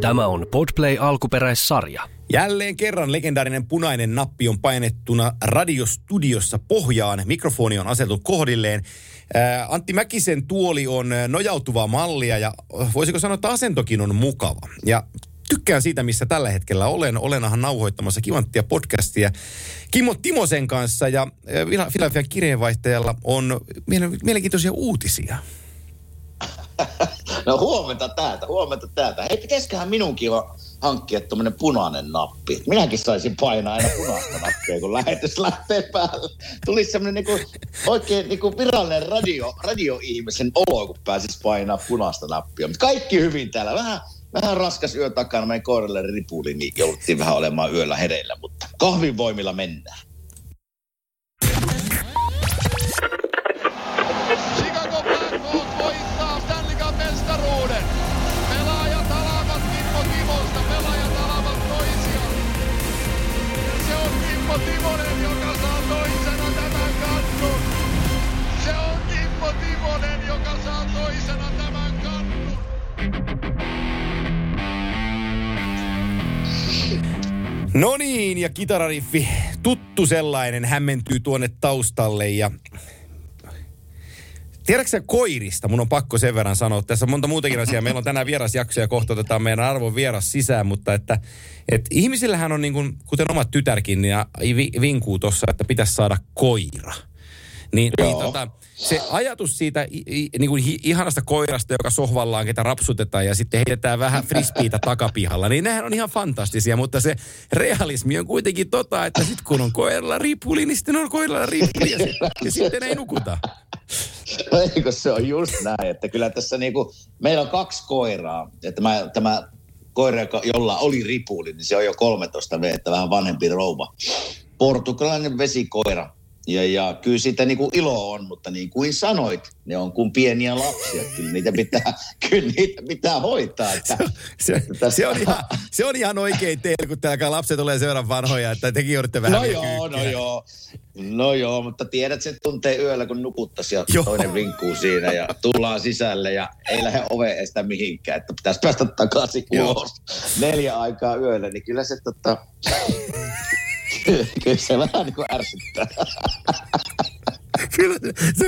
Tämä on Podplay alkuperäissarja. Jälleen kerran legendaarinen punainen nappi on painettuna radiostudiossa pohjaan. Mikrofoni on asetettu kohdilleen. Ää, Antti Mäkisen tuoli on nojautuvaa mallia ja voisiko sanoa, että asentokin on mukava. Ja tykkään siitä, missä tällä hetkellä olen. Olenahan nauhoittamassa Kivanttia podcastia Kimmo Timosen kanssa ja ää, Filadelfian kirjeenvaihtajalla on mielenkiintoisia uutisia. No huomenta täältä, huomenta täältä. Hei, pitäisiköhän minunkin on hankkia tuommoinen punainen nappi. Minäkin saisin painaa aina punaista nappia, kun lähetys lähtee päälle. Tulisi semmoinen niinku, oikein niinku virallinen radio, radioihmisen olo, kun pääsis painaa punaista nappia. Mutta kaikki hyvin täällä. Vähän, vähän raskas yö takana, meidän koiralle ripuli, niin jouduttiin vähän olemaan yöllä hereillä, mutta kahvin voimilla mennään. Toisena tämän. No niin, ja kitarariffi, tuttu sellainen, hämmentyy tuonne taustalle ja Tiedätkö koirista? Mun on pakko sen verran sanoa. Tässä on monta muutakin asiaa. Meillä on tänään vierasjakso ja kohta otetaan meidän arvon vieras sisään, mutta että, että ihmisillähän on niin kuin, kuten omat tytärkin, niin vi- vinkuu tuossa, että pitäisi saada koira. Niin, niin tota, se ajatus siitä niin kuin ihanasta koirasta, joka sohvallaan, ketä rapsutetaan ja sitten heitetään vähän frisbeitä takapihalla, niin nehän on ihan fantastisia, mutta se realismi on kuitenkin tota, että sitten kun on koiralla ripuli, niin sitten on koiralla ripuli ja, sit, ja sitten ei nukuta. Eikö se on just näin, että kyllä tässä niinku, meillä on kaksi koiraa, ja tämä, tämä koira, joka- jolla oli ripuli, niin se on jo 13 V, että vähän vanhempi rouva. Portugalainen vesikoira. Ja, ja kyllä siitä niinku ilo on, mutta niin kuin sanoit, ne on kuin pieniä lapsia. Kyllä niitä pitää, kyllä niitä pitää hoitaa. Että, Se, se, on ihan, se on ihan oikein teille, kun täällä lapset tulee sen verran vanhoja, että tekin joudutte vähän no joo, no kyykkiä. joo. No joo, mutta tiedät, se tuntee yöllä, kun nukuttaisi ja Joo. toinen vinkkuu siinä ja tullaan sisälle ja ei lähde ove estä mihinkään, että pitäisi päästä takaisin ulos neljä aikaa yöllä, niin kyllä se tota... kyllä se vähän niin kuin ärsyttää. Kyllä se,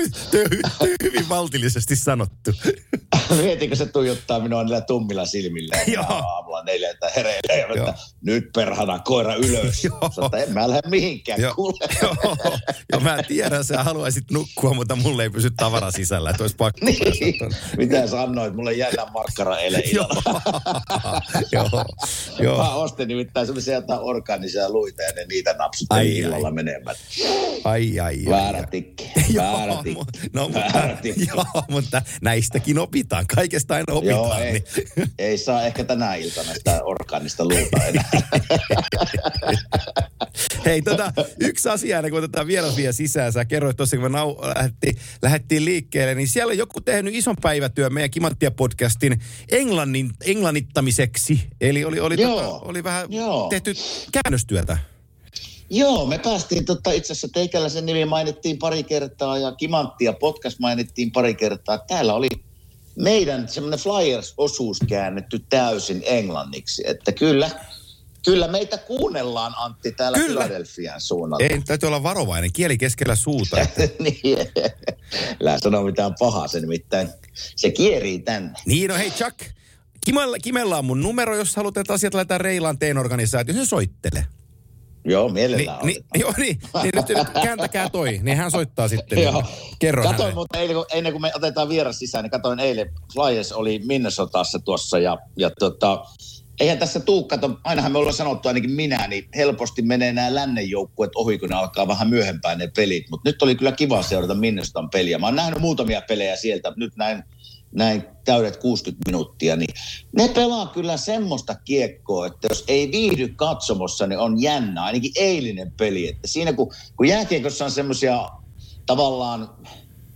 on hyvin maltillisesti sanottu. Mietinkö se tuijottaa minua niillä tummilla silmillä ja Joo. aamulla neljältä hereillä ja että nyt perhana koira ylös. Että en mä lähde mihinkään, Joo, kuule. joo, joo, mä tiedän, sä haluaisit nukkua, mutta mulle ei pysy tavara sisällä, että olisi pakko Niin, mitä sanoit, mulle jännä makkara eilen Joo, joo, Mä ostin nimittäin semmoisia jotain orgaanisia luita ja ne niitä napsuttiin illalla menemään. Ai, ai, ai. Väärä ai. Tikki, Joo, no, mutta, joo, mutta näistäkin opitaan. Kaikesta aina opitaan. Joo, ei, niin. ei saa ehkä tänä iltana sitä orgaanista luuta enää. Hei, tota, yksi asia, ennen kuin otetaan vieras vielä sisään. Sä kerroit tuossa, kun me nau- lähdettiin, lähdettiin liikkeelle, niin siellä on joku tehnyt ison päivätyön meidän Kimanttia-podcastin englannin, englannittamiseksi. Eli oli, oli, Joo. tota, oli vähän Joo. tehty käännöstyötä. Joo, me päästiin tota, itse asiassa teikäläisen nimi mainittiin pari kertaa ja Kimanttia podcast mainittiin pari kertaa. Täällä oli meidän semmoinen Flyers-osuus käännetty täysin englanniksi. Että kyllä, kyllä meitä kuunnellaan Antti täällä Kyllä. Philadelphian suunnalla. Ei, täytyy olla varovainen, kieli keskellä suuta. Että, niin, älä sano mitään pahaa, se nimittäin, se kierii tänne. niin, no hei Chuck, Kimella, Kimella on mun numero, jos haluat, että asiat laitetaan Reilaan teen organisaatio, se soittele. Joo, Niin, mielellään niin, joo, niin, niin nyt, nyt kääntäkää toi, niin hän soittaa sitten. Niin, Joo. kerro Katoin hänelle. mutta eilen, kun, ennen kuin me otetaan vieras sisään, niin katoin eilen, Flyers oli Minnesotassa tuossa ja, ja tota, eihän tässä tuu, kato, ainahan me ollaan sanottu ainakin minä, niin helposti menee nämä lännen joukkueet ohi, kun ne alkaa vähän myöhempään ne pelit. Mutta nyt oli kyllä kiva seurata Minnesotan peliä. Mä oon nähnyt muutamia pelejä sieltä, nyt näin, näin täydet 60 minuuttia, niin ne pelaa kyllä semmoista kiekkoa, että jos ei viihdy katsomossa, niin on jännä. Ainakin eilinen peli, että siinä kun, kun jääkiekossa on semmoisia tavallaan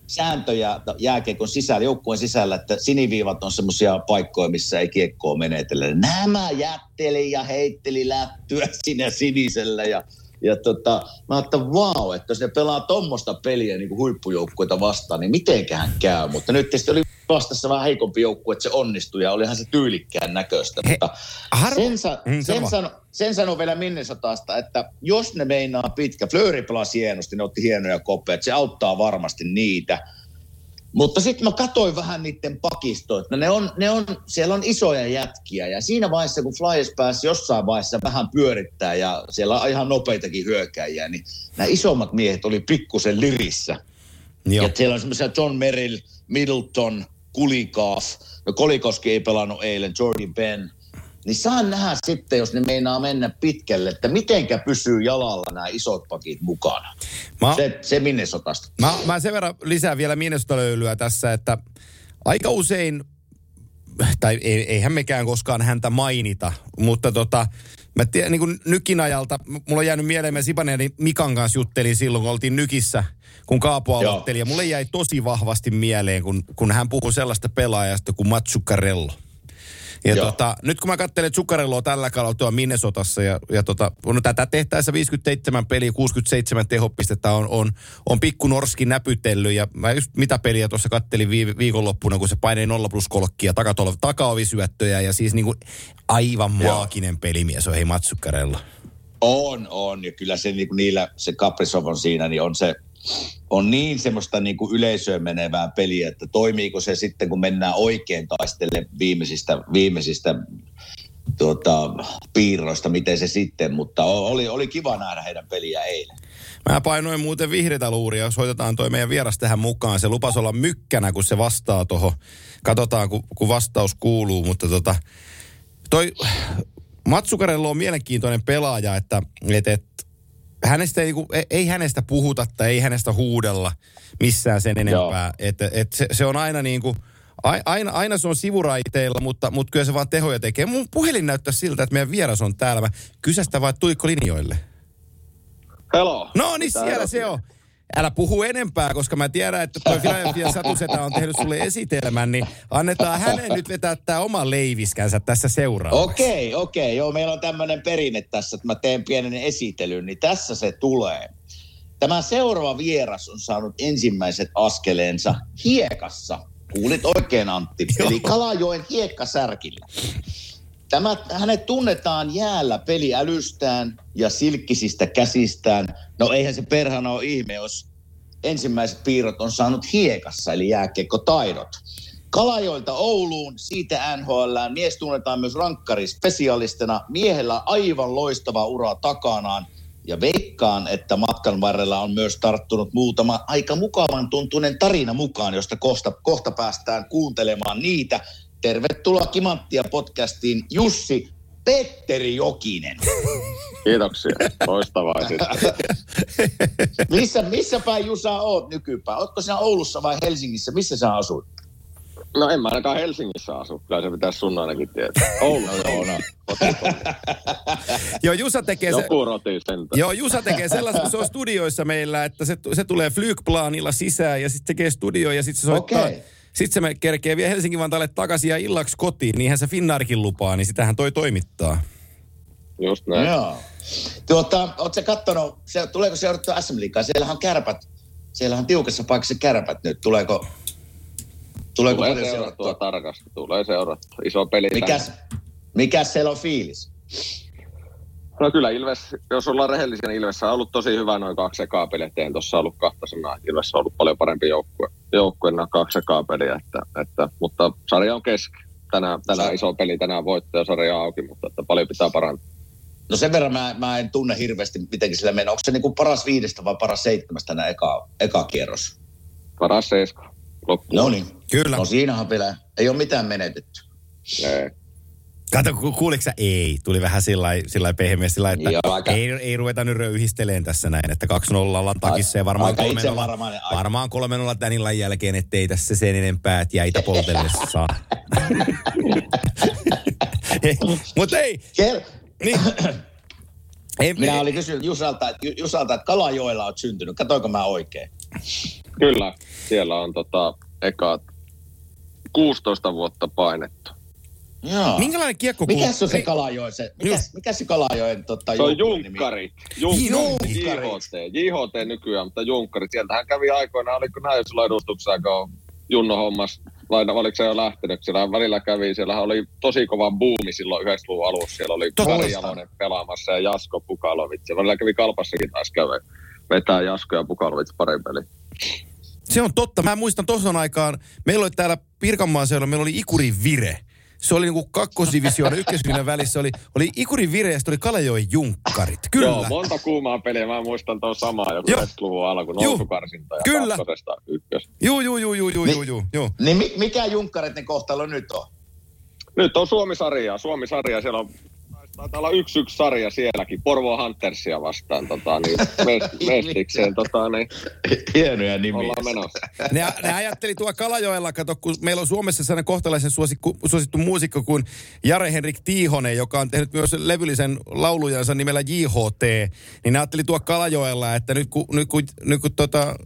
sääntöjä jääkiekon sisällä, joukkueen sisällä, että siniviivat on semmoisia paikkoja, missä ei kiekkoa menetellä. Nämä jätteli ja heitteli lättyä siinä sinisellä ja Ja tota, mä ajattelin, wow, että jos ne pelaa tuommoista peliä niin kuin huippujoukkueita vastaan, niin mitenköhän käy. Mutta nyt tietysti oli vastassa vähän heikompi joukkue, että se onnistui ja olihan se tyylikkään näköistä. He, Mutta harvo- sen, sa- Mm, sen, sano. sen sanoo vielä Minnesotasta, että jos ne meinaa pitkä, Fleury pelasi hienosti, ne otti hienoja koppeja, että se auttaa varmasti niitä. Mutta sitten mä katsoin vähän niiden pakistoa, että ne on, ne on, siellä on isoja jätkiä ja siinä vaiheessa, kun Flyers pääsi jossain vaiheessa vähän pyörittää ja siellä on ihan nopeitakin hyökkäjiä, niin nämä isommat miehet oli pikkusen lirissä. Joo. Ja siellä on semmoisia John Merrill, Middleton, Kulikaaf, no Kolikoski ei pelannut eilen, Jordan Ben. Niin saan nähdä sitten, jos ne meinaa mennä pitkälle, että mitenkä pysyy jalalla nämä isot pakit mukana. Mä, Se, se Minnesotasta. mä, mä sen verran lisään vielä Minnesota-löylyä tässä, että aika usein, tai ei, eihän mekään koskaan häntä mainita, mutta tota, mä tiedän, niin kuin nykin ajalta, m- mulla on jäänyt mieleen, mä Sipanen ja Mikan kanssa juttelin silloin, kun oltiin nykissä, kun Kaapo aloitteli, ja mulle jäi tosi vahvasti mieleen, kun, kun hän puhui sellaista pelaajasta kuin Matsukarello. Ja Joo. tota, nyt kun mä katselen Zuccarelloa tällä kaudella tuolla Minnesotassa ja, ja tota, no tätä tehtäessä 57 peliä, 67 tehopistettä on, on, on pikku Norski näpytellyt ja mä just mitä peliä tuossa kattelin vii, viikonloppuna, kun se painei 0 plus kolkkia, takatolo, takaovisyöttöjä ja siis niinku aivan Joo. maaginen pelimies on hei Matsukarello. On, on. Ja kyllä se niin kuin niillä, se Kaprizov on siinä, niin on se, on niin semmoista niin kuin yleisöön menevää peliä, että toimiiko se sitten, kun mennään oikein taistelle viimeisistä, viimeisistä tuota, piirroista, miten se sitten, mutta oli, oli kiva nähdä heidän peliä eilen. Mä painoin muuten vihreitä luuria, soitetaan toi meidän vieras tähän mukaan. Se lupas olla mykkänä, kun se vastaa tuohon. Katsotaan, kun, kun vastaus kuuluu, mutta tota, toi Matsukarello on mielenkiintoinen pelaaja, että et, et, hänestä ei, niinku- ei, ei hänestä puhuta tai ei hänestä huudella missään sen enempää. Et, et se, se, on aina niin kuin, aina, aina se on sivuraiteilla, mutta, mutta kyllä se vaan tehoja tekee. Mun puhelin näyttää siltä, että meidän vieras on täällä. Mä kysästä vaan tuikko linjoille. Hello. No niin, Mitä siellä se on. Älä puhu enempää, koska mä tiedän, että toi Philadelphia Satusetä on tehnyt sulle esitelmän, niin annetaan hänen nyt vetää tämä oma leiviskänsä tässä seuraavaksi. Okei, okei. Joo, meillä on tämmöinen perinne tässä, että mä teen pienen esittelyn, niin tässä se tulee. Tämä seuraava vieras on saanut ensimmäiset askeleensa hiekassa. Kuulit oikein Antti. Eli Kalajoen hiekkasärkillä. Tämä, hänet tunnetaan jäällä peliälystään ja silkkisistä käsistään. No eihän se perhana ole ihme, jos ensimmäiset piirrot on saanut hiekassa, eli jääkiekkotaidot. Kalajoilta Ouluun, siitä NHL. Mies tunnetaan myös rankkarispesialistina. Miehellä aivan loistava ura takanaan. Ja veikkaan, että matkan varrella on myös tarttunut muutama aika mukavan tuntunen tarina mukaan, josta kohta, kohta päästään kuuntelemaan niitä. Tervetuloa Kimanttia podcastiin Jussi Petteri Jokinen. Kiitoksia. Loistavaa sitten. Missä, missä päin Jusa oot nykypäin? Ootko sinä Oulussa vai Helsingissä? Missä sä asut? No en mä ainakaan Helsingissä asu. Kyllä se pitäisi sun ainakin tietää. Oulu on Joo, Jusa tekee se... Joku roti sentään. Joo, Jusa tekee sellaisen, kun se on studioissa meillä, että se, se tulee flygplaanilla sisään ja sitten tekee studio ja sitten se soittaa. Okei. Sitten se me kerkee vielä Helsingin Vantaalle takaisin ja illaksi kotiin. Niinhän se Finnaarkin lupaa, niin sitähän toi toimittaa. Just näin. Joo. Tuota, oot sä kattonut, se, tuleeko seurattua SM Liigaa? Siellähän on kärpät, siellähän on tiukassa paikassa kärpät nyt. Tuleeko, tuleeko Tulee paljon seurattua seurattua? tarkasti. Tulee seurattua. Iso peli. Mikäs, mikäs siellä on fiilis? No kyllä Ilves, jos ollaan rehellisiä, niin Ilves on ollut tosi hyvä noin kaksi ekaa peliä. Eihän tuossa ollut kahta sanaa. Ilves on ollut paljon parempi joukkue, joukkue nämä kaksi ekaa peliä. Että, että, mutta sarja on kesken. Tänään, tänään iso peli, tänään voitto ja sarja auki, mutta että paljon pitää parantaa. No sen verran mä, mä en tunne hirveästi, miten sillä menee. Onko se niinku paras viidestä vai paras seitsemästä nämä eka, eka kierros? Paras seiska. No niin. Kyllä. No siinähän vielä ei ole mitään menetetty. Ei. Kato, ku, kuuliko sä? Ei. Tuli vähän sillä lailla pehmeä sillä että Joo, aika- ei, ei ruveta nyt röyhisteleen tässä näin, että 2-0 ollaan takissa ja varmaan aika 3-0, itsevarmainen, aika- varmaan 3-0 tän illan jälkeen, ettei tässä sen enempää että jäitä poltellessa. Mutta ei, Kel- niin. ei, Minä olin kysynyt Jusalta, että, Jusalta, että Kalajoella olet syntynyt. Katoinko mä oikein? Joo. Minkälainen kiekko Mikä se on se Kalajoen, se, mikä, mikä se Kalajoen tota, Se on? Junkkari. Junkkari. JHT. JHT nykyään, mutta Junkkari. Sieltähän kävi aikoinaan, oliko näin sulla edustuksessa, kun Junno hommas, vai oliko se jo lähtenyt, siellä välillä kävi, siellähän oli tosi kova buumi silloin 90-luvun alussa, siellä oli Totta. Kari Jalonen pelaamassa ja Jasko Pukalovic, ja välillä kävi Kalpassakin taas kävi vetää Jasko ja Pukalovic pari peli. Se on totta. Mä muistan tuohon aikaan, meillä oli täällä Pirkanmaan seudulla, meillä oli Ikuri Vire. Se oli niinku kakkosdivisioon ja ykkösdivisioon välissä. Oli, oli Ikuri Vire ja sitten oli Kalajoen Junkkarit. Kyllä. Joo, monta kuumaa peliä, mä muistan tuon samaa, joku Joo. 90-luvun alku, Joo. nousukarsinta ja Kyllä. kakkosesta ykkös. Juu, juu, juu, juu, juu, Niin. juu, juu, juu. Niin mi- mikä Junkkareiden kohtalo nyt on? Nyt on Suomi-sarja, Suomi-sarja, siellä on taitaa olla yksi yksi sarja sielläkin, Porvo Huntersia vastaan, tota, niin, mest- mestikseen, tota, niin, Hienoja nimiä. ollaan menossa. Ne, ne ajatteli tuo Kalajoella, kato, kun meillä on Suomessa sellainen kohtalaisen suosikku, suosittu muusikko kuin Jare-Henrik Tiihonen, joka on tehnyt myös levyllisen laulujansa nimellä JHT, niin ne ajatteli tuo Kalajoella, että nyt kun, nyt kun, nyt kun tota,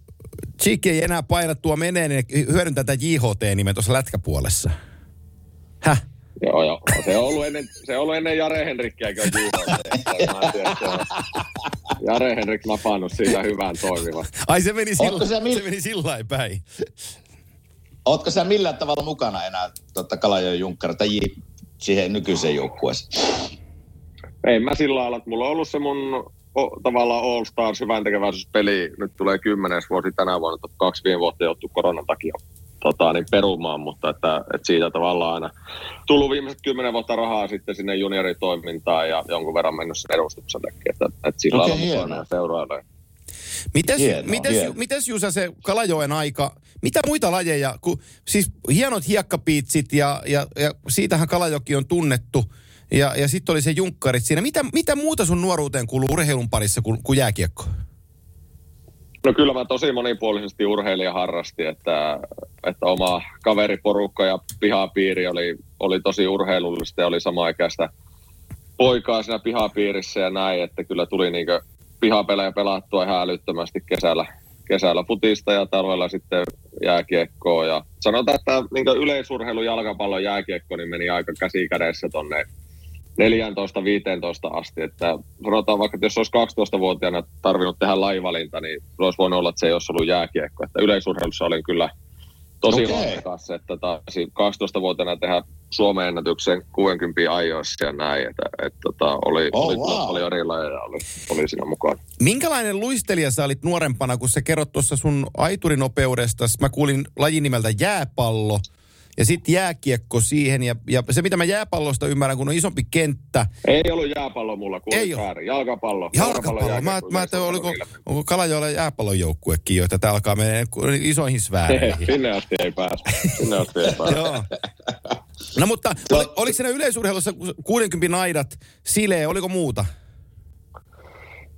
Cheekki ei enää paina tuo menee, niin hyödyntää tätä JHT-nimen tuossa lätkäpuolessa. Häh? Joo, joo. Se on ollut ennen, se on ollut ennen Jare Henrikkiäkin se Jare Henrik napannut siitä hyvän toimivan. Ai se meni sillä, sä mil- se meni sillä päin. Ootko sä millään tavalla mukana enää tota, Kalajoen Junkkari tai J- siihen nykyiseen joukkueeseen? Ei mä sillä lailla, että mulla on ollut se mun o, tavallaan All Stars hyvän tekeväisyyspeli. Nyt tulee kymmenes vuosi tänä vuonna, että kaksi viime vuotta joutuu koronan takia tota, niin perumaan, mutta että, että siitä tavallaan aina tullut viimeiset kymmenen vuotta rahaa sitten sinne junioritoimintaan ja jonkun verran mennyt sen edustuksellekin, että, että sillä Okei, lailla mukana seurailee. Mites, Hienoa, mites, hienoa. mites Jusa se Kalajoen aika, mitä muita lajeja, kun, siis hienot hiekkapiitsit ja, ja, ja siitähän Kalajoki on tunnettu. Ja, ja sitten oli se junkkarit siinä. Mitä, mitä muuta sun nuoruuteen kuuluu urheilun parissa kuin, kuin jääkiekko? No kyllä mä tosi monipuolisesti urheilija harrasti, että, että oma kaveriporukka ja pihapiiri oli, oli tosi urheilullista ja oli samaikäistä poikaa siinä pihapiirissä ja näin, että kyllä tuli niinkö pihapelejä pelattua ihan älyttömästi kesällä, kesällä futista ja talvella sitten jääkiekkoa. Ja sanotaan, että niinkö yleisurheilu, jalkapallo, jääkiekko niin meni aika käsi kädessä tonne 14-15 asti. Että sanotaan vaikka, että jos olisi 12-vuotiaana tarvinnut tehdä laivalinta, niin olisi voinut olla, että se ei olisi ollut jääkiekko. Että yleisurheilussa olin kyllä tosi Okei. lahjakas, että taisi 12-vuotiaana tehdä Suomen ennätyksen 60 ajoissa ja näin. Että, että, että oli, Oh, oli wow. paljon eri lajeja oli, oli siinä mukana. Minkälainen luistelija sä olit nuorempana, kun sä kerrot tuossa sun aiturinopeudesta? Mä kuulin lajin nimeltä jääpallo ja sitten jääkiekko siihen. Ja, ja se, mitä mä jääpallosta ymmärrän, kun on isompi kenttä. Ei ollut jääpallo mulla, kun Ei väärin. Jalkapallo. Jalkapallo. Mä, jääkiekko, mä ajattelin, oliko, onko Kalajoella jääpallon joukkuekin jo, että tämä alkaa mennä isoihin sfääreihin. Sinne asti ei pääse. Sinne asti ei pääse. Joo. No mutta oli, oliko siinä yleisurheilussa 60 naidat, silee, oliko muuta?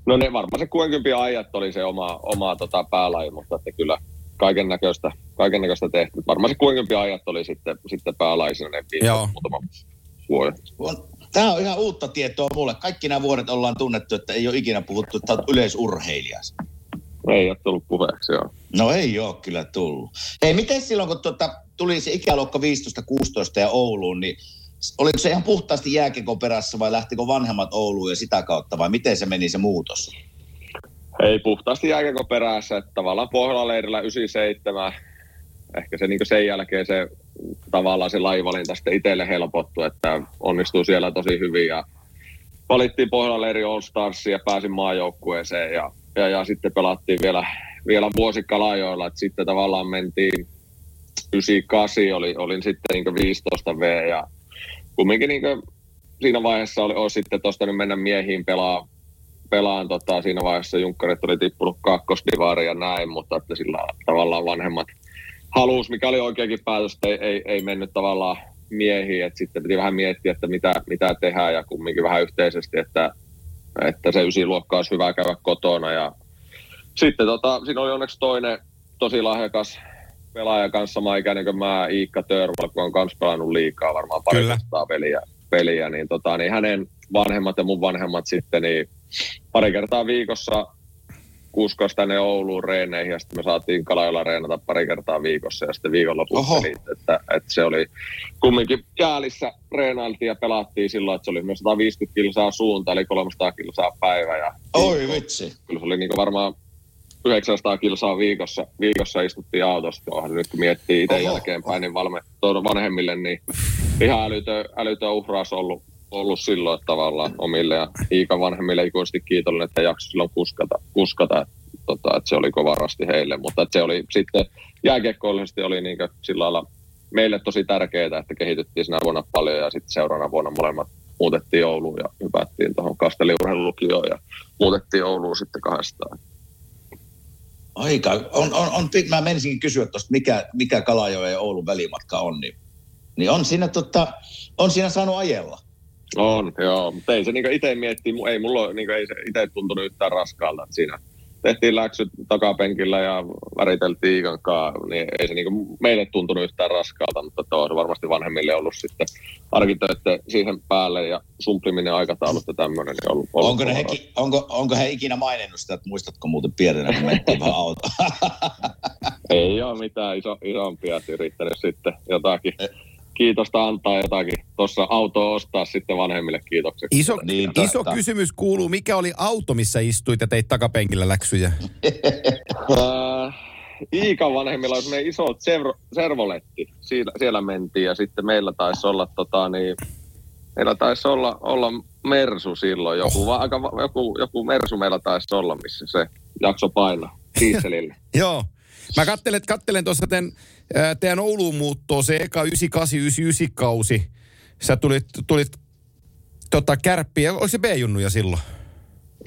No ne varmaan se 60 ajat oli se oma, oma tota, päälaji, mutta että kyllä kaiken näköistä, kaiken näköistä tehty. Varmaan se 60 ajat oli sitten, sitten päälaisena ne viimeiset muutama vuoden. Tämä on ihan uutta tietoa mulle. Kaikki nämä vuodet ollaan tunnettu, että ei ole ikinä puhuttu, että olet yleisurheilija. Ei ole tullut puheeksi, joo. No ei ole kyllä tullut. Hei, miten silloin, kun tuota, tuli se ikäluokka 15-16 ja Ouluun, niin oliko se ihan puhtaasti jääkekon perässä vai lähtikö vanhemmat Ouluun ja sitä kautta vai miten se meni se muutos? Ei puhtaasti jääkiekko perässä, että tavallaan Pohjola-leirillä 97, ehkä se niin sen jälkeen se tavallaan se laivalinta sitten itselle helpottui, että onnistuu siellä tosi hyvin ja valittiin Pohjola-leiri All Stars ja pääsin maajoukkueeseen ja, ja, ja sitten pelattiin vielä, vielä vuosi Kalajoilla, että sitten tavallaan mentiin 98 oli, olin sitten niin 15 V ja kumminkin niin siinä vaiheessa oli, olisi sitten tuosta nyt mennä miehiin pelaa, pelaan tota, siinä vaiheessa Junkkarit oli tippunut kakkosdivaari ja näin, mutta että sillä tavallaan vanhemmat halus, mikä oli oikeakin päätös, että ei, ei, ei mennyt tavallaan miehiin, että sitten piti vähän miettiä, että mitä, mitä tehdään ja kumminkin vähän yhteisesti, että, että se ysiluokka olisi hyvä käydä kotona ja sitten tota, siinä oli onneksi toinen tosi lahjakas pelaaja kanssa sama ikäinen kuin mä, Iikka Törval, kun on kanssa pelannut liikaa varmaan pari peliä, peliä niin, tota, niin hänen vanhemmat ja mun vanhemmat sitten niin pari kertaa viikossa kuskas tänne Ouluun reeneihin ja sitten me saatiin Kalajolla reenata pari kertaa viikossa ja sitten viikonlopussa Oho. eli, että, että, se oli kumminkin jäälissä reenailtiin ja pelattiin silloin, että se oli myös 150 kilsaa suunta eli 300 kilsaa päivä ja Oi vitsi. kyllä se oli niin varmaan 900 kilsaa viikossa, viikossa istuttiin autossa. Onhan nyt kun miettii itse jälkeenpäin, niin valme, vanhemmille, niin ihan älytön, älytön uhraus ollut, ollut silloin tavallaan omille ja Iikan vanhemmille ikuisesti kiitollinen, että jakso silloin kuskata, kuskata tota, että se oli kova rasti heille, mutta että se oli sitten jääkiekkoillisesti oli niin sillä lailla meille tosi tärkeää, että kehityttiin sinä vuonna paljon ja sitten seuraavana vuonna molemmat muutettiin Ouluun ja hypättiin tuohon Kasteliurheilulukioon ja muutettiin Ouluun sitten kahdestaan. Aika. On, on, on, mä menisinkin kysyä tuosta, mikä, mikä Kalajoen ja Oulun välimatka on, niin, niin on, siinä, tota, on siinä saanut ajella. On, joo. Mutta ei se niin itse miettii, ei mulla niin ei se itse tuntunut yhtään raskaalta. Että siinä tehtiin läksyt takapenkillä ja väriteltiin Iikan niin ei se niin meille tuntunut yhtään raskaalta, mutta tuo on varmasti vanhemmille ollut sitten arkitöiden siihen päälle ja sumpliminen aikataulut ja tämmöinen. Niin ollut, ollut Onko, ne heki, onko, onko he ikinä maininnut sitä, että muistatko muuten pienenä, kun mentiin vähän autoon? Ei ole mitään iso, isompia yrittänyt sitten jotakin kiitosta antaa jotakin tuossa autoa ostaa sitten vanhemmille kiitokseksi. Iso, Niin, iso ta- kysymys kuuluu, mikä oli auto, missä istuit ja teit takapenkillä läksyjä? Äh, Iikan vanhemmilla oli semmoinen iso servo, servoletti. Siellä, siellä mentiin ja sitten meillä taisi olla tota niin, meillä taisi olla, olla Mersu silloin, joku, oh. aika, joku, joku Mersu meillä taisi olla, missä se jakso painaa dieselille. Joo. Mä kattelen, kattelen tuossa teidän, teidän Ouluun muuttoa, se eka 98-99 kausi. Sä tulit, tulit tota, kärppiä, oliko se B-junnuja silloin?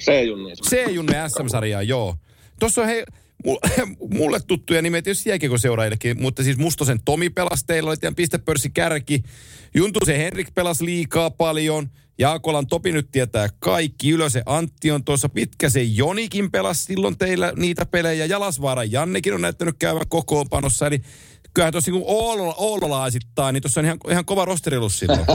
C-junni. C-junne SM-sarjaa, joo. Tuossa on hei, mulle, tuttuja nimeä tietysti jääkiekoseuraajillekin, mutta siis Mustosen Tomi pelasi teillä, oli teidän pistepörssi kärki. Juntusen Henrik pelasi liikaa paljon. Jaakolan Topi nyt tietää kaikki. Ylösen Antti on tuossa. Pitkäsen Jonikin pelasi silloin teillä niitä pelejä. Jalasvaaran Jannekin on näyttänyt käyvän kokoonpanossa. Eli kyllähän tuossa niin Oolola, Oololaisittain, niin tuossa on ihan, ihan kova rosterilus silloin.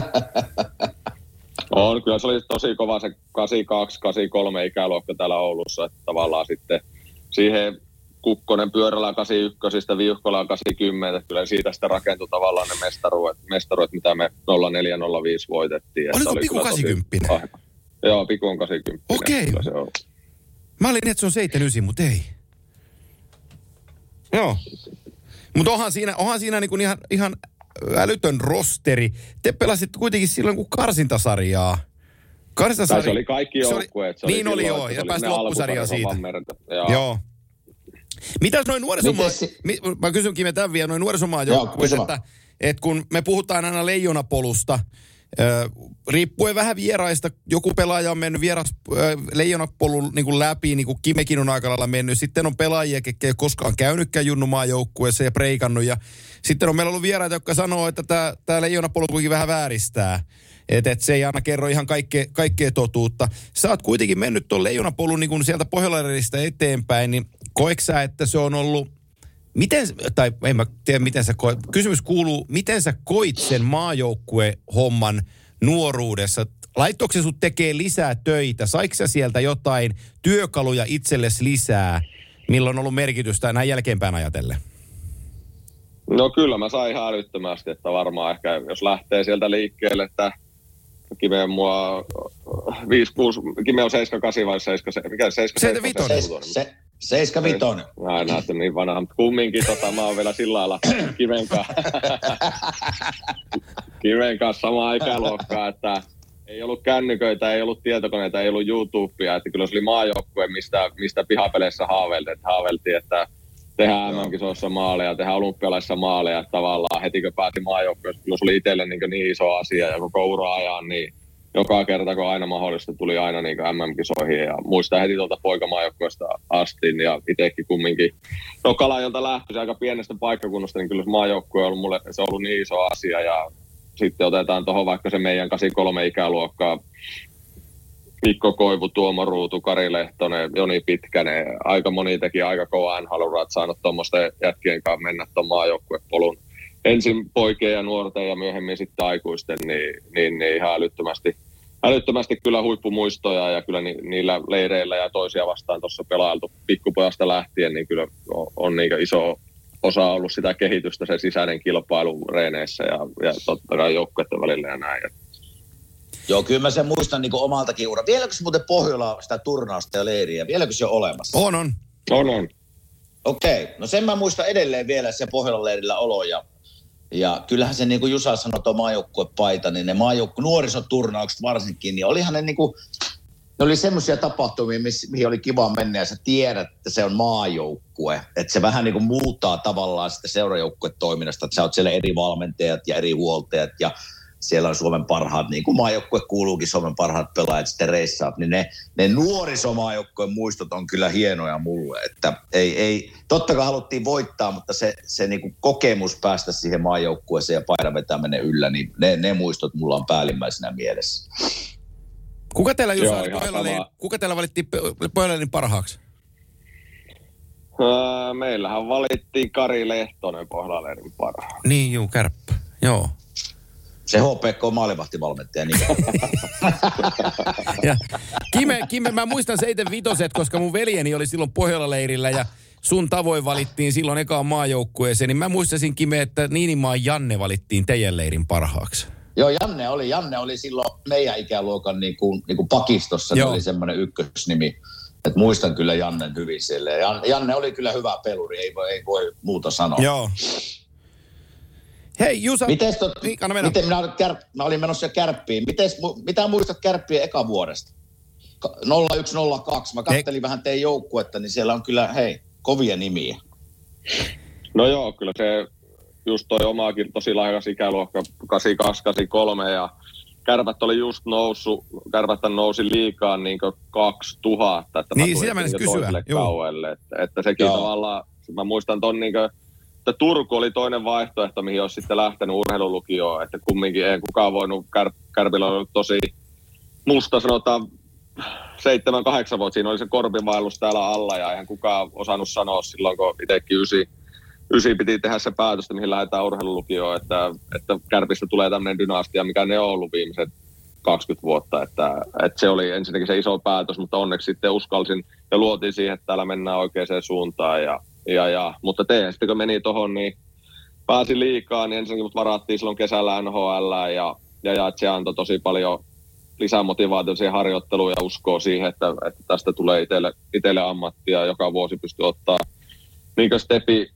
On, kyllä se oli tosi kova se 82, 83 ikäluokka täällä Oulussa, että tavallaan sitten siihen Kukkonen pyörällä 81, Viuhkola 80, että kyllä siitä sitten rakentui tavallaan ne mestaruudet, mestaruudet mitä me 0405 voitettiin. Oliko oli Piku kyllä tosi 80? vahva. Joo, Piku on 80. Okei. On. Mä olin, että se on 79, mutta ei. Joo. Mutta onhan siinä, onhan siinä niinku ihan, ihan älytön rosteri. Te pelasitte kuitenkin silloin kuin karsintasarjaa. Tai Karsintasarja. se oli kaikki joukkueet. Niin oli joo, ja loppusarjaan alkusarjat siitä. Joo. Joo. Mitäs noin nuorisomaa... Se- Mi, mä kysyn Kime tämän vielä, noin nuorisomaa Joo, että, että kun me puhutaan aina leijonapolusta, ö, riippuen vähän vieraista, joku pelaaja on mennyt vieras ö, leijonapolun niin kuin läpi, niin kuin Kimekin on aika lailla mennyt. Sitten on pelaajia, ketkä ei koskaan käynytkään junnumaan joukkueessa ja preikannut. Ja sitten on meillä ollut vieraita, jotka sanoo, että tämä, tämä leijonapolu kuitenkin vähän vääristää. Että et se ei aina kerro ihan kaikkea, kaikkea totuutta. Sä oot kuitenkin mennyt tuon leijonapolun niin kuin sieltä Pohjola-Reristä eteenpäin, niin koeks sä, että se on ollut Miten, tai en mä tiedä miten sä koet, kysymys kuuluu, miten sä koit sen maajoukkue-homman nuoruudessa? Laittoiko se sut tekee lisää töitä? Saiko sä sieltä jotain työkaluja itsellesi lisää, milloin on ollut merkitystä näin jälkeenpäin ajatellen? No kyllä mä sain ihan älyttömästi, että varmaan ehkä jos lähtee sieltä liikkeelle, että Kime on mua 5, 6, Kime on 7, 8 vai 7, mikä 7, 75. Se, se, seiska vitonen. Mä en näytä niin vanha, mutta kumminkin tota, mä oon vielä sillä lailla Kiven kanssa, Kiven kanssa samaa ikäluokkaa, että ei ollut kännyköitä, ei ollut tietokoneita, ei ollut YouTubea, että kyllä se oli maajoukkue, mistä, mistä pihapeleissä haaveiltiin, että haaveiltiin, että tehdään MM-kisoissa maaleja, tehdään olympialaisissa maaleja, että tavallaan heti kun pääsi maajoukkueeseen, kyllä se oli itselle niin, niin iso asia ja koko ura ajan, niin joka kerta kun aina mahdollista tuli aina niin MM-kisoihin ja muistan heti tuolta poikamaajoukkueesta asti ja itsekin kumminkin no Kalajolta lähtöisin aika pienestä paikkakunnasta, niin kyllä se maajoukkue on ollut mulle, se on ollut niin iso asia ja sitten otetaan tuohon vaikka se meidän 83 ikäluokkaa, Mikko Koivu, Tuomo Ruutu, Kari Lehtonen, Joni Pitkänen. Aika moni teki aika kovaa nhl saanut tuommoisten jätkien kanssa mennä tuon maajoukkuepolun. Ensin poikien ja nuorten ja myöhemmin sitten aikuisten, niin, niin, niin ihan älyttömästi älyttömästi kyllä huippumuistoja ja kyllä ni, niillä leireillä ja toisia vastaan tuossa pelailtu pikkupojasta lähtien, niin kyllä on, on niin iso osa ollut sitä kehitystä se sisäinen kilpailu reeneissä ja, ja totta kai joukkueiden välillä ja näin. Joo, kyllä mä sen muistan niin omaltakin ura. Vieläkö se muuten Pohjola sitä turnausta ja leiriä? Vieläkö se on olemassa? On, on. On, on. Okei, okay. no sen mä muistan edelleen vielä se Pohjolan leirillä olo ja, ja kyllähän se niin kuin Jusa sanoi tuo maajoukkuepaita, niin ne maajoukku, nuorisoturnaukset varsinkin, niin olihan ne niin kuin, ne oli semmoisia tapahtumia, mihin oli kiva mennä ja sä tiedät, että se on maajoukkue. Että se vähän niin kuin muuttaa tavallaan sitä seurajoukkuetoiminnasta, että sä oot siellä eri valmentajat ja eri huoltajat ja siellä on Suomen parhaat, niin kuin maajoukkue kuuluukin Suomen parhaat pelaajat sitten reissaat, niin ne, ne nuorisomaajoukkueen muistot on kyllä hienoja mulle, että ei, ei totta kai haluttiin voittaa, mutta se, se niin kuin kokemus päästä siihen maajoukkueeseen ja paidan vetäminen yllä, niin ne, ne muistot mulla on päällimmäisenä mielessä. Kuka teillä, Jusa, Joo, Pohjalainen, kuka teillä valittiin Pohjalainen parhaaksi? Öö, meillähän valittiin Kari Lehtonen Pohjalainen parhaaksi. Niin, juu, kärppä. Joo. Se HPK maalivahtivalmentaja niin. ja Kime, Kime, mä muistan seiten vitoset, koska mun veljeni oli silloin Pohjola-leirillä ja sun tavoin valittiin silloin ekaan maajoukkueeseen, niin mä muistasin Kime, että Niinimaan Janne valittiin teidän leirin parhaaksi. Joo, Janne oli, Janne oli silloin meidän ikäluokan niin kuin, niin kuin pakistossa, Joo. oli semmoinen ykkösnimi. Et muistan kyllä Jannen hyvin sille. Janne oli kyllä hyvä peluri, ei voi, ei voi muuta sanoa. Joo. Hei Jusa, Mites tot, niin, miten minä, olin kär, mä olin menossa kärppiin. Mites, mitä muistat kärppien eka vuodesta? 0102. Mä kattelin He... vähän teidän joukkuetta, niin siellä on kyllä, hei, kovia nimiä. No joo, kyllä se just toi omaakin tosi lahjakas ikäluokka 8283 ja kärpät oli just noussut, kärpät nousi liikaa niin 2000, että niin, sitä mä kysyä. Kauelle, että, että sekin Joo. tavallaan, mä muistan ton niin kuin, että Turku oli toinen vaihtoehto, mihin olisi sitten lähtenyt urheilulukioon, että kumminkin ei kukaan voinut, Kär, Kärpillä oli tosi musta sanotaan seitsemän, kahdeksan vuotta, siinä oli se korpivaellus täällä alla ja eihän kukaan osannut sanoa silloin, kun itsekin ysi, ysi piti tehdä se päätös, mihin lähdetään urheilulukioon, että, että Kärpistä tulee tämmöinen dynastia, mikä ne on ollut viimeiset 20 vuotta, että, että se oli ensinnäkin se iso päätös, mutta onneksi sitten uskalsin ja luotiin siihen, että täällä mennään oikeaan suuntaan ja ja, ja, mutta te, sitten kun meni tuohon, niin pääsi liikaa, niin ensinnäkin mut varattiin silloin kesällä NHL ja, ja, ja se antoi tosi paljon lisää motivaatiota siihen harjoitteluun ja uskoa siihen, että, että tästä tulee itselle, itselle ammattia, joka vuosi pystyy ottaa niin stepi,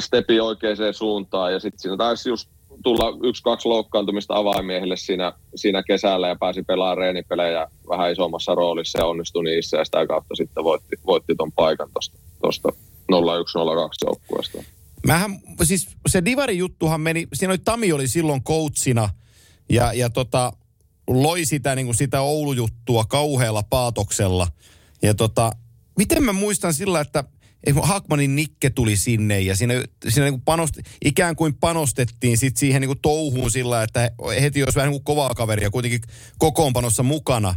stepi oikeaan suuntaan. Ja sitten siinä taisi just tulla yksi-kaksi loukkaantumista avaimiehille siinä, siinä kesällä ja pääsi pelaamaan reenipelejä vähän isommassa roolissa ja onnistui niissä ja sitä kautta sitten voitti, voitti ton paikan tuosta 0102 joukkueesta. Mähän, siis se Divari-juttuhan meni, siinä oli Tami oli silloin coachina ja, ja tota, loi sitä, niin kuin sitä Oulu-juttua kauhealla paatoksella. Ja tota, miten mä muistan sillä, että Hakmanin Nikke tuli sinne ja siinä, siinä niin kuin panost, ikään kuin panostettiin sit siihen niin kuin touhuun sillä, että heti olisi vähän niin kuin kovaa kaveria kuitenkin kokoonpanossa mukana.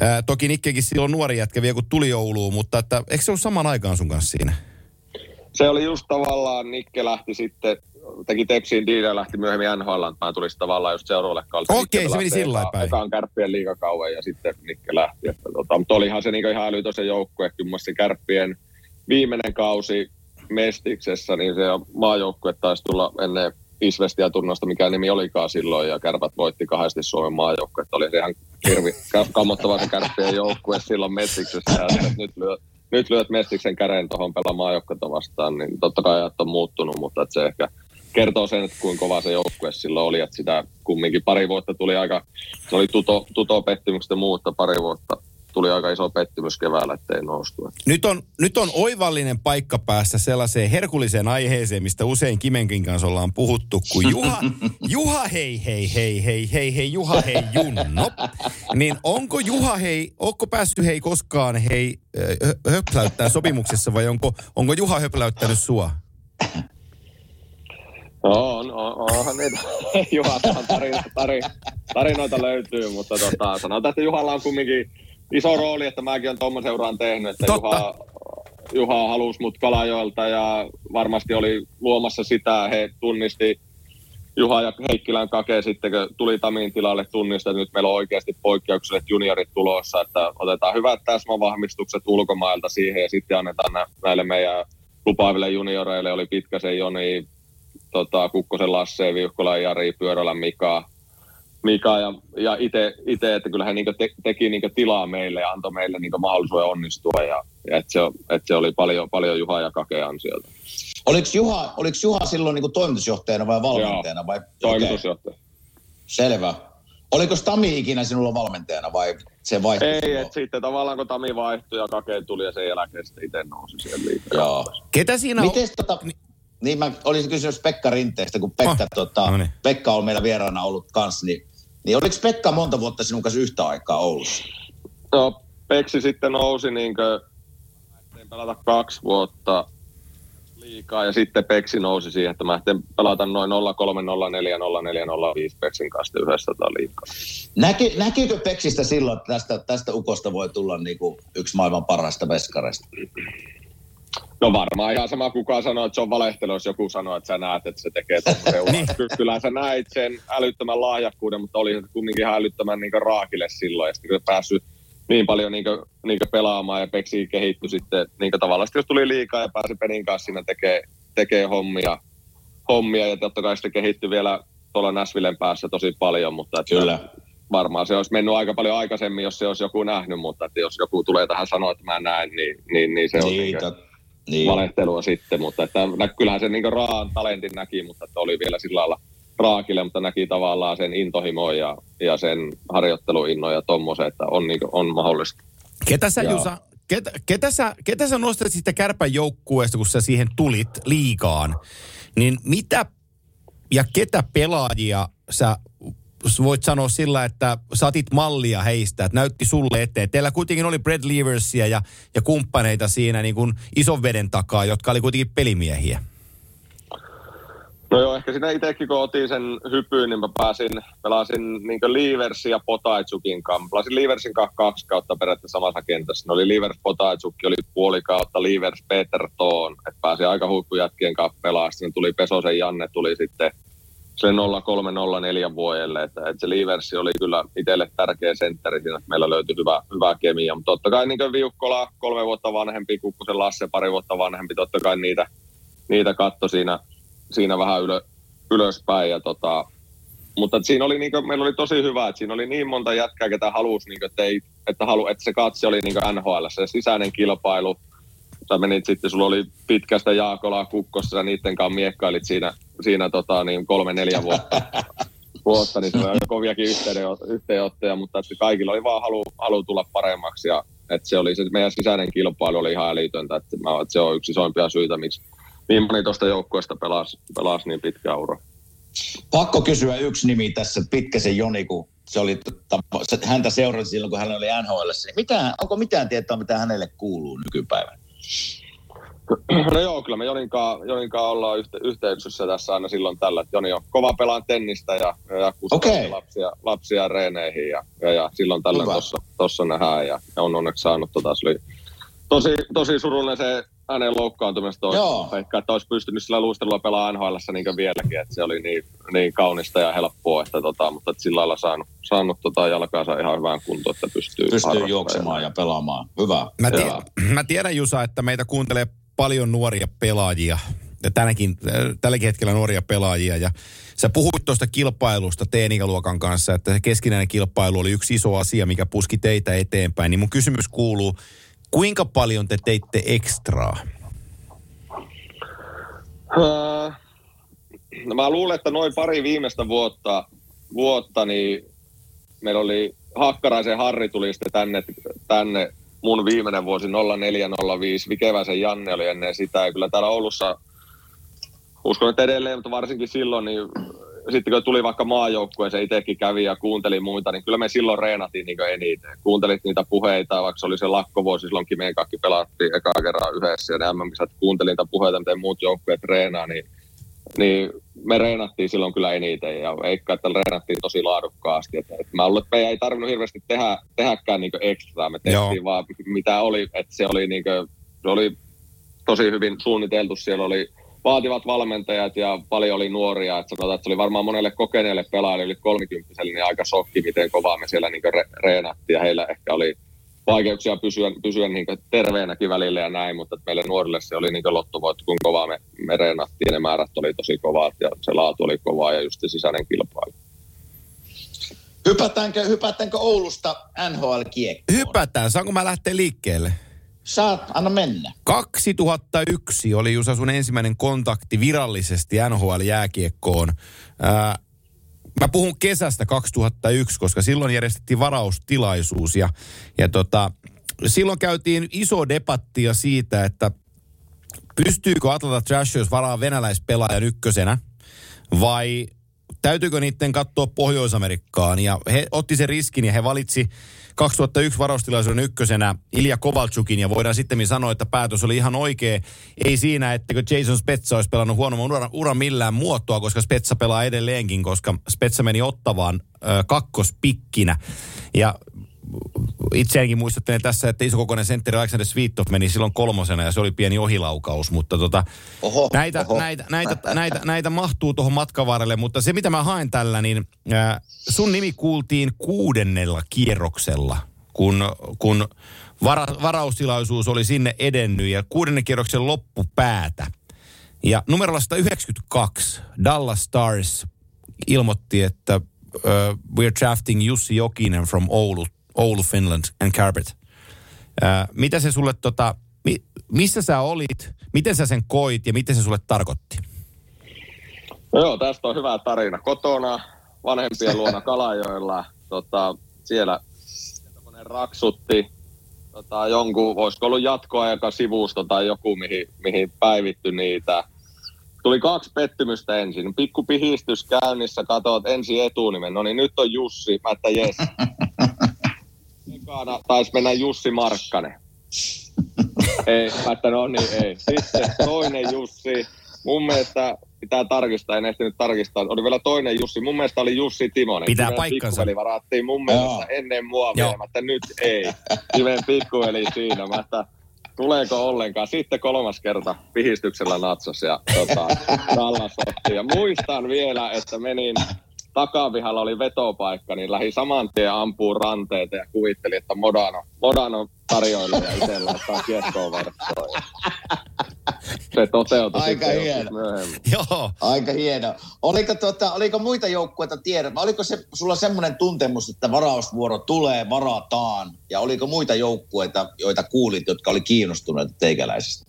Ää, toki Nikkekin silloin nuori jätkä vielä kun tuli Ouluun, mutta että, eikö se ollut saman aikaan sun kanssa siinä? Se oli just tavallaan, Nikke lähti sitten, teki Tepsiin diilejä lähti myöhemmin NHL, mä tulisi tavallaan just seuraavalle kaudelle. Okei, okay, se meni sillä päin. Eka on kärppien liikakauan ja sitten Nikke lähti. Että, tota, mutta olihan se niin ihan älytön joukkue, kyllä se kärppien viimeinen kausi Mestiksessä, niin se maajoukkue taisi tulla ennen Isvestiä tunnosta, mikä nimi olikaan silloin, ja kärpät voitti kahdesti Suomen maajoukkue. Oli se ihan hirvi kammottava se kärppien joukkue silloin Mestiksessä, ja nyt lyö, nyt lyöt Mestiksen käreen tuohon pelaamaan joukkuetta vastaan, niin totta kai ajat on muuttunut, mutta se ehkä kertoo sen, että kuinka kova se joukkue silloin oli, että sitä kumminkin pari vuotta tuli aika, se oli tuto, tuto pettymykset ja muuta pari vuotta tuli aika iso pettymys keväällä, ettei noustu. Nyt on, nyt on oivallinen paikka päästä sellaiseen herkulliseen aiheeseen, mistä usein Kimenkin kanssa ollaan puhuttu, kuin Juha, Juha hei hei hei hei hei hei Juha hei Junno. Niin onko Juha hei, onko päässyt hei koskaan hei höpläyttää sopimuksessa vai onko, onko Juha höpläyttänyt sua? On, on, onhan niitä Juha tarinoita, tarinoita löytyy, mutta tota, sanotaan, että Juhalla on kumminkin iso rooli, että mäkin olen tuommoisen seuraan tehnyt, että Totta. Juha, Juha halusi mut Kalajoelta ja varmasti oli luomassa sitä, he tunnisti Juha ja Heikkilän kake sitten, kun tuli Tamin tilalle tunnista, että nyt meillä on oikeasti poikkeukselliset juniorit tulossa, että otetaan hyvät täsmävahvistukset ulkomailta siihen ja sitten annetaan nä- näille meidän lupaaville junioreille, oli Pitkäsen Joni, tota, Kukkosen Lasse, Viuhkolan Jari, Pyörälän Mika, Mika ja, ja itse, että kyllä he niin te, teki niin tilaa meille ja antoi meille niin mahdollisuuden onnistua ja, ja että se, et se, oli paljon, paljon Juha ja Kake ansiota. Oliko Juha, oliko Juha silloin niin toimitusjohtajana vai valmentajana? Vai? Toimitusjohtaja. Okay. Selvä. Oliko Tami ikinä sinulla valmentajana vai se vaihtui? Ei, että sitten tavallaan kun Tami vaihtui ja Kake tuli ja sen jälkeen sitten itse nousi siihen liikaa. Joo. Ketä siinä on? Mites tota, niin mä olisin kysynyt Pekka Rinteestä, kun Pekka, oh, tota, no niin. Pekka on meillä vieraana ollut kanssa, niin, niin oliko Pekka monta vuotta sinun kanssa yhtä aikaa Oulussa? No, Peksi sitten nousi niin kuin, pelata kaksi vuotta liikaa ja sitten Peksi nousi siihen, että mä ehtin pelata noin 0304 0405 Peksin kanssa yhdessä liikaa. Näki, näkikö Peksistä silloin, että tästä, tästä ukosta voi tulla niin kuin yksi maailman parhaista veskareista? No varmaan ihan sama kukaan sanoo, että se on valehtelu, jos joku sanoo, että sä näet, että se tekee tuommoisen niin. Kyllä sä näit sen älyttömän lahjakkuuden, mutta oli se kumminkin ihan älyttömän niin raakille silloin. Ja sitten päässyt niin paljon niin kuin, niin kuin pelaamaan ja Peksi kehittyi sitten niin kuin tavallaan, jos tuli liikaa ja pääsi Penin kanssa siinä tekee, tekee hommia, hommia ja totta kai sitten kehittyi vielä tuolla Näsvillen päässä tosi paljon, mutta että Kyllä. varmaan se olisi mennyt aika paljon aikaisemmin, jos se olisi joku nähnyt, mutta että jos joku tulee tähän sanoa, että mä näen, niin, niin, niin se on niin, niin. Valehtelua sitten, mutta että, kyllähän se niin raan talentin näki, mutta että oli vielä sillä lailla raakille, mutta näki tavallaan sen intohimoa ja, ja sen harjoitteluinnon ja tommosen, että on, niin kuin, on mahdollista. Ketä sä, ja... Jusa, ketä, ketä, sä, ketä sä nostat sitten kärpän joukkueesta, kun sä siihen tulit liikaan, niin mitä ja ketä pelaajia sä voit sanoa sillä, että saatit mallia heistä, että näytti sulle eteen. Teillä kuitenkin oli Brad Leversia ja, ja kumppaneita siinä niin kuin ison veden takaa, jotka oli kuitenkin pelimiehiä. No joo, ehkä siinä itsekin kun otin sen hypyyn, niin mä pääsin, pelasin niin Leversin ja Potaitsukin kanssa. Pelasin Leversin kanssa kaksi kautta periaatteessa samassa kentässä. Ne oli Livers Potaitsukki, oli puoli kautta, Livers Peter Toon. Että pääsi aika huippujätkien kanssa pelaamaan. Sitten tuli Pesosen Janne, tuli sitten se 0304 vuodelle, että, että se Liversi oli kyllä itselle tärkeä sentteri siinä, että meillä löytyi hyvä, hyvä kemia, mutta totta kai niin Viukkola, kolme vuotta vanhempi, Kukkosen Lasse, pari vuotta vanhempi, totta kai niitä, niitä katto siinä, siinä vähän ylö, ylöspäin ja tota, mutta siinä oli, niin kuin, meillä oli tosi hyvä, että siinä oli niin monta jätkää, ketä halusi, niin kuin, että, ei, että, halu, että se katse oli niin NHL, se sisäinen kilpailu, sä menit sitten, sulla oli pitkästä Jaakolaa kukkossa ja niiden kanssa miekkailit siinä, siinä tota, niin kolme, neljä vuotta, vuotta niin se oli koviakin yhteenottoja, mutta että kaikilla oli vaan halu, halu tulla paremmaksi ja että se oli se meidän sisäinen kilpailu oli ihan älytöntä, että, mä, että se on yksi isoimpia syitä, miksi niin moni tuosta joukkueesta pelasi, pelasi niin pitkä ura. Pakko kysyä yksi nimi tässä, Pitkäsen Joni, kun se oli, häntä seurasi silloin, kun hän oli NHL. Mitä, onko mitään tietoa, mitä hänelle kuuluu nykypäivänä? No joo, kyllä me Joninkaan, Joninkaan ollaan yhte, yhteyksissä tässä aina silloin tällä. Että Joni on kova pelaan tennistä ja, ja okay. lapsia, lapsia reeneihin ja, ja, ja silloin tällä tuossa nähdään ja, ja, on onneksi saanut tota, se oli tosi, tosi surullinen se hänen loukkaantumista on. Ehkä, että olisi pystynyt sillä luistelulla pelaamaan NHL niin vieläkin, että se oli niin, niin kaunista ja helppoa, että tota, mutta että sillä lailla saanut, saanut tota jalkaansa ihan hyvään kuntoon, että pystyy, pystyy juoksemaan ja pelaamaan. Hyvä. Mä, tie- mä tiedän Jusa, että meitä kuuntelee paljon nuoria pelaajia ja tänäkin, tälläkin hetkellä nuoria pelaajia. Ja sä puhuit tuosta kilpailusta teenikäluokan kanssa, että se keskinäinen kilpailu oli yksi iso asia, mikä puski teitä eteenpäin. Niin mun kysymys kuuluu, kuinka paljon te teitte ekstraa? Uh, no mä luulen, että noin pari viimeistä vuotta, vuotta niin meillä oli Hakkaraisen Harri tuli sitten tänne, tänne mun viimeinen vuosi 0405, Vikeväisen Janne oli ennen sitä. Ja kyllä täällä Oulussa, uskon, että edelleen, mutta varsinkin silloin, niin sitten kun tuli vaikka maajoukkueeseen, itsekin kävi ja kuunteli muita, niin kyllä me silloin reenattiin niin eniten. Kuuntelit niitä puheita, vaikka se oli se lakkovuosi, silloinkin meidän kaikki pelattiin eka kerran yhdessä ja ne mm kuuntelin niitä puheita, miten muut joukkueet treenaa, niin niin me reenattiin silloin kyllä eniten ja eikä, että reenattiin tosi laadukkaasti. Että, että mä luulen, että meidän ei tarvinnut hirveästi tehdä, tehdäkään niin ekstraa. Me tehtiin Joo. vaan mitä oli, että se oli, niin kuin, se oli tosi hyvin suunniteltu. Siellä oli vaativat valmentajat ja paljon oli nuoria. Että sanotaan, että se oli varmaan monelle kokeneelle pelaajalle yli 30 niin aika shokki, miten kovaa me siellä niin re- reenattiin. Ja heillä ehkä oli vaikeuksia pysyä, pysyä niin terveenäkin välillä ja näin, mutta meille nuorille se oli niin lottovoitto, kun kovaa me, me reenattiin. Ne määrät oli tosi kovat ja se laatu oli kovaa ja just se sisäinen kilpailu. Hypätäänkö, hypätäänkö Oulusta NHL-kiekkoon? Hypätään. Saanko mä lähteä liikkeelle? Saat, anna mennä. 2001 oli Jusa sun ensimmäinen kontakti virallisesti NHL-jääkiekkoon. Ää, mä puhun kesästä 2001, koska silloin järjestettiin varaustilaisuus ja, ja tota, silloin käytiin iso debattia siitä, että pystyykö Atlanta Trashers varaa venäläispelaajan ykkösenä vai täytyykö niiden katsoa Pohjois-Amerikkaan. Ja he otti sen riskin ja he valitsi 2001 varaustilaisuuden ykkösenä Ilja Kovalchukin ja voidaan sitten sanoa, että päätös oli ihan oikea. Ei siinä, että Jason Spetsa olisi pelannut huonomman uran, uran millään muotoa, koska Spetsa pelaa edelleenkin, koska Spetsa meni ottavaan ö, kakkospikkinä. Ja itseäänkin muistuttelen tässä, että isokokoinen sentteri Alexander Svitov meni silloin kolmosena ja se oli pieni ohilaukaus, mutta tota, Oho, näitä, oho. Näitä, näitä, näitä, näitä, mahtuu tuohon matkavarrelle, mutta se mitä mä haen tällä, niin äh, sun nimi kuultiin kuudennella kierroksella, kun, kun vara, varaustilaisuus oli sinne edennyt ja kuudennen kierroksen loppupäätä. Ja numerolla 192 Dallas Stars ilmoitti, että uh, we're drafting Jussi Jokinen from Oulu, Oulu Finland and Carpet. Uh, mitä se sulle, tota, mi, missä sä olit, miten sä sen koit ja miten se sulle tarkoitti? No joo, tästä on hyvä tarina. Kotona vanhempien luona Kalajoilla, tota, siellä raksutti tota, jonkun, voisiko ollut jatkoaika sivusto tai joku, mihin, mihin päivitty niitä. Tuli kaksi pettymystä ensin. Pikku pihistys käynnissä, katsoit ensin etunimen. No niin, nyt on Jussi. Mä että jes. Ekana taisi mennä Jussi Markkanen. ei, mä että no niin, ei. Sitten toinen Jussi. Mun mielestä pitää tarkistaa, en ehtinyt tarkistaa. Oli vielä toinen Jussi. Mun mielestä oli Jussi Timonen. Pitää Kiven paikkansa. Pikkuveli varattiin mun mielestä Joo. ennen mua vielä. Mä että nyt ei. Kiven pikkuveli siinä. Mä että tuleeko ollenkaan. Sitten kolmas kerta pihistyksellä natsas ja tota. Ja muistan vielä, että menin takapihalla oli vetopaikka, niin lähi saman tien ampuu ranteita ja kuvitteli, että Modano, Modano tarjoilee ja itse laittaa kiekkoon Se toteutui Aika sitten hieno. myöhemmin. Joo. Aika hieno. Oliko, tota, oliko muita joukkueita tiedä? vai Oliko se, sulla semmoinen tuntemus, että varausvuoro tulee, varataan? Ja oliko muita joukkueita, joita kuulit, jotka oli kiinnostuneita teikäläisestä?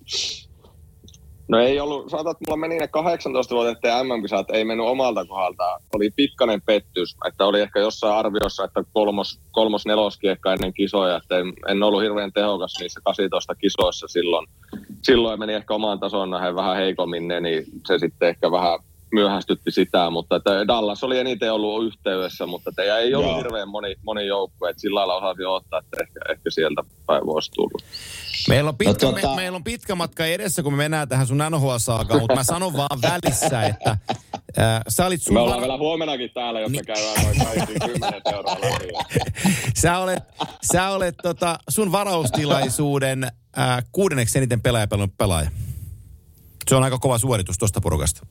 No ei ollut, että mulla meni ne 18 vuotta MM-kisat, ei mennyt omalta kohdalta. Oli pikkainen pettys, että oli ehkä jossain arviossa, että kolmos, kolmos neloskiekka ennen kisoja, että en, en ollut hirveän tehokas niissä 18 kisoissa silloin. Silloin meni ehkä omaan tasoon nähden vähän heikommin ne, niin se sitten ehkä vähän myöhästytti sitä, mutta että Dallas oli eniten ollut yhteydessä, mutta että ei ollut Joo. hirveän moni, moni joukkue, että sillä lailla osasin ottaa, että ehkä, ehkä sieltä päin voisi tulla. Meillä on, pitkä, No tota- me, meillä on pitkä matka edessä, kun me mennään tähän sun NHL-saakaan, mutta mä sanon vaan välissä, että äh, sä olit sun Me ollaan var- vielä huomenakin täällä, jos me käydään noin kaikki 10 euroa läpi. sä olet, sä olet tota, sun varaustilaisuuden äh, kuudenneksi eniten pelaaja pelaaja. Se on aika kova suoritus tuosta porukasta.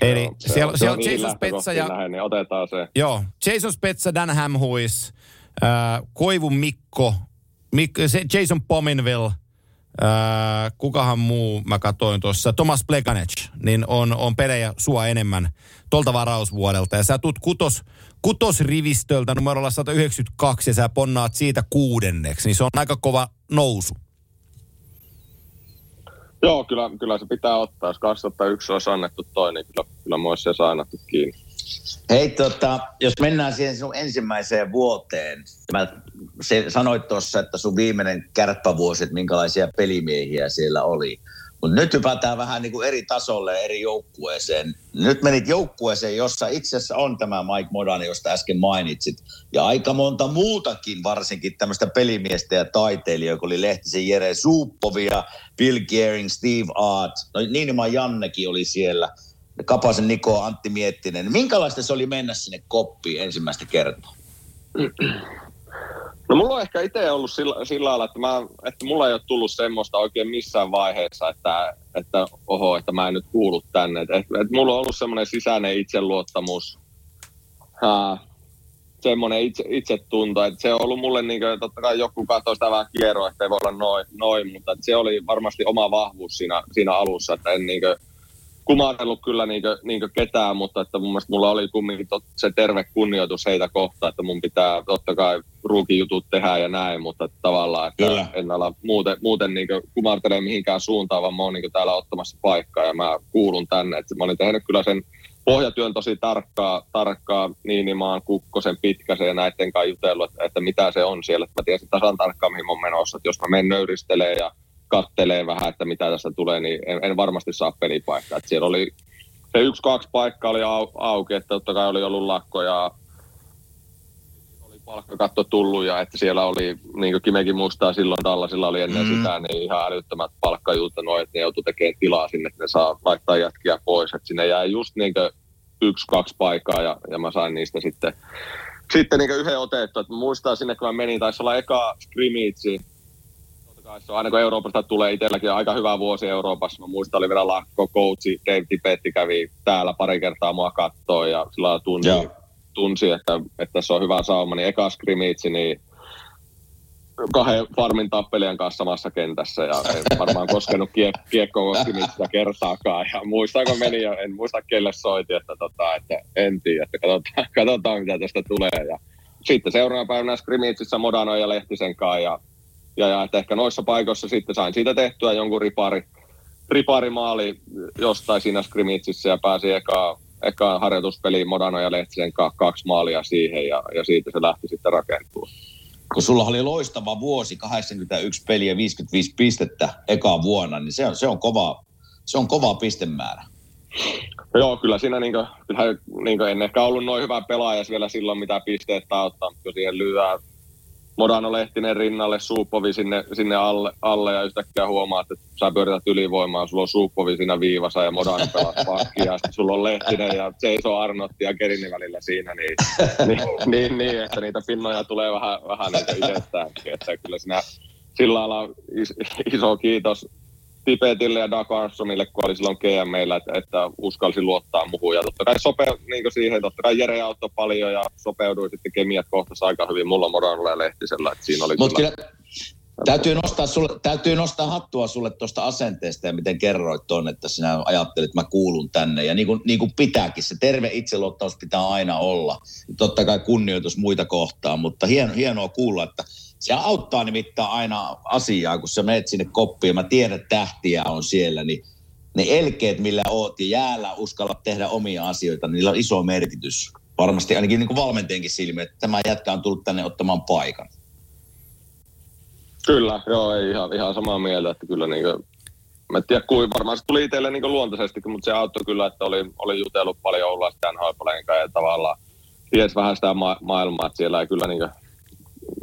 Kyllä. Eli se siellä- on- se siellä on on niin Jason Spezza lähtökohtiin ja- Nähden, niin otetaan se. Joo, Jason Spetsa, Dan Hamhuis, äh, Koivun Mikko, Mik- se Jason Pominville, äh, kukahan muu mä katsoin tuossa, Thomas Plekanec, niin on, on pelejä sua enemmän tolta varausvuodelta. Ja sä tuut kutos, kutosrivistöltä numerolla 192 ja sä ponnaat siitä kuudenneksi, niin se on aika kova nousu. Joo, kyllä, kyllä se pitää ottaa. Jos 2001 olisi annettu toi, niin kyllä, kyllä olisi se saanattu kiinni. Hei, tota, jos mennään siihen sun ensimmäiseen vuoteen. Mä sanoit tuossa, että sun viimeinen kärppävuosi, että minkälaisia pelimiehiä siellä oli. Mutta nyt hypätään vähän niin kuin eri tasolle eri joukkueeseen. Nyt menit joukkueeseen, jossa itse asiassa on tämä Mike Modani, josta äsken mainitsit. Ja aika monta muutakin, varsinkin tämmöistä pelimiestä ja taiteilijoita, kun oli Lehtisen Jere Suuppovia, Bill Gearing, Steve Art. No Niinimaan Jannekin oli siellä. Kapasen Niko, Antti Miettinen. Minkälaista se oli mennä sinne koppiin ensimmäistä kertaa? No mulla on ehkä itse ollut sillä, sillä lailla, että, mä, että mulla ei ole tullut semmoista oikein missään vaiheessa, että, että oho, että mä en nyt kuulu tänne. Että, että mulla on ollut semmoinen sisäinen itseluottamus, ää, semmoinen itse, itsetunto, että se on ollut mulle, niin kuin, totta kai joku katsoi sitä vähän kierroa, että ei voi olla noin, noin mutta se oli varmasti oma vahvuus siinä, siinä alussa, että en niin kuin, kumarellut kyllä niinkö, niinkö ketään, mutta että mun mielestä mulla oli kumminkin tot, se terve kunnioitus heitä kohtaan, että mun pitää totta kai ruukijutut tehdä ja näin, mutta että tavallaan, että kyllä. en ala muuten, muuten niinkö kumartele mihinkään suuntaan, vaan mä oon niinkö täällä ottamassa paikkaa ja mä kuulun tänne. Että mä olin tehnyt kyllä sen pohjatyön tosi tarkkaa, tarkkaa Niinimaan, Kukkosen, Pitkäsen ja näiden kanssa jutellut, että, että mitä se on siellä. Että mä tiesin tasan tarkkaan, mihin mä oon menossa. Että jos mä menen nöyristelee ja kattelee vähän, että mitä tässä tulee, niin en, en varmasti saa pelipaikkaa. Että siellä oli se yksi, kaksi paikkaa oli au, auki, että totta kai oli ollut lakko ja oli palkkakatto tullut ja että siellä oli, niin kuin Kimekin muistaa silloin Dallasilla oli ennen mm. sitä, niin ihan älyttömät palkkajuutta että ne joutui tekemään tilaa sinne, että ne saa laittaa jätkiä pois. Että sinne jäi just niin kuin yksi, kaksi paikkaa ja, ja mä sain niistä sitten, sitten niin yhden otettu. Että muistaa sinne, kun mä menin, taisi olla eka scrimmage, se on aina kun Euroopasta tulee itselläkin aika hyvä vuosi Euroopassa. Mä muistan, oli vielä lakko, coachi Dave Tipetti kävi täällä pari kertaa mua kattoo ja sillä tunsi, tunsi että, että se on hyvä sauma. Niin eka skrimitsi, niin kahden farmin tappelijan kanssa samassa kentässä ja en varmaan koskenut kiek- kiekkoon mitään kertaakaan. Ja muistaako meni ja en muista kelle soiti, että, tota, että en tiedä, että katsotaan, katsotaan mitä tästä tulee. Ja sitten seuraavana päivänä Skrimitsissä Modano ja Lehtisen kanssa ja ja, ja että ehkä noissa paikoissa sitten sain siitä tehtyä jonkun ripari, riparimaali jostain siinä skrimitsissä ja pääsi eka, eka harjoituspeliin Modano ja Lehtisen kaksi maalia siihen ja, ja siitä se lähti sitten rakentumaan. Kun sulla oli loistava vuosi, 81 peliä, 55 pistettä eka vuonna, niin se on, se on, kova, se on kova pistemäärä. Joo, kyllä siinä niin kuin, kyllä, niin kuin en ehkä ollut noin hyvä pelaaja vielä silloin, mitä pisteet tauttaa, mutta siihen lyödään Modano Lehtinen rinnalle, Suupovi sinne, sinne alle, alle, ja yhtäkkiä huomaat, että sä pyörität ylivoimaa, sulla on Suupovi siinä viivassa ja Modano pelaa pakkia, ja sitten sulla on Lehtinen ja Seiso Arnotti ja Kerini välillä siinä, niin, niin, niin, niin, että niitä pinnoja tulee vähän, vähän niin itsestäänkin, että kyllä siinä sillä lailla iso kiitos Tibetille ja Doug Armstrongille, kun oli silloin GM meillä, että, että uskalsi luottaa muuhun. Ja totta kai sope, niin siihen, totta kai Jere auttoi paljon ja sopeudui sitten kemiat kohtasi aika hyvin. Mulla Moranulla ja Lehtisellä, että siinä oli Mut kyllä... kyllä Täytyy nostaa, sulle, täytyy nostaa hattua sulle tuosta asenteesta ja miten kerroit tuonne, että sinä ajattelit, että mä kuulun tänne. Ja niin kuin, niin kuin pitääkin, se terve itseluottamus pitää aina olla. Totta kai kunnioitus muita kohtaan, mutta hieno, hienoa kuulla, että se auttaa nimittäin aina asiaa, kun sä menet sinne koppiin, mä tiedän, että tähtiä on siellä, niin ne elkeet, millä oot ja jäällä uskalla tehdä omia asioita, niin niillä on iso merkitys. Varmasti ainakin niin kuin valmentajienkin silmiin, että tämä jätkä on tullut tänne ottamaan paikan. Kyllä, joo, ei ihan, ihan samaa mieltä, että kyllä niin kuin, mä en tiedä, kuin varmaan se tuli itselle niin luontaisesti, mutta se auttoi kyllä, että oli, oli jutellut paljon olla sitä nhl ja tavallaan ties vähän sitä ma- maailmaa, että siellä ei kyllä niin kuin,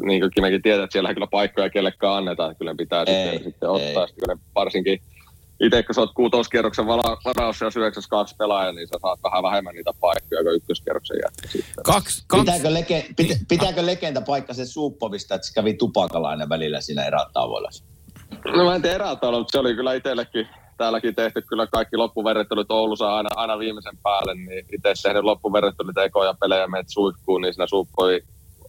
niin kuin mekin tietää, että siellä ei kyllä paikkoja kellekään annetaan, että kyllä pitää ei, sitten, sitten ottaa. Ei. Sitten, varsinkin itse, kun sä oot kuutoskierroksen varaus ja 92 pelaaja, niin sä saat vähän vähemmän niitä paikkoja kuin ykköskierroksen jätkä Kaksi, kaksi. Pitääkö, leke, pitä, pitääkö legenda paikka se Suuppovista, että se kävi tupakalainen välillä siinä erätauvoilla? No mä en tiedä erätauolla, mutta se oli kyllä itsellekin täälläkin tehty kyllä kaikki loppuverrettelut Oulussa aina, aina viimeisen päälle, niin itse tehnyt loppuverrettelut ekoja pelejä meitä suihkuun, niin siinä Suuppoi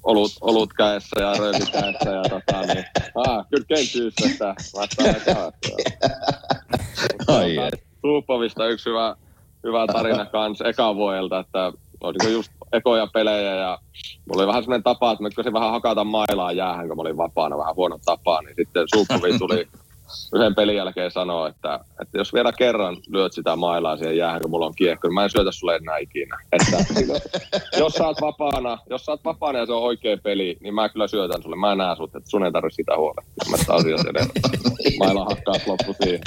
olut, olut käessä ja rööki käessä ja tota niin, ah, kyllä kentyyssä sitä vastaan Ai Suupovista yksi hyvä, hyvä tarina kans eka vuodelta, että oliko just ekoja pelejä ja mulla oli vähän sellainen tapa, että mä vähän hakata mailaa jäähän, kun mä olin vapaana, vähän huono tapa, niin sitten Suupovi tuli yhden pelin jälkeen sanoo, että, että jos vielä kerran lyöt sitä mailaa siihen jäähän, kun mulla on kiekko, niin mä en syötä sulle enää ikinä. Että, jos sä oot vapaana, jos sä oot vapaana ja se on oikea peli, niin mä kyllä syötän sulle. Mä näen sut, että sun ei tarvitse sitä huolehtia. Mä sitä asiat edelleen. Maila hakkaa loppu siihen.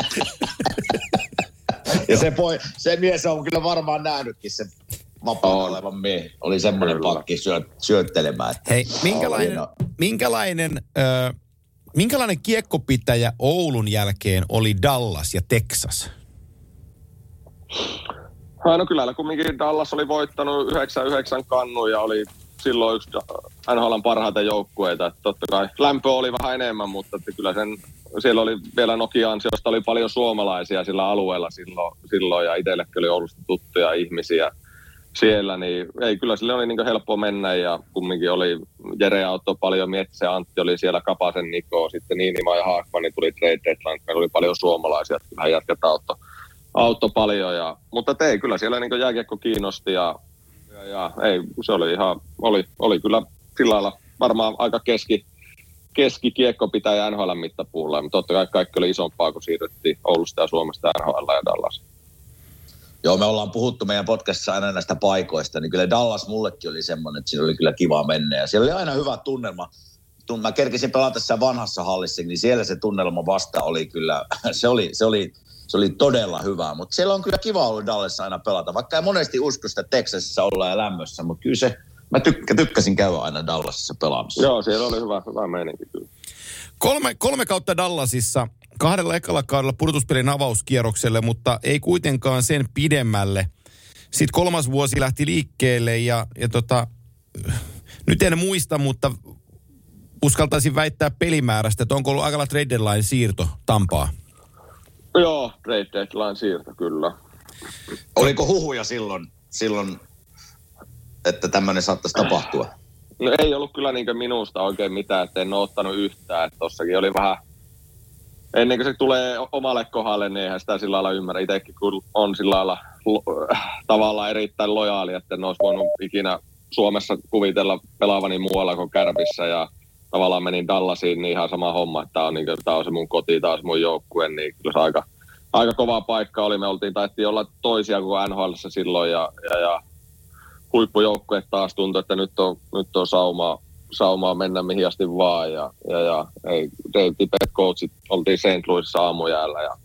Ja se, poi, se mies on kyllä varmaan nähnytkin sen vapaa olevan mie. Oli semmoinen pakki syö, syöttelemään. Että Hei, minkälainen, minkälainen ö, Minkälainen kiekkopitäjä Oulun jälkeen oli Dallas ja Texas? No kyllä, kumminkin Dallas oli voittanut 99 kannu ja oli silloin yksi NHLn parhaita joukkueita. Totta kai lämpö oli vähän enemmän, mutta että kyllä sen, siellä oli vielä Nokia-ansiosta oli paljon suomalaisia sillä alueella silloin, silloin ja itsellekin oli Oulusta tuttuja ihmisiä siellä, niin ei kyllä sille oli niin helppo mennä ja kumminkin oli Jere Autto paljon, Mietse Antti oli siellä, Kapasen Niko, sitten Niinima ja Haakman, niin tuli trade deadline, meillä oli paljon suomalaisia, kyllähän jätkät auto, auto paljon, ja, mutta ei, kyllä siellä niin jääkiekko kiinnosti ja, ja, ja, ei, se oli ihan, oli, oli kyllä sillä lailla varmaan aika keski, keskikiekko pitää NHL mittapuulla, mutta totta kai kaikki oli isompaa, kun siirryttiin Oulusta ja Suomesta NHL ja Dallas. Joo, me ollaan puhuttu meidän podcastissa aina näistä paikoista, niin kyllä Dallas mullekin oli semmoinen, että siinä oli kyllä kiva mennä. Ja siellä oli aina hyvä tunnelma. Mä kerkisin pelata tässä vanhassa hallissa, niin siellä se tunnelma vasta oli kyllä, se oli, se oli, se oli todella hyvä. Mutta siellä on kyllä kiva ollut Dallasissa aina pelata, vaikka ei monesti usko sitä Texasissa olla ja lämmössä, mutta kyllä se, mä tykkä, tykkäsin käydä aina Dallasissa pelaamassa. Joo, siellä oli hyvä, hyvä meininki kyllä. Kolme, kolme kautta Dallasissa kahdella ekalla kaudella pudotuspelin avauskierrokselle, mutta ei kuitenkaan sen pidemmälle. Sitten kolmas vuosi lähti liikkeelle ja, ja tota, nyt en muista, mutta uskaltaisin väittää pelimäärästä, että onko ollut aikalla trade deadline siirto Tampaa? Joo, trade deadline siirto, kyllä. Oliko huhuja silloin, silloin että tämmöinen saattaisi tapahtua? No ei ollut kyllä niin minusta oikein mitään, että en ole ottanut yhtään. Että tossakin oli vähän ennen kuin se tulee omalle kohdalle, niin eihän sitä sillä lailla ymmärrä. Itsekin kun on sillä lailla tavallaan erittäin lojaali, että en olisi voinut ikinä Suomessa kuvitella pelaavani muualla kuin Kärpissä ja tavallaan menin Dallasiin, niin ihan sama homma, että tämä on, niin kuin, tämä on se mun koti, taas mun joukkue, niin kyllä se aika, aika kova paikka oli. Me oltiin, taittiin olla toisia kuin NHL silloin ja, ja, ja huippujoukkue taas tuntui, että nyt on, nyt on saumaa, saumaa mennä mihin asti vaan. Ja, ja, ja ei, Dave coachit, oltiin St. Louisissa aamujäällä ja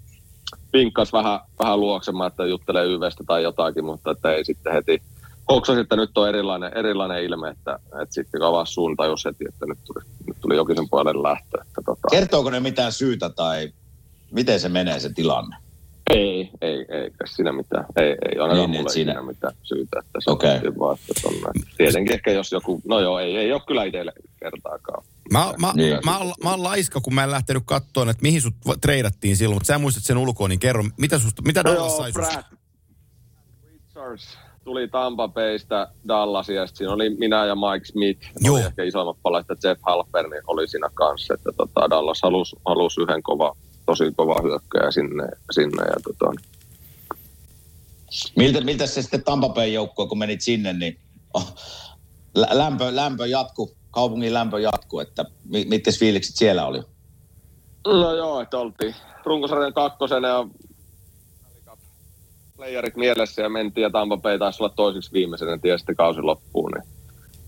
vinkkas vähän, vähän luoksemaan, että juttelee YVstä tai jotakin, mutta että ei sitten heti hoksasi, että nyt on erilainen, erilainen ilme, että, että sitten avasi suun tajus heti, että nyt tuli, nyt tuli jokisen puolelle lähtö. Että tota... Kertooko ne mitään syytä tai miten se menee se tilanne? Ei, ei, ei siinä mitään. Ei, ei ainakaan niin, mulle siinä... mitään syytä. Että se okay. on vaan, että on, tietenkin ehkä jos joku, no joo, ei, ei ole kyllä itselle kertaakaan. Mä, mä, niin. mä, mä, mä oon laiska, kun mä en lähtenyt katsoa, että mihin sut treidattiin silloin, mutta sä muistat sen ulkoa, niin kerro, mitä, susta, mitä no Dallas sai susta? Richards tuli Tampa Baystä Dallasia, ja siinä oli minä ja Mike Smith, Joo. oli ehkä isommat palat, että Jeff Halper niin oli siinä kanssa, että tota, Dallas halusi halus yhden kova tosi kova hyökkäjä sinne, sinne ja tota... Miltä, miltä se sitten Tampa Bay joukkue, kun menit sinne, niin lämpö, lämpö jatku, kaupungin lämpö jatku, että mitkä fiilikset siellä oli? No joo, että oltiin runkosarjan kakkosena ja playerit mielessä ja mentiin ja Tampa Bay taisi olla toiseksi viimeisenä, sitten kausi loppuun. Niin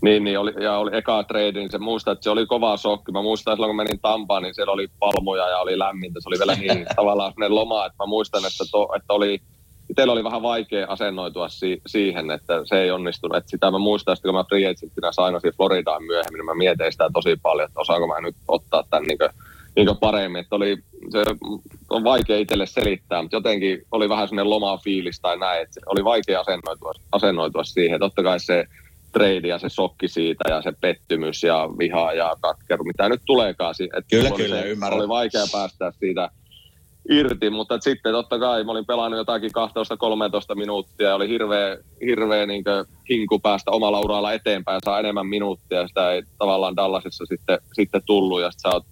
niin, niin oli, ja oli eka trade, niin se muista, että se oli kova sokki. Mä muistan, että silloin kun menin Tampaan, niin siellä oli palmuja ja oli lämmintä. Se oli vielä niin tavallaan sellainen loma, että mä muistan, että, to, että oli, itsellä oli vähän vaikea asennoitua si- siihen, että se ei onnistunut. Että sitä mä muistan, että kun mä free agentinä sainasin Floridaan myöhemmin, niin mä mietin sitä tosi paljon, että osaanko mä nyt ottaa tämän niin kuin, niin kuin paremmin. Että oli, se on vaikea itselle selittää, mutta jotenkin oli vähän sellainen loma fiilis tai näin, että oli vaikea asennoitua, asennoitua siihen. Totta kai se trade ja se sokki siitä ja se pettymys ja viha ja katkeru, mitä nyt tuleekaan. Että kyllä, kyllä, se, ymmärrän. Oli vaikea päästä siitä irti, mutta sitten totta kai mä olin pelannut jotakin 12-13 minuuttia ja oli hirveä, hirveä niin hinku päästä omalla uralla eteenpäin, saa enemmän minuuttia ja sitä ei tavallaan Dallasissa sitten, sitten tullut ja sitten sä oot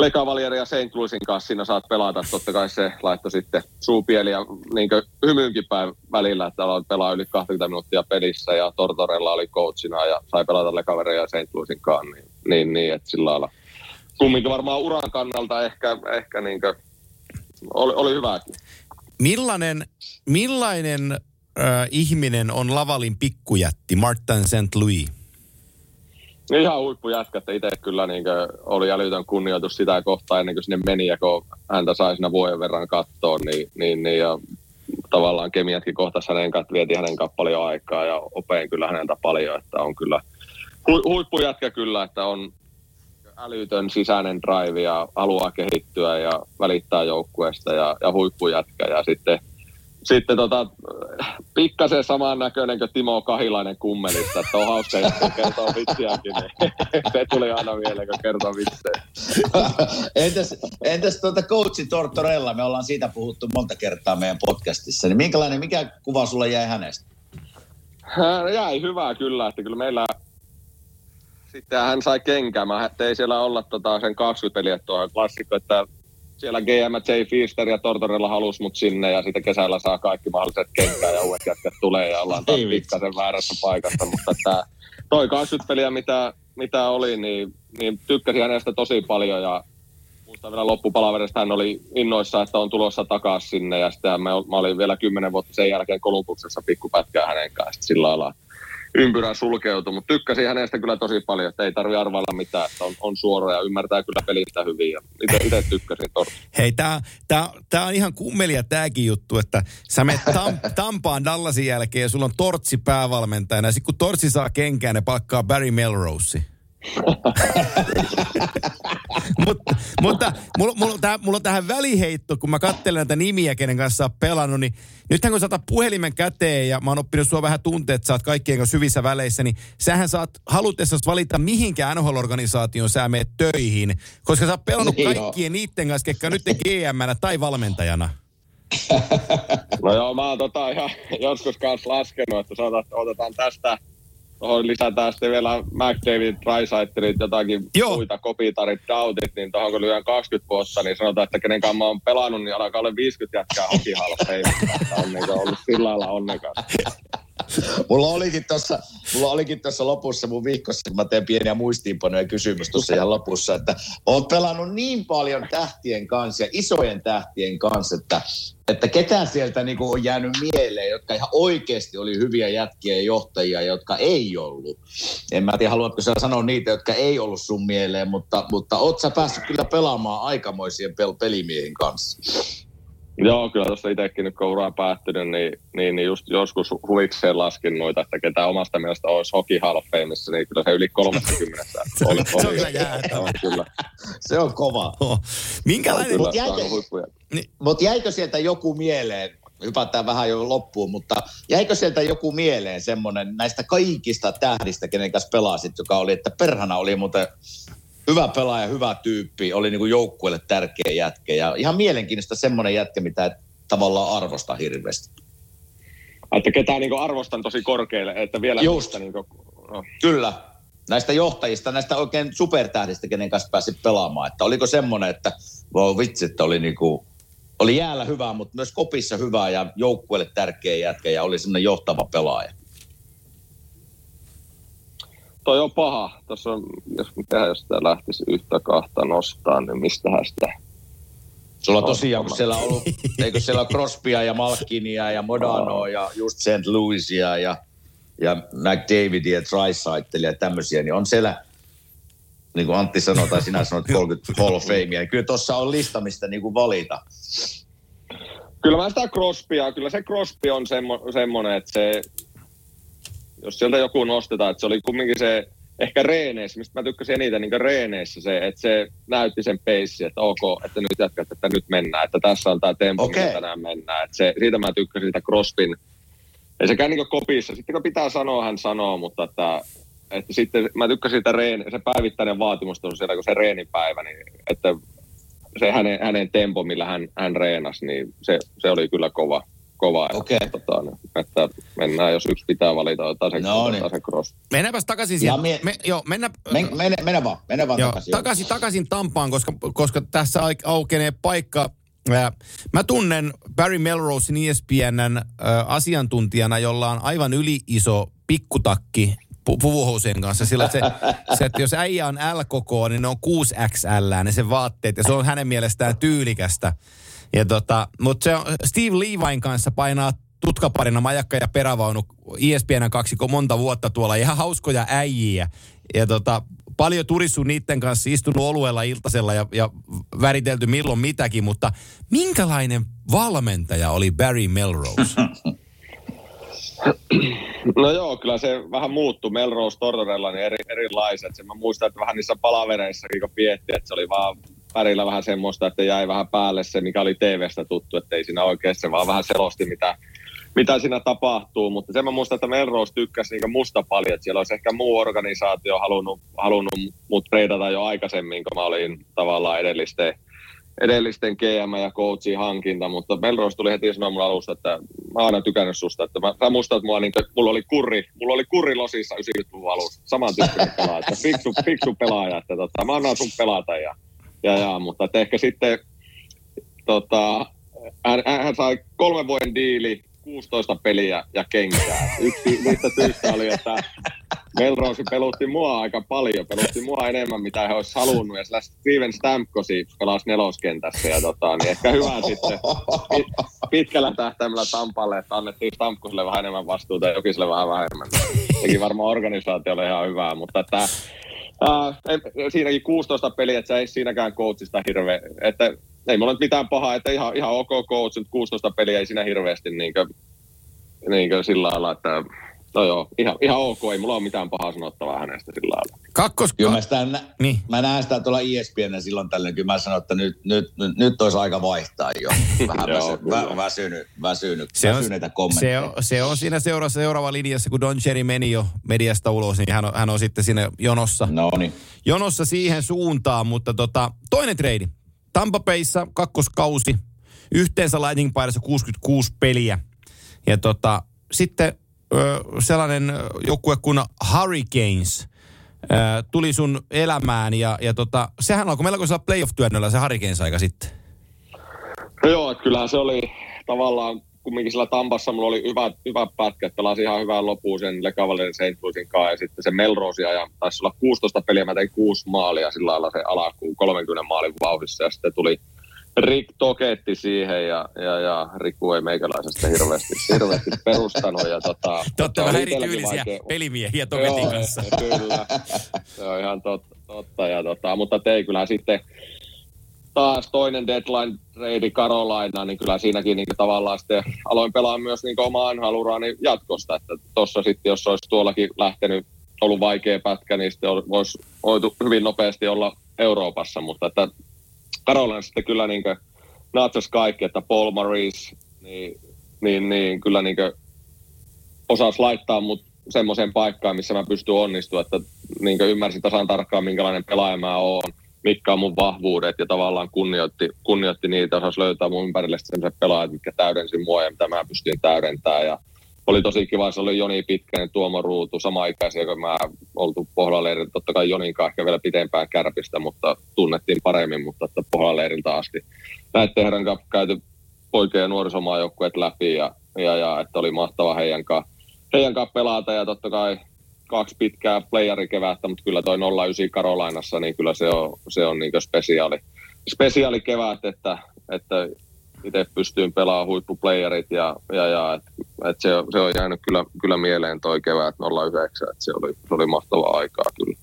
Lekavalieri ja St. Louisin kanssa siinä saat pelata. Totta kai se laittoi sitten suupieli ja niin hymyynkin päin välillä, että aloit pelaa yli 20 minuuttia pelissä ja Tortorella oli coachina ja sai pelata Lekaveri ja St. Louisin kanssa. Niin, niin, niin että sillä lailla. Kumminkin varmaan uran kannalta ehkä, ehkä niin oli, oli hyväkin. Millainen, millainen äh, ihminen on Lavalin pikkujätti Martin St. Louis? Ihan huippujätkä, että itse kyllä niin oli älytön kunnioitus sitä kohtaa ennen kuin sinne meni ja kun häntä sai siinä vuoden verran katsoa, niin, niin, niin ja tavallaan kemiatkin kohtas hänen kanssa, vietiin hänen kanssa paljon aikaa ja opeen kyllä häneltä paljon, että on kyllä hu, huippujätkä kyllä, että on älytön sisäinen drive ja haluaa kehittyä ja välittää joukkueesta ja, ja huippujätkä. Ja sitten sitten tota, pikkasen saman näköinen kuin Timo Kahilainen kummelista, että on hauska jätkä kertoo vitsiäkin, niin se tuli aina mieleen, kun kertoo vitsejä. entäs entäs tuota coachi Tortorella, me ollaan siitä puhuttu monta kertaa meidän podcastissa, niin minkälainen, mikä kuva sulla jäi hänestä? Hän jäi hyvää kyllä, että kyllä meillä sitten hän sai kenkää. Mä tein siellä olla tota sen 20 peliä tuohon klassikko, että siellä GM J. Feaster ja Tortorella halus mut sinne ja sitten kesällä saa kaikki mahdolliset kenkää ja uudet jätkät tulee ja ollaan taas pikkasen väärässä paikassa, mutta että toi 20 peliä mitä, mitä oli, niin, niin tykkäsin hänestä tosi paljon ja muistan vielä loppupalaverista hän oli innoissa, että on tulossa takaisin sinne ja sitten mä, mä olin vielä kymmenen vuotta sen jälkeen Kolumbuksessa pikkupätkää hänen kanssa sillä lailla ympyrä sulkeutui, mutta tykkäsin hänestä kyllä tosi paljon, että ei tarvi arvailla mitään, että on, on suora ja ymmärtää kyllä pelistä hyvin ja itse tykkäsin torsta. Hei, tää, tää, tää on ihan kummelia tääkin juttu, että sä menet Tam, Tampaan Dallasin jälkeen ja sulla on Tortsi päävalmentajana ja sit kun Tortsi saa kenkään, ne palkkaa Barry Melrose. mutta mutta mulla, mulla, on tähän, mulla on tähän väliheitto, kun mä katselen näitä nimiä, kenen kanssa oot pelannut, niin nythän kun sä otat puhelimen käteen ja mä oon oppinut sua vähän tuntea, että sä oot kaikkien kanssa hyvissä väleissä, niin sähän saat halutessa valita mihinkään NHL-organisaatioon sä meet töihin, koska sä oot pelannut Niin kaikkien niiden kanssa, ketkä nyt gm tai valmentajana. No joo, mä oon tota ihan joskus kanssa laskenut, että sanotaan, että otetaan tästä lisätään sitten vielä McDavid, Drysaitelit, jotakin Joo. muita kopitarit, dautit, niin tuohon kun lyön 20 vuotta, niin sanotaan, että kenen kanssa mä oon pelannut, niin alkaa olla 50 jätkää hokihalla Että on niin ollut sillä lailla onnekas. Mulla olikin tuossa, mulla olikin tuossa lopussa mun viikossa, kun mä teen pieniä muistiinpanoja kysymys tuossa ihan lopussa, että oot pelannut niin paljon tähtien kanssa ja isojen tähtien kanssa, että, että ketään sieltä niinku on jäänyt mieleen, jotka ihan oikeasti oli hyviä jätkiä ja johtajia, jotka ei ollut. En mä tiedä, haluatko sä sanoa niitä, jotka ei ollut sun mieleen, mutta, mutta oot sä päässyt kyllä pelaamaan aikamoisien pel- pelimiehen kanssa. Joo, kyllä tuossa itsekin nyt kun ura on päättynyt, niin, niin, niin just joskus huvikseen laskin noita, että ketä omasta mielestä olisi Hockey Hall of Fameissa, niin kyllä se yli 30 oli. Se on kyllä jäätävä. Kyllä. Se on kova. Oh. Minkälainen... Kyllä, Mut jäikö- se huippuja. Mutta jäikö sieltä joku mieleen, hypätään vähän jo loppuun, mutta jäikö sieltä joku mieleen semmoinen näistä kaikista tähdistä, kenen kanssa pelasit, joka oli, että perhana oli muuten hyvä pelaaja, hyvä tyyppi, oli niinku joukkueelle tärkeä jätkä ja ihan mielenkiintoista semmoinen jätkä, mitä et tavallaan arvosta hirveästi. Että ketään niin arvostan tosi korkealle, että vielä Just. Niin kuin, no, Kyllä, näistä johtajista, näistä oikein supertähdistä, kenen kanssa pääsit pelaamaan, että oliko semmoinen, että wow, vitsi, että oli niinku, oli jäällä hyvä, mutta myös kopissa hyvä ja joukkueelle tärkeä jätkä ja oli semmoinen johtava pelaaja. Toi on paha. Tuossa on, jos mitä jos sitä lähtisi yhtä kahta nostaa, niin mistähän sitä... Sulla on tosiaan, kun siellä on ollut, eikö siellä ole Crosbya ja Malkinia ja Modanoa ja just St. Louisia ja, ja McDavidia ja Trisaitelia ja tämmöisiä, niin on siellä, niin kuin Antti sanoi tai sinä sanoit 30 Hall of Famea, kyllä tuossa on lista, mistä niin kuin valita. Kyllä mä sitä Crosbya, kyllä se Crosby on semmo, semmoinen, että se, jos sieltä joku nostetaan, että se oli kumminkin se, ehkä reeneissä, mistä mä tykkäsin eniten niin reeneissä se, että se näytti sen peissi, että ok, että nyt jatkat, että nyt mennään, että tässä on tämä tempo, okay. tänään mennään. Että se, siitä mä tykkäsin sitä Crosbyn, ei sekään niin kopissa, sitten kun pitää sanoa, hän sanoo, mutta että, että sitten mä tykkäsin sitä reen, se päivittäinen vaatimus on siellä, kun se reenipäivä, niin että se hänen, hänen tempo, millä hän, hän reenasi, niin se, se oli kyllä kova. Kova Okei. että, tota, niin, että mennään, jos yksi pitää valita, otetaan se, No otetaan niin. se cross. Mennäänpäs takaisin siihen. mie- Me, joo, mennä, Men, mene, mene vaan, mene vaan joo, takaisin. takaisin, takaisin Tampaan, koska, koska tässä au- aukenee paikka. Mä tunnen Barry Melrosein ESPNn ä, asiantuntijana, jolla on aivan yli iso pikkutakki pu- puvuhousien kanssa. Sillä se, se, että jos äijä on L-koko, niin ne on 6XL, ne sen vaatteet, ja se on hänen mielestään tyylikästä. Ja tota, mutta se on, Steve Levine kanssa painaa tutkaparina majakka ja perävaunu ESPN kaksikko monta vuotta tuolla. Ihan hauskoja äijiä. Ja tota, paljon turissu niiden kanssa, istunut oluella iltasella ja, ja väritelty milloin mitäkin, mutta minkälainen valmentaja oli Barry Melrose? No joo, kyllä se vähän muuttui Melrose Tortorella niin eri, erilaiset. Se mä muistan, että vähän niissä palavereissakin kun vietti, että se oli vaan värillä vähän semmoista, että jäi vähän päälle se, mikä oli TV-stä tuttu, että ei siinä oikeassa, vaan vähän selosti, mitä, mitä siinä tapahtuu. Mutta sen mä muistan, että Melrose tykkäsi niin musta paljon, että siellä olisi ehkä muu organisaatio halunnut, halunnut mut treidata jo aikaisemmin, kun mä olin tavallaan edellisten edellisten GM ja coachin hankinta, mutta Melrose tuli heti sanoa mun alusta, että mä aina tykännyt susta, että mä, muistan, että mulla, niin, mulla oli kurri, mulla oli kurri losissa 90-luvun alussa, saman tyyppinen pelaaja, että fiksu, fiksu pelaaja, että tota, mä annan sun pelata ja, ja, ja mutta että ehkä sitten tota, hän, hän, sai kolmen vuoden diili, 16 peliä ja kenkää. Yksi niistä syistä oli, että Melrose pelutti mua aika paljon, pelutti mua enemmän, mitä he olisi halunnut. Ja Steven Stamkosi pelasi neloskentässä. Ja tota, niin ehkä hyvä sitten pitkällä tähtäimellä Tampalle, että annettiin Stamkoselle vähän enemmän vastuuta ja Jokiselle vähän vähemmän. Sekin varmaan organisaatiolle ihan hyvää, mutta että Äh, siinäkin 16 peliä, että se ei siinäkään coachista hirveä, että ei mulla nyt mitään pahaa, että ihan, ihan ok coach, mutta 16 peliä ei siinä hirveästi niin kuin, niin kuin sillä lailla, että No joo, ihan, ihan ok, ei mulla ole mitään pahaa sanottavaa hänestä sillä lailla. Kakkos... Kyllä mä, sitä, niin. mä näen sitä tuolla ESPN silloin tällöin, kyllä mä sanon, että nyt, nyt, nyt, nyt olisi aika vaihtaa jo. Vähän joo, väsy, vä, väsynyt, väsynyt, se on, se on, se on siinä seuraava, seuraava linjassa, kun Don Cherry meni jo mediasta ulos, niin hän on, hän on sitten siinä jonossa, no niin. jonossa siihen suuntaan. Mutta tota, toinen treidi. Tampa Bayssa kakkoskausi, yhteensä Lightning paidassa 66 peliä. Ja tota, sitten sellainen joukkue kuin Hurricanes tuli sun elämään ja, ja tota, sehän alkoi melkoisella playoff-työnnöllä se Hurricanes-aika sitten. No joo, että kyllähän se oli tavallaan kumminkin sillä Tampassa mulla oli hyvä, hyvä pätkä, että pelasin ihan hyvää loppuun sen Le Cavalier St. Louisin kanssa ja sitten se Melrose ja taisi olla 16 peliä, mä tein kuusi maalia sillä lailla se alkuun 30 maalin vauhdissa ja sitten tuli Rick Toketti siihen ja, ja, ja Rikku ei meikäläisestä hirveästi, hirveästi perustanut. Ja tota, Te olette vähän erityylisiä vaikea... pelimiehiä Toketin Joo, kanssa. Kyllä, se on ihan totta. totta ja tota, mutta tei kyllä sitten taas toinen deadline trade Carolina, niin kyllä siinäkin niin tavallaan sitten aloin pelaa myös niin omaa NHL-uraani jatkosta. Että tuossa sitten, jos olisi tuollakin lähtenyt, ollut vaikea pätkä, niin sitten olisi voitu hyvin nopeasti olla Euroopassa, mutta että Carolina sitten kyllä niin natsas kaikki, että Paul Maurice, niin, niin, niin kyllä niin osasi laittaa mut semmoiseen paikkaan, missä mä pystyn onnistumaan, että niin ymmärsin tasan tarkkaan, minkälainen pelaaja mä oon, mitkä on mun vahvuudet ja tavallaan kunnioitti, kunnioitti niitä, osasi löytää mun ympärille sellaiset pelaajat, mitkä täydensi mua ja mitä mä pystyin täydentämään ja oli tosi kiva, se oli Joni Pitkänen, Tuomo Ruutu, sama ikäisiä kuin mä oltu Pohjola-leiriltä. Totta kai Jonin kanssa ehkä vielä pitempään kärpistä, mutta tunnettiin paremmin, mutta että Pohjola-leiriltä asti. Näiden herran kanssa käyty poikien ja nuorisomaajoukkueet läpi ja, ja, ja, että oli mahtava heidän kanssa, heidän kanssa pelata ja totta kai kaksi pitkää playerikevättä, mutta kyllä toi 09 Karolainassa, niin kyllä se on, se on niin spesiaali, spesiaali kevät, että, että itse pystyin pelaamaan huippuplayerit ja, ja, ja et, et se, se, on jäänyt kyllä, kyllä mieleen toi kevät 09, että se oli, se oli mahtavaa aikaa kyllä.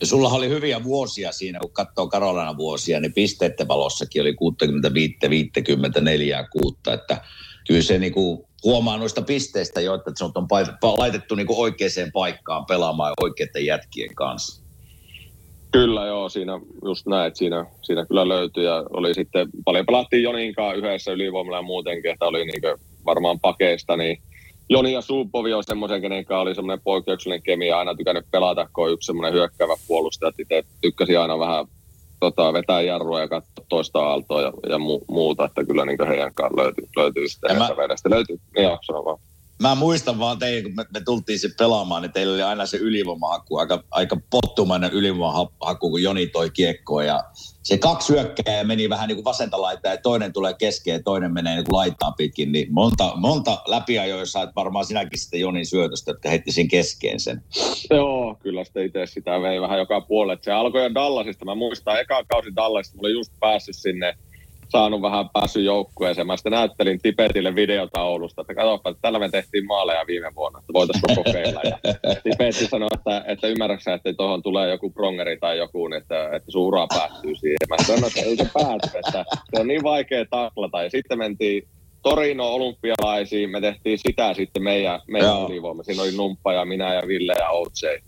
Ja sulla oli hyviä vuosia siinä, kun katsoo Karolana vuosia, niin pisteiden valossakin oli 65, 54, 6, että kyllä se niinku huomaa noista pisteistä jo, että se on laitettu niinku oikeaan paikkaan pelaamaan oikeiden jätkien kanssa. Kyllä joo, siinä just näin, että siinä, siinä kyllä löytyi ja oli sitten, paljon pelattiin Joninkaan yhdessä ylivoimalla ja muutenkin, että oli niin varmaan pakeista, niin Joni ja Suupovi on semmoisen, kenen oli semmoinen poikkeuksellinen kemia, aina tykännyt pelata, kun on yksi semmoinen hyökkäävä puolustaja, että itse tykkäsi aina vähän tota, vetää jarrua ja katsoa toista aaltoa ja, ja mu, muuta, että kyllä niin heidän kanssa löytyy, löytyy sitten mä... vedestä. Löytyy, joo, sano vaan mä muistan vaan teidän, kun me, me tultiin se pelaamaan, niin teillä oli aina se ylivoimahaku, aika, aika pottumainen ylivoimahaku, kun Joni toi kiekkoa ja se kaksi hyökkää meni vähän niin kuin vasenta laitaa ja toinen tulee keskeen ja toinen menee niin kuin pitkin, niin monta, monta läpiajoja sait varmaan sinäkin sitten Jonin syötöstä, jotka heitti sen keskeen sen. Joo, kyllä sitten itse sitä vei vähän joka puolelle. Se alkoi jo Dallasista. Mä muistan, eka kausi Dallasista, mä olin just päässyt sinne saanut vähän päässyt joukkueeseen. Mä sitten näyttelin Tibetille videotaulusta, että katsoppa, että tällä me tehtiin maaleja viime vuonna, että voitaisiinko kokeilla. Ja Tibetti sanoi, että, että ymmärräksä, että tuohon tulee joku prongeri tai joku, niin että, että sun ura päättyy siihen. Mä sanoin, että ei se pääty, että se on niin vaikea taklata. Ja sitten mentiin Torino olympialaisiin, me tehtiin sitä sitten meidän, meidän ylivoima. Siinä oli Numppa ja minä ja Ville ja Outsei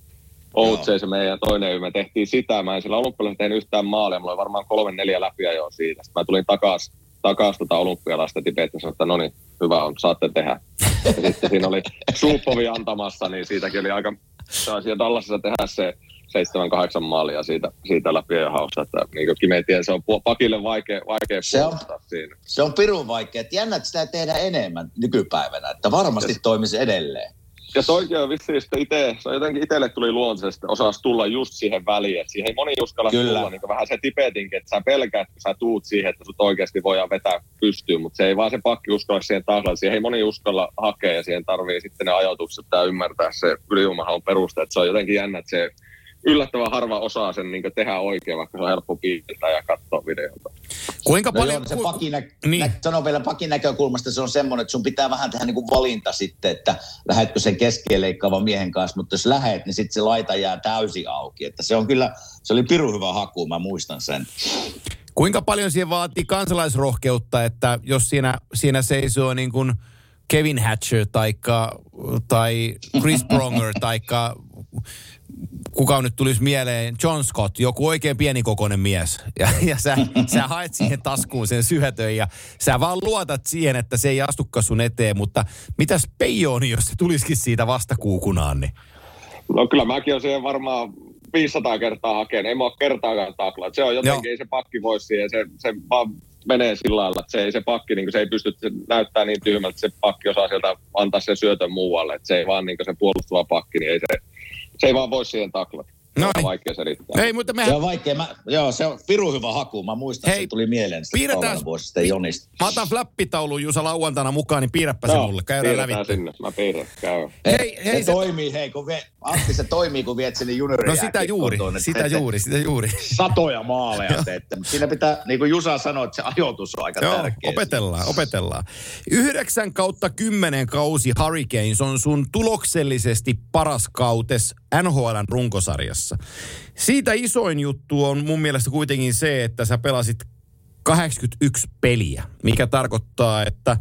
Outsei se meidän toinen me tehtiin sitä. Mä en sillä olympialaisella tehnyt yhtään maalia. Mulla oli varmaan kolme neljä läpiä jo siitä. Sitten mä tulin takas, takas tota olympialaista Tibet ja sanoin, että no niin, hyvä on, saatte tehdä. Ja sitten siinä oli Suupovi antamassa, niin siitäkin oli aika, siellä Dallasissa tehdä se seitsemän, kahdeksan maalia siitä, siitä läpi ja haussa. Että niin kuin Kime tiedä, se on pakille vaikea, vaikea Se on- siinä. Se on pirun vaikea. Jännä, että sitä tehdään enemmän nykypäivänä. Että varmasti Yes. toimisi edelleen. Ja toikin on vissiin sitten itse, se on jotenkin itselle tuli luontaisesti, osasi tulla just siihen väliin, että siihen ei moni uskalla Kyllä. tulla, niin kuin vähän se tipetinkin, että sä pelkäät, kun sä tuut siihen, että sut oikeasti voidaan vetää pystyyn, mutta se ei vaan se pakki uskalla siihen taklalle, siihen ei moni uskalla hakea ja siihen tarvii sitten ne ajatukset ja ymmärtää se yliumahan peruste, että se on jotenkin jännä, että se yllättävän harva osaa sen niin tehdä oikein, vaikka se on helppo piirtää ja katsoa videolta. Kuinka No paljon... joo, se pakin nä- Niin. nä- sano vielä pakin näkökulmasta, se on semmoinen, että sun pitää vähän tehdä niin kuin valinta sitten, että lähetkö sen keskeen leikkaavan miehen kanssa, mutta jos lähet, niin sitten se laita jää täysin auki. Että se on kyllä, se oli pirun hyvä haku, mä muistan sen. Kuinka paljon siihen vaatii kansalaisrohkeutta, että jos siinä, siinä seisoo niin kuin Kevin Hatcher taikka, tai Chris Pronger taikka kuka nyt tulisi mieleen, John Scott, joku oikein pienikokoinen mies. Ja, ja sä, sä haet siihen taskuun sen syötön ja sä vaan luotat siihen, että se ei astukaan sun eteen. Mutta mitäs Peijoni, jos se tulisikin siitä vastakuukunaan, niin? No kyllä mäkin olen siihen varmaan 500 kertaa hakenut. Ei mä ole kertaakaan taklaa. Se on jotenkin, Joo. ei se pakki voi siihen. Se, se vaan menee sillä lailla, että se ei se pakki, niin se ei pysty, se näyttää niin tyhmältä, että se pakki osaa sieltä antaa sen syötön muualle. Että se ei vaan niin se puolustava pakki, niin ei se, se ei vaan voi siihen taklata. Se on Noin. vaikea selittää. Ei, mutta Se mehän, on vaikea. Mä, joo, se on pirun hyvä haku. Mä muistan, Hei, se tuli mieleen sitä piirretään- kauan vuosi sitten Jonista. mä otan flappitaulun Jusa lauantaina mukaan, niin piirräpä se Joo, mulle. Käydään läpi. piirretään sinne. Mä piirrän, käy. Hei, hei, se, se- toimii, hei, kun vie, Antti, se toimii, kun viet sinne juniori No sitä juuri, sitä juuri, sitä juuri. Satoja maaleja teette. Siinä pitää, niin kuin Jusa sanoi, että se ajoitus on aika Joo, tärkeä. opetellaan, opetellaan. 9 kautta 10 kausi Hurricanes on sun tuloksellisesti paras kautes NHLn runkosarjassa. Siitä isoin juttu on mun mielestä kuitenkin se, että sä pelasit 81 peliä, mikä tarkoittaa, että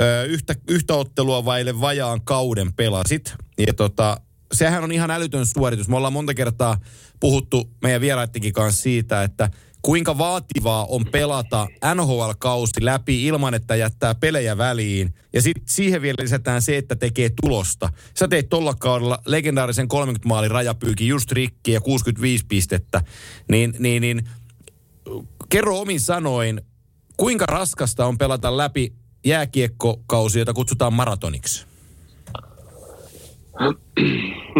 ö, yhtä, yhtä ottelua vaille vajaan kauden pelasit. Ja tota, sehän on ihan älytön suoritus. Me ollaan monta kertaa puhuttu meidän vieraittenkin kanssa siitä, että kuinka vaativaa on pelata NHL-kausi läpi ilman, että jättää pelejä väliin. Ja sitten siihen vielä lisätään se, että tekee tulosta. Sä teit tolla kaudella legendaarisen 30 maalin rajapyykin just rikki ja 65 pistettä. Niin, niin, niin kerro omin sanoin, kuinka raskasta on pelata läpi jääkiekkokausi, jota kutsutaan maratoniksi?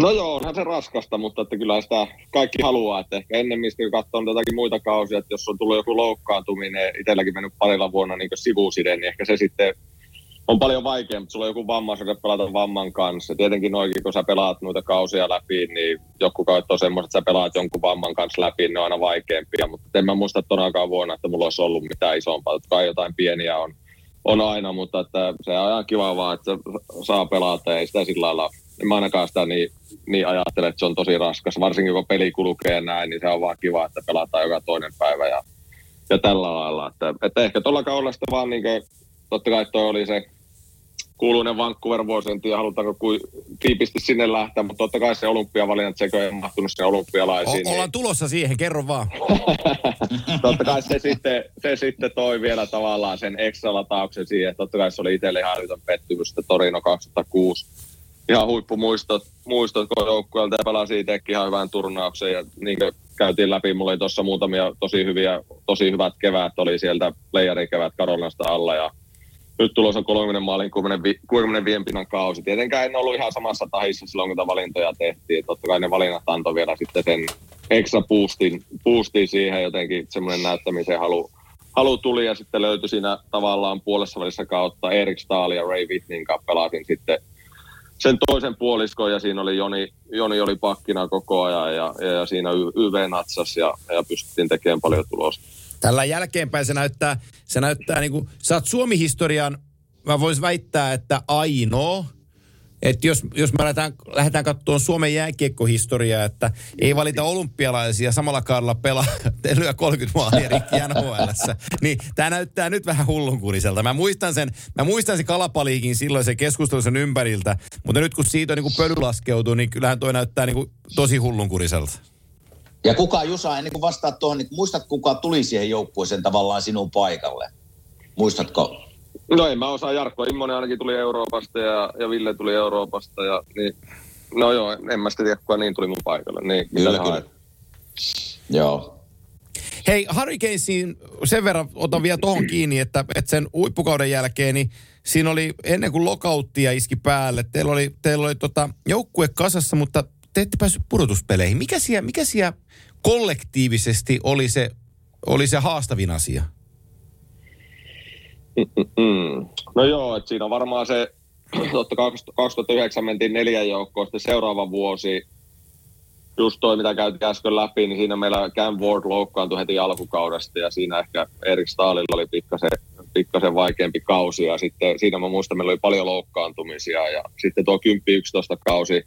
No joo, onhan se raskasta, mutta että kyllä sitä kaikki haluaa. Että ehkä ennemmin kun katsoo jotakin muita kausia, että jos on tullut joku loukkaantuminen, itselläkin mennyt parilla vuonna niin sivuside, niin ehkä se sitten on paljon vaikeampi, mutta sulla on joku vammaisuus pelata vamman kanssa. Tietenkin noikin, kun sä pelaat noita kausia läpi, niin joku kaudet on semmoiset, että sä pelaat jonkun vamman kanssa läpi, ne on aina vaikeampia. Mutta en mä muista tonakaan vuonna, että mulla olisi ollut mitään isompaa. Totta kai jotain pieniä on, on aina, mutta että se on ihan kiva vaan, että saa pelata ja sitä sillä lailla, en mä ainakaan sitä niin, niin ajattele, että se on tosi raskas. Varsinkin kun peli kulkee ja näin, niin se on vaan kiva, että pelataan joka toinen päivä ja, ja tällä lailla. Että, että ehkä tuolla kaudella sitten vaan niin kuin, totta kai toi oli se kuuluinen Vancouver-vuosi, en tiedä halutaanko tiipisti sinne lähteä, mutta totta kai se olympiavalinnat, sekö ei mahtunut sinne olympialaisiin. O- ollaan tulossa siihen, kerro vaan. niin, totta kai se sitten, se sitten toi vielä tavallaan sen ekstra latauksen siihen, että totta kai se oli itselle ihan älytön pettymys, että Torino 2006 ihan huippumuistot muistot koko joukkueelta ja pelasi itsekin ihan hyvän turnauksen ja niin kuin käytiin läpi, mulla oli tuossa muutamia tosi hyviä, tosi hyvät keväät oli sieltä playerin-kevät Karolinasta alla ja nyt tulossa on 30 maalin 65 65 pinnan kausi. Tietenkään en ollut ihan samassa tahissa silloin, kun valintoja tehtiin. Totta kai ne valinnat antoi vielä sitten sen extra boostin, boostin siihen jotenkin semmoinen näyttämisen halu, halu tuli ja sitten löytyi siinä tavallaan puolessa välissä kautta Erik Stahl ja Ray Whitneyn kanssa pelasin sitten sen toisen puoliskon ja siinä oli Joni, Joni oli pakkina koko ajan ja, ja, ja siinä YV natsas ja, ja pystyttiin tekemään paljon tulosta. Tällä jälkeenpäin se näyttää, se näyttää niin kuin, sä oot Suomi-historian, mä vois väittää, että ainoa että jos, jos me lähdetään, lähdetään katsomaan Suomen jääkiekkohistoriaa, että ei valita olympialaisia samalla kaudella pelaa, lyö 30 maalia rikki NHLssä, niin tämä näyttää nyt vähän hullunkuriselta. Mä muistan sen, mä muistan sen kalapaliikin silloin se keskustelu sen ympäriltä, mutta nyt kun siitä on niin pöly laskeutuu, niin kyllähän toi näyttää niin kuin tosi hullunkuriselta. Ja kuka Jusa, ennen kuin vastaat tuohon, niin muistat kuka tuli siihen joukkueeseen tavallaan sinun paikalle? Muistatko? No ei mä osaa, Jarkko Immonen ainakin tuli Euroopasta ja, ja Ville tuli Euroopasta ja niin, no joo, en mä sitä tiedä, kuka niin tuli mun paikalle. Niin, Kyllä, kyllä. haet? Joo. Hei, Hurricanesiin sen verran otan vielä tohon kiinni, että, että sen huippukauden jälkeen, niin siinä oli ennen kuin lokauttia iski päälle, teillä oli, teillä oli tota, joukkue kasassa, mutta te ette päässyt pudotuspeleihin. Mikä siellä, mikä siellä kollektiivisesti oli se, oli se haastavin asia? No joo, että siinä on varmaan se, totta 2009 mentiin neljän joukkoon, sitten seuraava vuosi, just toi mitä käytiin äsken läpi, niin siinä meillä Cam Ward loukkaantui heti alkukaudesta ja siinä ehkä Erik Staalilla oli pikkasen, pikkasen vaikeampi kausi ja sitten siinä mä muistan, meillä oli paljon loukkaantumisia ja sitten tuo 10-11 kausi,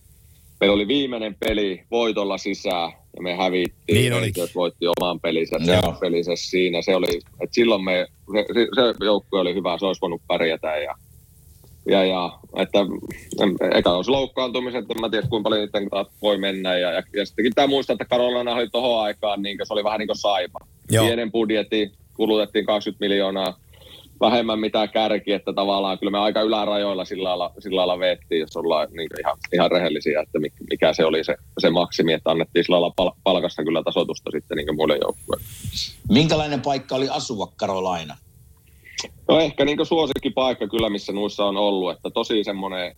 meillä oli viimeinen peli voitolla sisään ja me hävittiin. Niin olikin. Voitti oman pelinsä, Joo. pelinsä siinä. Se oli, että silloin me, se, se, joukkue oli hyvä, se olisi voinut pärjätä ja ja, ja että eka olisi loukkaantumiset, en mä tiedä kuinka paljon niiden voi mennä. Ja, ja, ja sittenkin pitää muistaa, että Karolana oli tohon aikaan, niin se oli vähän niin kuin saipa. Joo. Pienen budjetti, kulutettiin 20 miljoonaa vähemmän mitä kärki, että tavallaan kyllä me aika ylärajoilla sillä lailla, sillä lailla veettiin, jos ollaan niin ihan, ihan rehellisiä, että mik- mikä se oli se, se maksimi, että annettiin sillä lailla pal- palkasta kyllä tasotusta sitten niin muille joukkueille. Minkälainen paikka oli asua Karolaina? No ehkä niin suosikkipaikka kyllä, missä nuissa on ollut, että tosi semmoinen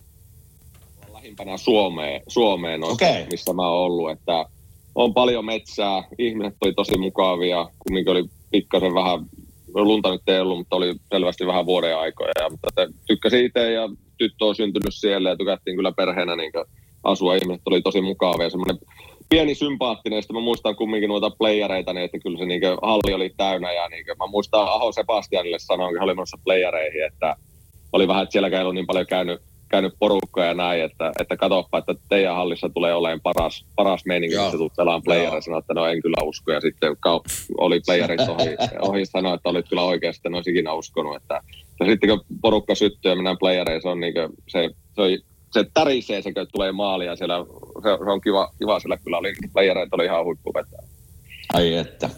lähimpänä Suomeen, Suomeen noista, Okei. missä mä oon ollut, että on paljon metsää, ihmiset oli tosi mukavia, kumminkin oli pikkasen vähän, lunta nyt ei ollut, mutta oli selvästi vähän vuoden aikoja, ja, mutta tykkäsin itse ja tyttö on syntynyt siellä ja tykättiin kyllä perheenä niin asua, ihmiset oli tosi mukavia, semmoinen pieni sympaattinen, sitten mä muistan kumminkin noita playereita, niin että kyllä se niin halli oli täynnä, ja niin mä muistan Aho Sebastianille sanoin, kun oli menossa playereihin, että oli vähän, että sielläkään ei ollut niin paljon käynyt, käynyt porukkaa ja näin, että, että katoppa, että teidän hallissa tulee olemaan paras, paras meininki, kun tulet pelaan playereja, sanoi, että no en kyllä usko, ja sitten kau- oli playerit ohi, ohi sanoi, että olit kyllä oikeasti, en olisi ikinä uskonut, että ja sitten kun porukka syttyy ja mennään playereihin, se on niin se, se, on, se tärisee se, kun tulee maali ja siellä, se, se on kiva, kiva siellä kyllä. Oli, playereita oli ihan huippuvetää. Ai että.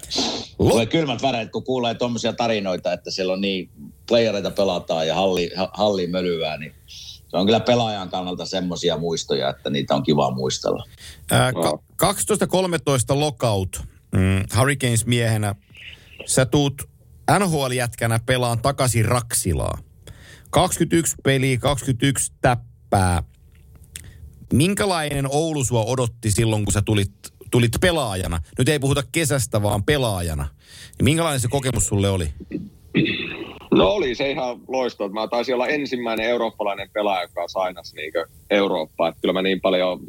Tulee kylmät väreet, kun kuulee tuommoisia tarinoita, että siellä on niin playereita pelataan ja halli, ha- halli mölyää, niin se on kyllä pelaajan kannalta semmoisia muistoja, että niitä on kiva muistella. Ää, Joo. ka- 12-13 lockout mm, Hurricanes miehenä. Sä tuut NHL-jätkänä pelaan takaisin Raksilaa. 21 peliä, 21 täppää. Minkälainen Oulu sua odotti silloin, kun sä tulit, tulit pelaajana? Nyt ei puhuta kesästä, vaan pelaajana. Niin minkälainen se kokemus sulle oli? No oli se ihan loistava. Mä taisin olla ensimmäinen eurooppalainen pelaaja, joka sainas niin Eurooppaa. Että kyllä mä niin paljon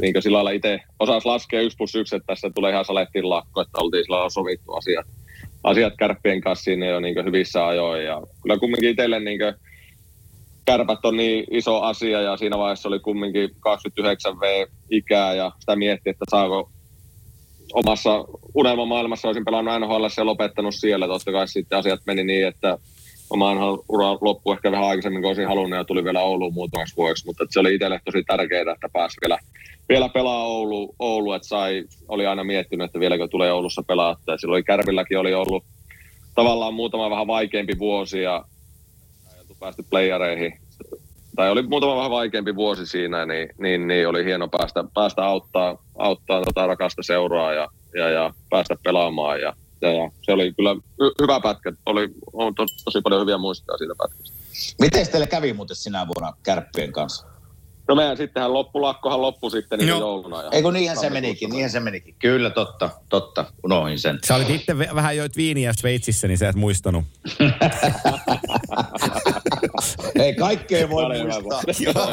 niin sillä lailla itse osas laskea yksi plus yksi, että tässä tulee ihan salettiin lakko, että oltiin sillä sovittu asiat, asiat kärppien kanssa siinä jo niin hyvissä ajoin. Ja kyllä kumminkin itselle niin kärpät on niin iso asia ja siinä vaiheessa oli kumminkin 29V ikää ja sitä mietti, että saako omassa unelmamaailmassa olisin pelannut NHL ja lopettanut siellä. Totta kai sitten asiat meni niin, että oma ura loppui ehkä vähän aikaisemmin kuin olisin halunnut ja tuli vielä Ouluun muutamaksi vuodeksi, mutta se oli itselle tosi tärkeää, että pääsi vielä, vielä pelaa Oulu, Oulu, että sai, oli aina miettinyt, että vieläkö tulee Oulussa pelaa. Ja silloin Kärvilläkin oli ollut tavallaan muutama vähän vaikeampi vuosi ja päästy playereihin. Tai oli muutama vähän vaikeampi vuosi siinä, niin, niin, niin oli hieno päästä, päästä auttaa, auttaa tota rakasta seuraa ja, ja, ja päästä pelaamaan. Ja, ja, ja se oli kyllä hy- hyvä pätkä. Oli on to, tosi paljon hyviä muistoja siitä pätkästä. Miten teille kävi muuten sinä vuonna kärppien kanssa? No meidän sittenhän loppulakkohan loppui sitten niin Joo. jouluna. Ja Eikö niinhän se menikin, niinhän se menikin. Kyllä, totta, totta. Unohin sen. Sä olit itse vähän joit viiniä Sveitsissä, niin sä et muistanut. Ei kaikkea voi muistaa.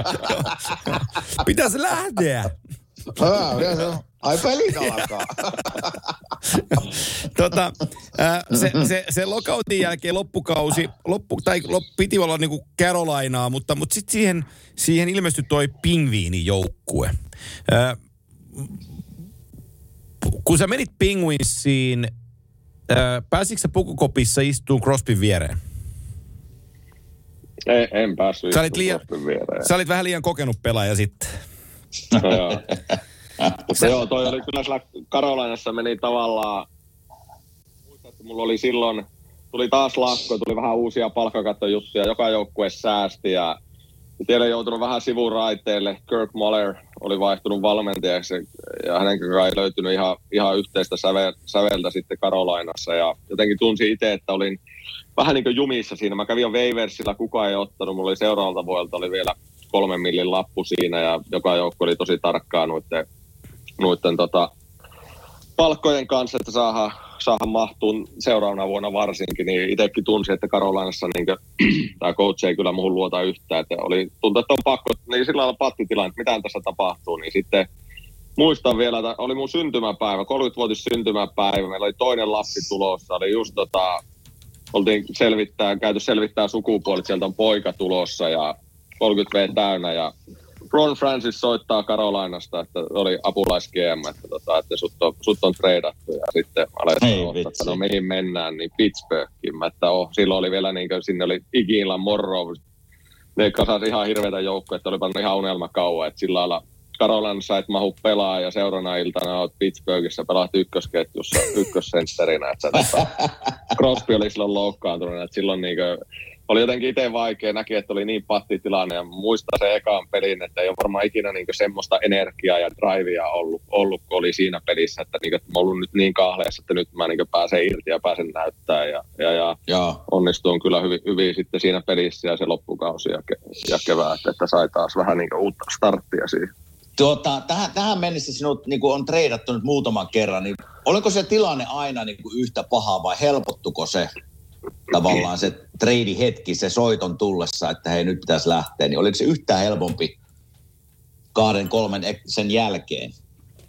Pitäisi lähteä. Ai pelit alkaa. Tota, ää, se, se, se lockoutin jälkeen loppukausi, loppu, tai lop, piti olla niinku Carolinaa, mutta, mutta sitten siihen, siihen ilmestyi toi pingviinijoukkue. Ää, kun sä menit Penguinsiin, ää, pääsitkö sä pukukopissa istuun Crosbyn viereen? Ei, en päässyt Sä olit, liian, sä olit vähän liian kokenut pelaaja sitten. No joo. Mutta joo, toi oli kyllä siellä Karolainassa meni tavallaan, mulla oli silloin, tuli taas lakko, tuli vähän uusia palkkakattojuttuja, joka joukkue säästi ja Tiedän joutunut vähän sivuraiteille. Kirk Muller oli vaihtunut valmentajaksi ja hänen kanssaan ei löytynyt ihan, ihan yhteistä säve, säveltä sitten Karolainassa. Ja jotenkin tunsin itse, että olin vähän niin kuin jumissa siinä. Mä kävin jo Waiversilla, kukaan ei ottanut. Mulla oli seuraavalta vuodelta oli vielä kolmen millin lappu siinä ja joka joukko oli tosi tarkkaa noiden, noiden tota, palkkojen kanssa, että saadaan, saadaan mahtua seuraavana vuonna varsinkin, niin itsekin tunsin, että Karolainassa niin tämä coach ei kyllä muuhun luota yhtään, että oli, tuntui, että on pakko, niin sillä lailla pattitilanne, että mitään tässä tapahtuu, niin sitten muistan vielä, että oli mun syntymäpäivä, 30-vuotis syntymäpäivä, meillä oli toinen lapsi tulossa, oli just tota, oltiin selvittää, käyty selvittää sukupuolet, sieltä on poika tulossa ja 30 V täynnä ja Ron Francis soittaa Karolainasta, että oli apulais GM, että, tota, että sut, on, sut on treidattu ja sitten aletaan ottaa, että no mihin mennään, niin Pittsburghin. Mä, että oh, silloin oli vielä niin kuin, sinne oli Iginla Morrow, ne kasasi ihan hirveitä joukkoja, että oli pannut ihan unelma kauan, että sillä lailla Karolansa et mahu pelaa ja seuraavana iltana olet Pittsburghissa pelaat ykkösketjussa ykkössentterinä. Että, tota, Crosby oli silloin loukkaantunut, että silloin niin kuin, oli jotenkin itse vaikea, näki, että oli niin patti tilanne ja muistaa se ekaan pelin, että ei ole varmaan ikinä niin semmoista energiaa ja drivea ollut, ollut kun oli siinä pelissä, että, niin, että mä ollut nyt niin kahleessa, että nyt mä niin pääsen irti ja pääsen näyttää ja, ja, ja, ja. onnistuin kyllä hyvin, hyvin, sitten siinä pelissä ja se loppukausi ja, ke, ja kevät, että sai taas vähän niin uutta starttia siihen. Tuota, tähän, tähän mennessä sinut niin on treidattu nyt muutaman kerran, niin oliko se tilanne aina niin kuin yhtä paha vai helpottuko se tavallaan se hetki, se soiton tullessa, että hei nyt pitäisi lähteä, niin oliko se yhtään helpompi kahden, kolmen sen jälkeen?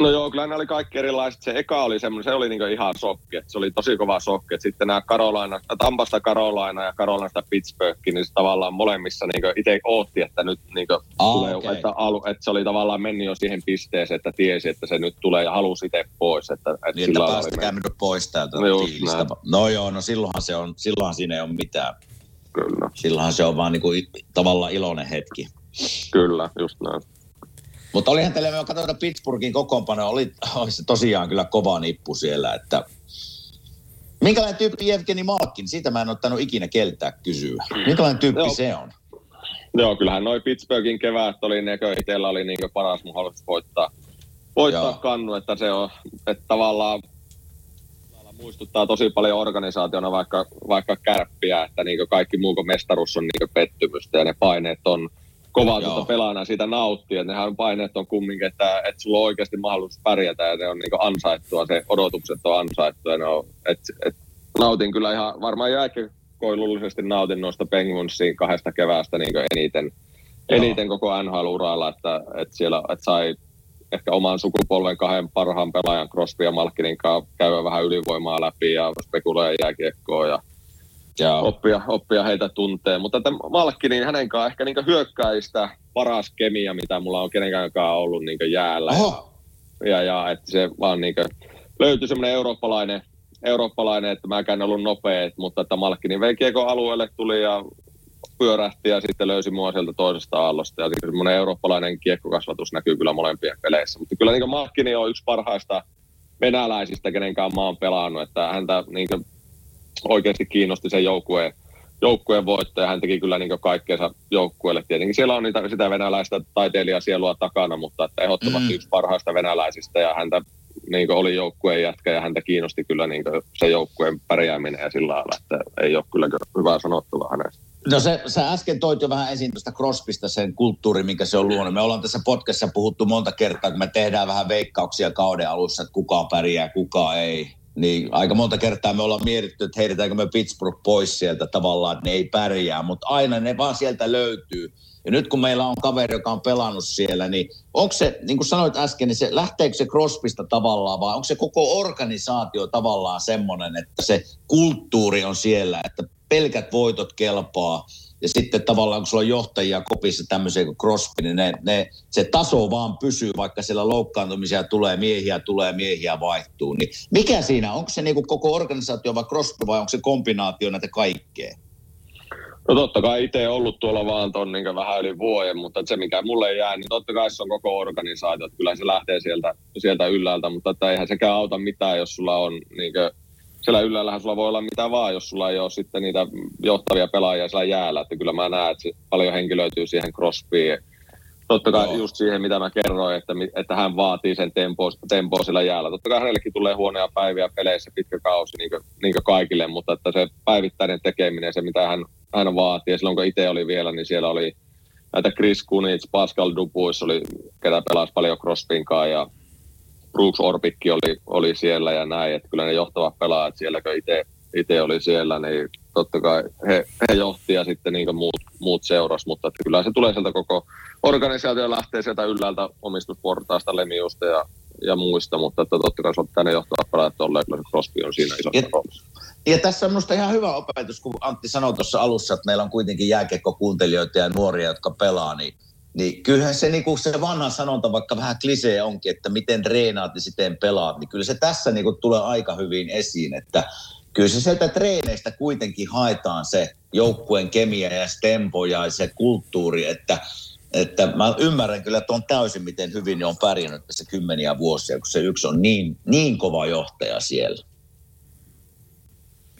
No joo, kyllä ne oli kaikki erilaiset. Se eka oli semmoinen, se oli niinku ihan sokki. Se oli tosi kova sokki. Sitten nämä Carolina, Tampasta Carolina ja Carolinasta Pittsburgh, niin se tavallaan molemmissa niinku itse ootti, että nyt niinku ah, tulee, okay. että, alu, että, se oli tavallaan mennyt jo siihen pisteeseen, että tiesi, että se nyt tulee ja halusi itse pois. Että, että niin, että päästäkää pois täältä no, No joo, no silloinhan, se on, silloinhan siinä ei ole mitään. Kyllä. Silloinhan se on vaan niinku tavallaan iloinen hetki. Kyllä, just näin. Mutta olihan teille, me katsotaan Pittsburghin kokoonpano, oli, oli se tosiaan kyllä kova nippu siellä, että Minkälainen tyyppi Evgeni Malkin? Siitä mä en ottanut ikinä keltää kysyä. Minkälainen tyyppi Joo. se on? Joo, kyllähän noin Pittsburghin kevät oli nekö itsellä oli niin paras mahdollisuus voittaa, voittaa kannu, että se on, että tavallaan muistuttaa tosi paljon organisaationa vaikka, vaikka kärppiä, että niin kaikki muu kuin mestaruus on niin pettymystä ja ne paineet on – kovaa tuota pelaana siitä nauttia. Että nehän paineet on kumminkin, että, että sulla on oikeasti mahdollisuus pärjätä ja ne on niin ansaittua, se odotukset on ansaittu. Ja ne on, et, et, nautin kyllä ihan, varmaan jääkikoilullisesti nautin noista Penguinsin kahdesta keväästä niin eniten, eniten koko NHL-uralla, että, että siellä että sai ehkä oman sukupolven kahden parhaan pelaajan Crosby ja Malkinin kanssa käydä vähän ylivoimaa läpi ja spekuloida jääkiekkoa ja ja oppia, oppia heitä tuntee. Mutta että Malkki, niin hänen kanssaan ehkä niin hyökkäistä paras kemia, mitä mulla on kenenkään ollut niin jäällä. Oho. Ja, ja että se vaan niin löytyi semmoinen eurooppalainen, eurooppalainen, että mä en ollut nopea, mutta että Malkki niin vei alueelle tuli ja pyörähti ja sitten löysi mua sieltä toisesta aallosta. Ja semmoinen eurooppalainen kiekkokasvatus näkyy kyllä molempien peleissä. Mutta kyllä niin Malkkini on yksi parhaista venäläisistä, kenenkään mä oon pelannut, että häntä niin oikeasti kiinnosti sen joukkueen, joukkueen voitto ja hän teki kyllä niin kaikkeensa joukkueelle. Tietenkin siellä on niitä, sitä venäläistä taiteilijasielua takana, mutta että ehdottomasti mm. yksi parhaista venäläisistä ja häntä niin oli joukkueen jätkä ja häntä kiinnosti kyllä niin se joukkueen pärjääminen ja sillä lailla, että ei ole kyllä hyvää sanottavaa hänestä. No se, sä äsken toit jo vähän esiin tuosta Crospista sen kulttuuri, minkä se on luonut. Me ollaan tässä podcastissa puhuttu monta kertaa, kun me tehdään vähän veikkauksia kauden alussa, että kuka pärjää, kuka ei niin aika monta kertaa me ollaan mietitty, että heitetäänkö me Pittsburgh pois sieltä tavallaan, että ne ei pärjää, mutta aina ne vaan sieltä löytyy. Ja nyt kun meillä on kaveri, joka on pelannut siellä, niin onko se, niin kuin sanoit äsken, niin se, lähteekö se Crospista tavallaan vai onko se koko organisaatio tavallaan semmoinen, että se kulttuuri on siellä, että pelkät voitot kelpaa ja sitten tavallaan kun sulla on johtajia kopissa tämmöisiä kuin Crosby, niin ne, ne, se taso vaan pysyy, vaikka siellä loukkaantumisia tulee, miehiä tulee, miehiä vaihtuu. Niin mikä siinä, onko se niin kuin koko organisaatio vai Crosby vai onko se kombinaatio näitä kaikkea? No totta kai itse ollut tuolla vaan ton niin vähän yli vuoden, mutta se mikä mulle jää, niin totta kai se on koko organisaatio. Että kyllä se lähtee sieltä, sieltä ylhäältä, mutta että eihän sekään auta mitään, jos sulla on niin siellä yllällähän sulla voi olla mitä vaan, jos sulla ei ole sitten niitä johtavia pelaajia siellä jäällä. Että kyllä mä näen, että paljon henkilöityy siihen Crosbyin. Totta kai Joo. just siihen, mitä mä kerroin, että, että hän vaatii sen tempoa, tempoa sillä jäällä. Totta kai hänellekin tulee huonoja päiviä peleissä pitkä kausi, niin kuin, niin kuin kaikille, mutta että se päivittäinen tekeminen, se mitä hän, hän vaatii, ja silloin kun itse oli vielä, niin siellä oli näitä Chris Kunitz, Pascal Dupuis oli, ketä pelasi paljon Crosbyn ja Brooks Orpikki oli, oli siellä ja näin, että kyllä ne johtavat pelaajat siellä, kun itse oli siellä, niin totta kai he, he johti ja sitten niin muut, muut seuras, mutta että kyllä se tulee sieltä koko organisaatio lähtee sieltä ylhäältä omistusportaasta, Lemiusta ja, ja muista, mutta että totta kai se on ne johtavat pelaajat olleet, kyllä Crosby on siinä iso roolissa. Ja tässä on minusta ihan hyvä opetus, kun Antti sanoi tuossa alussa, että meillä on kuitenkin jääkiekko-kuuntelijoita ja nuoria, jotka pelaa, niin niin kyllähän se, niin kuin se vanha sanonta, vaikka vähän klisee onkin, että miten reenaat ja siten pelaat, niin kyllä se tässä niin kuin tulee aika hyvin esiin, että kyllä se sieltä treeneistä kuitenkin haetaan se joukkueen kemia ja tempo ja se kulttuuri, että, että mä ymmärrän kyllä tuon täysin, miten hyvin ne on pärjännyt tässä kymmeniä vuosia, kun se yksi on niin, niin kova johtaja siellä.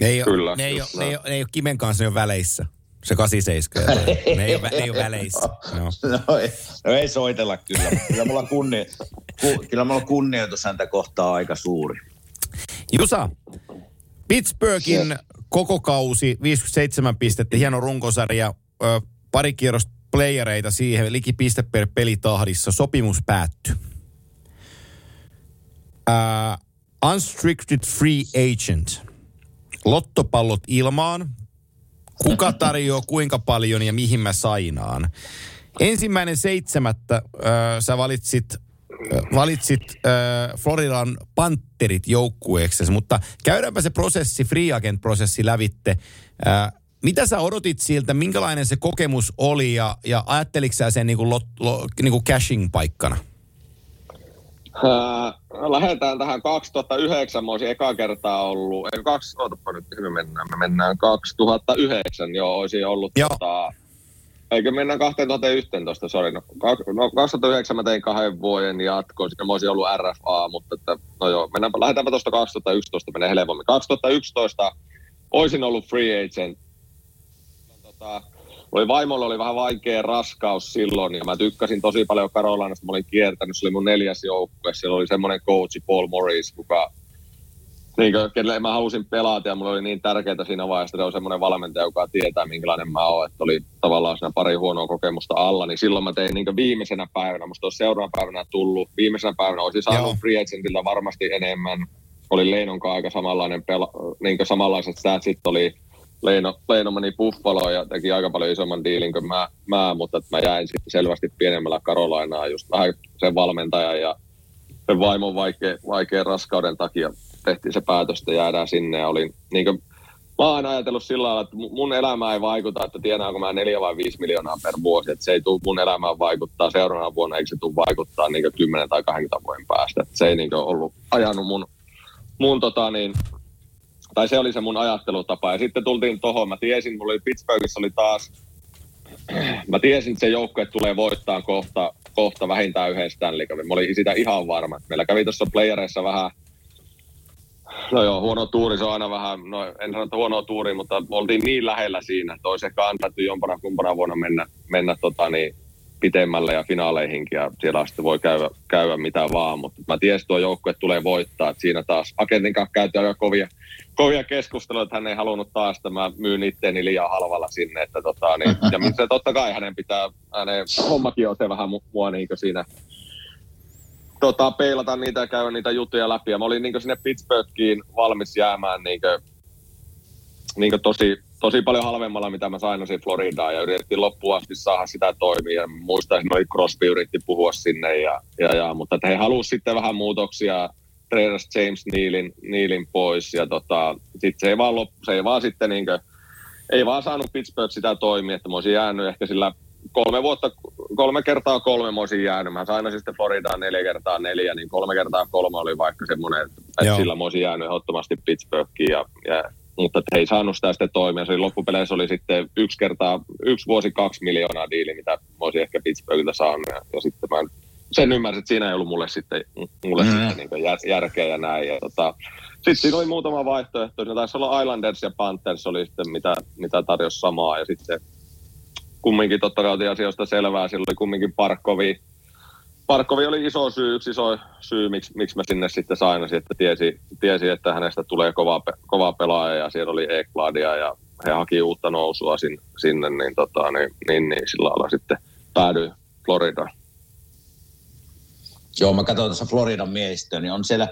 Ne ei, Kyllä, ne, ei ole, ne, ei ole, ne ei ole Kimen kanssa jo väleissä. Se 87. ne, ei ole, ne ei ole väleissä. No. No, ei, no ei soitella kyllä. Kyllä mulla, kunni, ku, kyllä mulla kunnioitus häntä kohtaa aika suuri. Jusa, Pittsburghin yes. koko kausi, 57 pistettä, hieno runkosarja, ö, pari kierrosta playereita siihen, liki piste per pelitahdissa, sopimus päättyi. Uh, unrestricted free agent. Lottopallot ilmaan, kuka tarjoaa kuinka paljon ja mihin mä sainaan. Ensimmäinen seitsemättä äh, sä valitsit, valitsit äh, Floridan Panterit joukkueeksi, mutta käydäänpä se prosessi, free agent-prosessi lävitte. Äh, mitä sä odotit siltä, minkälainen se kokemus oli ja, ja ajatteliko sä sen niin kuin, lot, lo, niin kuin cashing-paikkana? Äh, lähdetään tähän 2009, mä olisin eka kertaa ollut, ei kaksi, ootapa nyt, hyvin mennään, me mennään 2009, joo, olisi ollut joo. Tota, eikö mennään 2011, sori, no, no 2009 mä tein kahden vuoden jatkoon, sitten mä olisin ollut RFA, mutta että, no joo, mennään, lähdetäänpä tuosta 2011, menee helpommin. 2011 olisin ollut free agent. Tota, oli vaimolla oli vähän vaikea raskaus silloin ja mä tykkäsin tosi paljon Karolinasta. Mä olin kiertänyt, se oli mun neljäs joukkue. Siellä oli semmoinen coachi Paul Morris, kuka niin kuin, kenelle mä halusin pelata. Ja mulla oli niin tärkeää siinä vaiheessa, että on semmoinen valmentaja, joka tietää minkälainen mä oon, että oli tavallaan siinä pari huonoa kokemusta alla, niin silloin mä tein niin viimeisenä päivänä, musta olisi seuraavana päivänä tullut, viimeisenä päivänä olisin saanut Joo. free agentilta varmasti enemmän, oli Leinon aika samanlainen pela, niin samanlaiset statsit oli Leino, Leino meni Buffaloon ja teki aika paljon isomman diilin kuin mä, mä mutta mä jäin sitten selvästi pienemmällä Karolainaa just vähän sen valmentajan ja sen vaimon vaikea raskauden takia tehtiin se päätös, että jäädään sinne ja olin niin kuin, Mä oon ajatellut sillä lailla, että mun elämä ei vaikuta, että tienaanko mä 4 vai 5 miljoonaa per vuosi. Että se ei tule mun elämään vaikuttaa seuraavana vuonna, eikä se tule vaikuttaa niin 10 tai 20 vuoden päästä. Että se ei niin ollut ajanut mun, mun tota niin, tai se oli se mun ajattelutapa. Ja sitten tultiin tohon, mä tiesin, mulla oli Pittsburghissa oli taas, mä tiesin, että se joukkue tulee voittaa kohta, kohta vähintään yhden Stanley Cupin. Mä olin sitä ihan varma. Meillä kävi tuossa playereissa vähän, no joo, huono tuuri, se on aina vähän, no en sano, että huono tuuri, mutta oltiin niin lähellä siinä, että olisi ehkä annettu jompana kumpana vuonna mennä, mennä tota niin, pitemmälle ja finaaleihinkin ja siellä sitten voi käydä, käydä mitä vaan, mutta mä tiesin, että tuo joukkue tulee voittaa, että siinä taas agentin kanssa käytiin aika kovia, kovia keskusteluja, että hän ei halunnut taas, että mä myyn itteeni liian halvalla sinne, että tota, niin, ja se totta kai hänen pitää, hänen hommakin on se vähän mua niin siinä tota, peilata niitä ja käydä niitä juttuja läpi. Ja mä olin niin sinne Pittsburghiin valmis jäämään niin kuin, niin tosi, tosi paljon halvemmalla, mitä mä sainasin Floridaan ja yritettiin loppuun asti saada sitä toimia. Ja muistan, että noi Crosby yritti puhua sinne, ja, ja, ja, mutta he halusivat sitten vähän muutoksia treidas James Nealin, Nealin pois ja tota, sit se ei vaan, loppu, se ei vaan sitten niinkö, ei vaan saanut Pittsburgh sitä toimia, että mä olisin jäänyt ehkä sillä kolme vuotta, kolme kertaa kolme mä olisin jäänyt. Mä sain sitten Floridaan neljä kertaa neljä, niin kolme kertaa kolme oli vaikka semmoinen, että, että sillä mä olisin jäänyt ehdottomasti Pittsburghiin ja, ja mutta he ei saanut sitä sitten toimia. Se oli, loppupeleissä oli sitten yksi kertaa, yksi vuosi kaksi miljoonaa diili, mitä mä olisin ehkä Pittsburghilta saanut. Ja, ja sitten mä sen ymmärsin, että siinä ei ollut mulle sitten, mulle mm. sitten niin jär, järkeä ja näin. Ja tota, sitten siinä oli muutama vaihtoehto. Siinä taisi olla Islanders ja Panthers oli sitten, mitä, mitä tarjosi samaa. Ja sitten kumminkin totta kai asioista selvää. Silloin oli kumminkin Parkkovi. Parkkovi oli iso syy, yksi iso syy, miksi, miksi mä sinne sitten sainasin, että tiesi, tiesi, että hänestä tulee kova, kova pelaaja ja siellä oli Ekbladia ja he haki uutta nousua sinne, sinne niin, tota, niin, niin, niin, sillä lailla sitten päädyin Floridaan. Joo, mä katsoin tuossa Floridan miehistöä, niin on siellä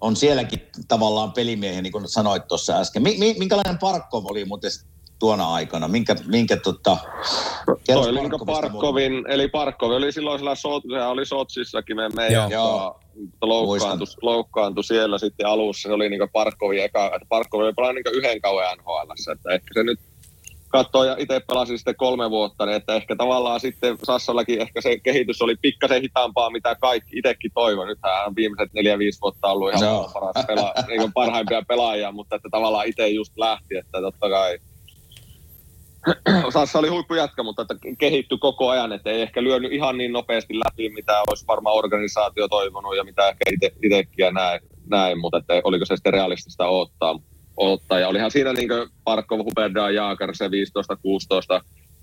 on sielläkin tavallaan pelimiehiä, niin kuin sanoit tuossa äsken. Minkälainen Parkkov oli muuten tuona aikana? Minkä, minkä tota... Toi oli niin Parkkovin, eli Parkkovi oli silloin sillä, se oli Sotsissakin me meidän Joo. loukkaantui, loukkaantui, siellä sitten alussa. Se oli niin Parkkovi eka, että Parkkovi oli pelannut niin yhden kauan NHL, että ehkä se nyt katsoo ja itse pelasin sitten kolme vuotta, niin että ehkä tavallaan sitten Sassallakin ehkä se kehitys oli pikkasen hitaampaa, mitä kaikki itsekin toivon. Nythän on viimeiset neljä-viisi vuotta ollut ihan no. paras pela, niin parhaimpia pelaajia, mutta että tavallaan itse just lähti, että totta kai Sassa oli huippujätkä, mutta että kehittyi koko ajan, että ei ehkä lyönyt ihan niin nopeasti läpi, mitä olisi varmaan organisaatio toivonut ja mitä ehkä itsekin ja näin, näin, mutta että oliko se sitten realistista odottaa ottaa. Ja olihan siinä niin Parkov, Huberda, Jaaker se 15-16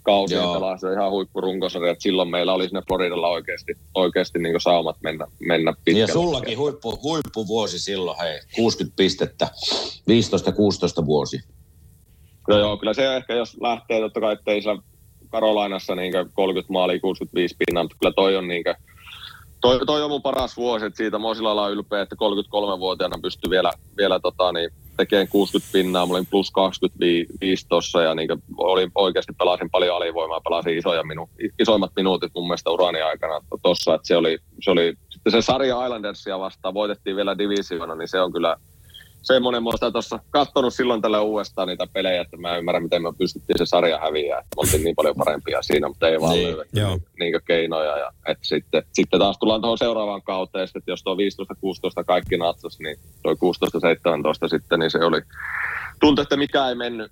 kausi pelasi ihan huippurunkosarja, että silloin meillä oli sinne Floridalla oikeasti, oikeasti niin saumat mennä, mennä pitkälle. Ja sullakin huippu, huippuvuosi silloin, hei, 60 pistettä, 15-16 vuosi. No joo, kyllä se ehkä, jos lähtee totta kai, ettei sillä Karolainassa niin 30 maalia, 65 pinnaa, mutta kyllä toi on niin kuin, toi, toi on mun paras vuosi, että siitä mä oon ylpeä, että 33-vuotiaana pystyy vielä, vielä tota, niin, tekemään 60 pinnaa, mä olin plus 25 tossa ja niin olin, oikeasti pelasin paljon alivoimaa, pelasin isoja minu, isoimmat minuutit mun mielestä urani aikana tossa, että se oli, se oli sitten se sarja Islandersia vastaan, voitettiin vielä divisiona, niin se on kyllä semmoinen, mä oon tuossa katsonut silloin tällä uudestaan niitä pelejä, että mä ymmärrän, miten me pystyttiin se sarja häviää. Että me oltiin niin paljon parempia siinä, mutta ei vaan niin, löydetty niin keinoja. Ja, että sitten, sitten taas tullaan tuohon seuraavaan kauteen, että jos tuo 15-16 kaikki natsas, niin tuo 16-17 sitten, niin se oli, tuntui, että mikä ei mennyt,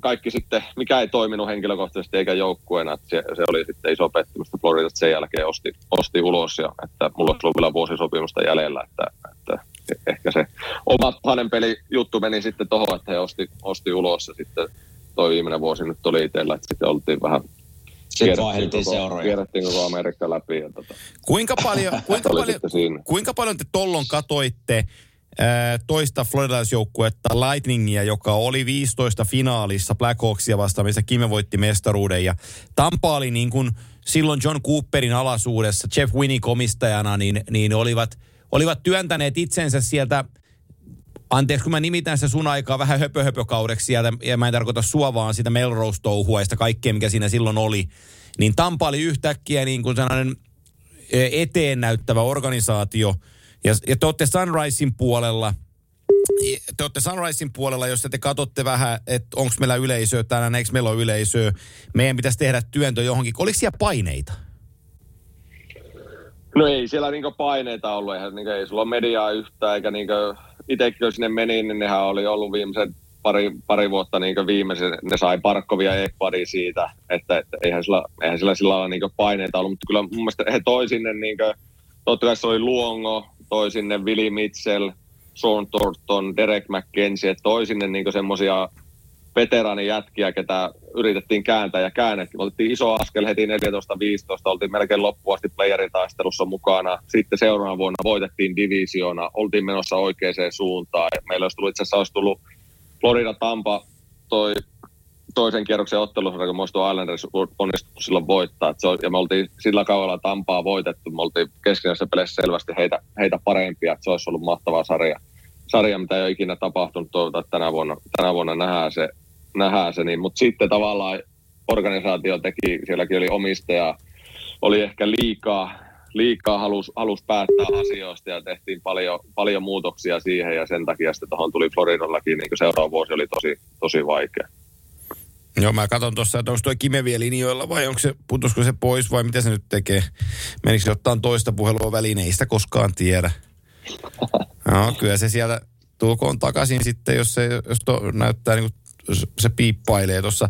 kaikki sitten, mikä ei toiminut henkilökohtaisesti eikä joukkueena, se, se oli sitten iso pettymys, että Florida sen jälkeen osti, osti ulos ja että mulla olisi ollut vielä vuosisopimusta jäljellä, että, ehkä se oma hänen peli juttu meni sitten tuohon, että he osti, osti ulos ja sitten toi viimeinen vuosi nyt oli itsellä, että sitten oltiin vähän sitten vaihdeltiin seuroja. Kierrettiin koko Amerikka läpi. Ja tota, kuinka, paljon, kuinka, paljon, kuinka paljon te tollon katoitte toista floridaisjoukkuetta Lightningia, joka oli 15 finaalissa Blackhawksia vastaan, missä Kime voitti mestaruuden. Ja Tampa oli niin kuin silloin John Cooperin alaisuudessa, Jeff Winnie komistajana, niin, niin olivat, olivat työntäneet itsensä sieltä Anteeksi, kun mä nimitän se sun aikaa vähän höpöhöpökaudeksi sieltä, ja mä en tarkoita sua vaan sitä Melrose-touhua ja sitä kaikkea, mikä siinä silloin oli. Niin Tampa oli yhtäkkiä niin kuin sellainen eteen näyttävä organisaatio – ja, ja te olette Sunrisein puolella, te olette Sunrisein puolella, jos te katsotte vähän, että onko meillä yleisöä tänään, eikö meillä ole yleisöä, meidän pitäisi tehdä työntö johonkin. Oliko siellä paineita? No ei siellä niinku paineita ollut, eihän, niinku, ei sulla mediaa yhtään, eikä niinku, itsekin kun sinne meni, niin nehän oli ollut viimeiset pari, pari vuotta niin viimeisen, ne sai Parkkovia ja Ekpadi siitä, että, että eihän, sillä, eihän sillä sillä lailla niin paineita ollut, mutta kyllä mun mielestä he toi sinne, niin kuin, totta kai se oli Luongo, toi sinne Willie Mitchell, Sean Thornton, Derek McKenzie, toi sinne niin semmoisia veteraanijätkiä, ketä yritettiin kääntää ja käännettiin. Otettiin iso askel heti 14-15, oltiin melkein loppuasti playerin taistelussa mukana. Sitten seuraavana vuonna voitettiin divisiona, oltiin menossa oikeaan suuntaan. Meillä olisi tullut itse asiassa olisi tullut Florida Tampa toi toisen kierroksen ottelussa, kun muistuu Islanders onnistunut silloin voittaa. Se on, ja me oltiin sillä kaudella Tampaa voitettu. Me oltiin keskinäisessä pelissä selvästi heitä, heitä parempia. Se olisi ollut mahtava sarja, sarja, mitä ei ole ikinä tapahtunut. Toivotaan, että tänä vuonna, tänä vuonna nähdään se, nähdään se. Niin, mutta sitten tavallaan organisaatio teki, sielläkin oli omistaja, oli ehkä liikaa, liikaa halus, halus päättää asioista ja tehtiin paljon, paljon muutoksia siihen ja sen takia sitten tuohon tuli Floridallakin, niin seuraava vuosi oli tosi, tosi vaikea. Joo, mä katson tuossa, että onko tuo Kime vielä linjoilla vai onko se, putosko se pois vai mitä se nyt tekee? Menikö se ottaa toista puhelua väliin, ei sitä koskaan tiedä. No, kyllä se sieltä tulkoon takaisin sitten, jos se jos to, näyttää niin se piippailee tuossa.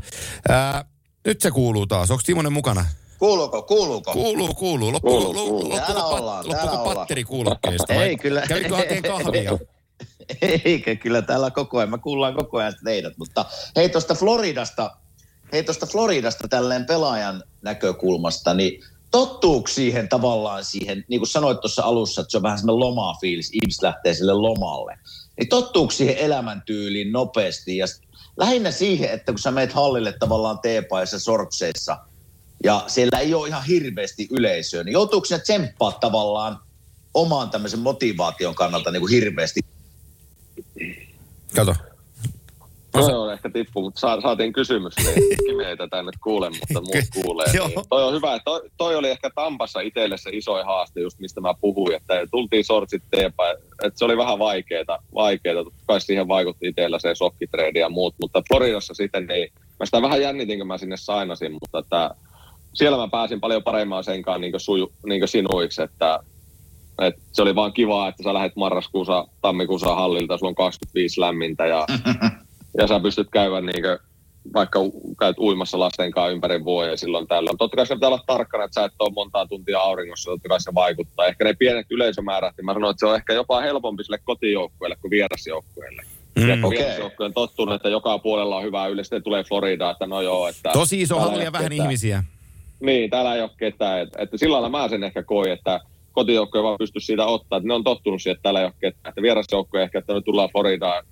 Nyt se kuuluu taas. Onko Timonen mukana? Kuuluuko, kuuluuko? Kuuluu, kuuluu. Loppuko, kuuluu, kuuluu. loppuko, ollaan, loppuko patteri kuulokkeesta? Ei kyllä. Kävikö hakeen kahvia? Eikä, kyllä täällä koko ajan. Mä kuullaan koko ajan teidät. Mutta hei tuosta Floridasta, hei tuosta Floridasta tälleen pelaajan näkökulmasta, niin tottuuko siihen tavallaan siihen, niin kuin sanoit tuossa alussa, että se on vähän semmoinen lomafiilis, ihmiset lähtee sille lomalle. Niin tottuuko siihen elämäntyyliin nopeasti ja lähinnä siihen, että kun sä meet hallille tavallaan teepaissa sortseissa ja siellä ei ole ihan hirveästi yleisöä, niin joutuuko ne tsemppaa tavallaan omaan tämmöisen motivaation kannalta niin kuin hirveästi? Kato, No se on ehkä tippu, mutta sa- saatiin kysymys, niin ei tätä nyt kuule, mutta muut kuulee. Niin. Toi on hyvä, toi, toi oli ehkä Tampassa itselle se isoin haaste, just mistä mä puhuin, että tultiin sortsit teepäin, että se oli vähän vaikeeta, vaikeeta. Totta kai siihen vaikutti itsellä se sokkitreidi ja muut, mutta Floridassa sitten niin, mä sitä vähän jännitin, kun mä sinne sainasin, mutta että siellä mä pääsin paljon paremmin senkaan niin suju, niin sinuiksi, että et se oli vaan kiva, että sä lähdet marraskuussa, tammikuussa hallilta, sulla on 25 lämmintä ja ja sä pystyt käymään niin kuin, vaikka käyt uimassa lasten kanssa ympäri vuoden ja silloin tällöin. Totta kai se pitää olla tarkkana, että sä et ole montaa tuntia auringossa, totta kai se vaikuttaa. Ehkä ne pienet yleisömäärät, niin mä sanoin, että se on ehkä jopa helpompi sille kotijoukkueelle kuin vierasjoukkueelle. Mm, ja okay. vierasjoukkueen tottunut, että joka puolella on hyvä yleisö, sitten tulee Florida, että no joo. Että Tosi iso halli ja vähän ketään. ihmisiä. Niin, täällä ei ole ketään. Että, että sillä lailla mä sen ehkä koin, että kotijoukkue vaan pysty siitä ottaa, että ne on tottunut siihen, että täällä ei ole ketään. Että vierasjoukkue ehkä, että me tullaan Floridaan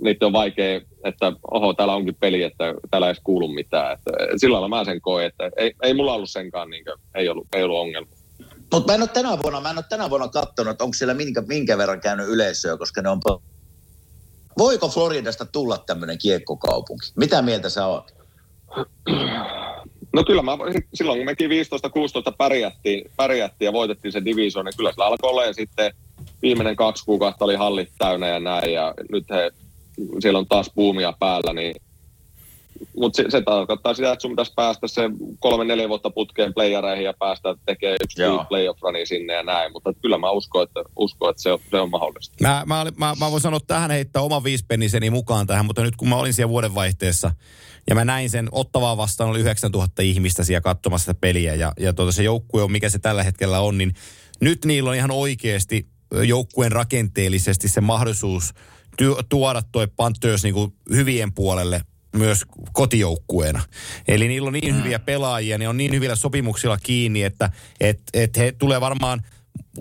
niitä on vaikea, että oho, täällä onkin peli, että täällä ei edes kuulu mitään. Että sillä lailla mä sen koen, että ei, ei mulla ollut senkaan, niin kuin, ei, ollut, ei ollut ongelma. Mutta mä en ole tänä vuonna, mä en ole tänä vuonna katsonut, että onko siellä minkä, minkä verran käynyt yleisöä, koska ne on... Voiko Floridasta tulla tämmöinen kiekkokaupunki? Mitä mieltä sä oot? No kyllä mä, silloin kun mekin 15-16 pärjättiin, pärjättiin ja voitettiin se division, niin kyllä se alkoi ja sitten viimeinen kaksi kuukautta oli hallit täynnä ja näin ja nyt he siellä on taas puumia päällä, niin mutta se, se, tarkoittaa sitä, että sun pitäisi päästä se kolme-neljä vuotta putkeen playereihin ja päästä tekemään yksi playoff runi sinne ja näin. Mutta kyllä mä uskon, että, uskon, että se, on, se on mahdollista. Mä, mä, mä, mä voin sanoa tähän heittää oman viispenniseni mukaan tähän, mutta nyt kun mä olin siellä vuodenvaihteessa ja mä näin sen ottavaa vastaan, oli 9000 ihmistä siellä katsomassa sitä peliä ja, ja tuota, se joukkue on, mikä se tällä hetkellä on, niin nyt niillä on ihan oikeasti joukkueen rakenteellisesti se mahdollisuus – tuoda toi Panthers niin kuin hyvien puolelle myös kotijoukkueena. Eli niillä on niin mm. hyviä pelaajia, ne on niin hyvillä sopimuksilla kiinni, että et, et he tulee varmaan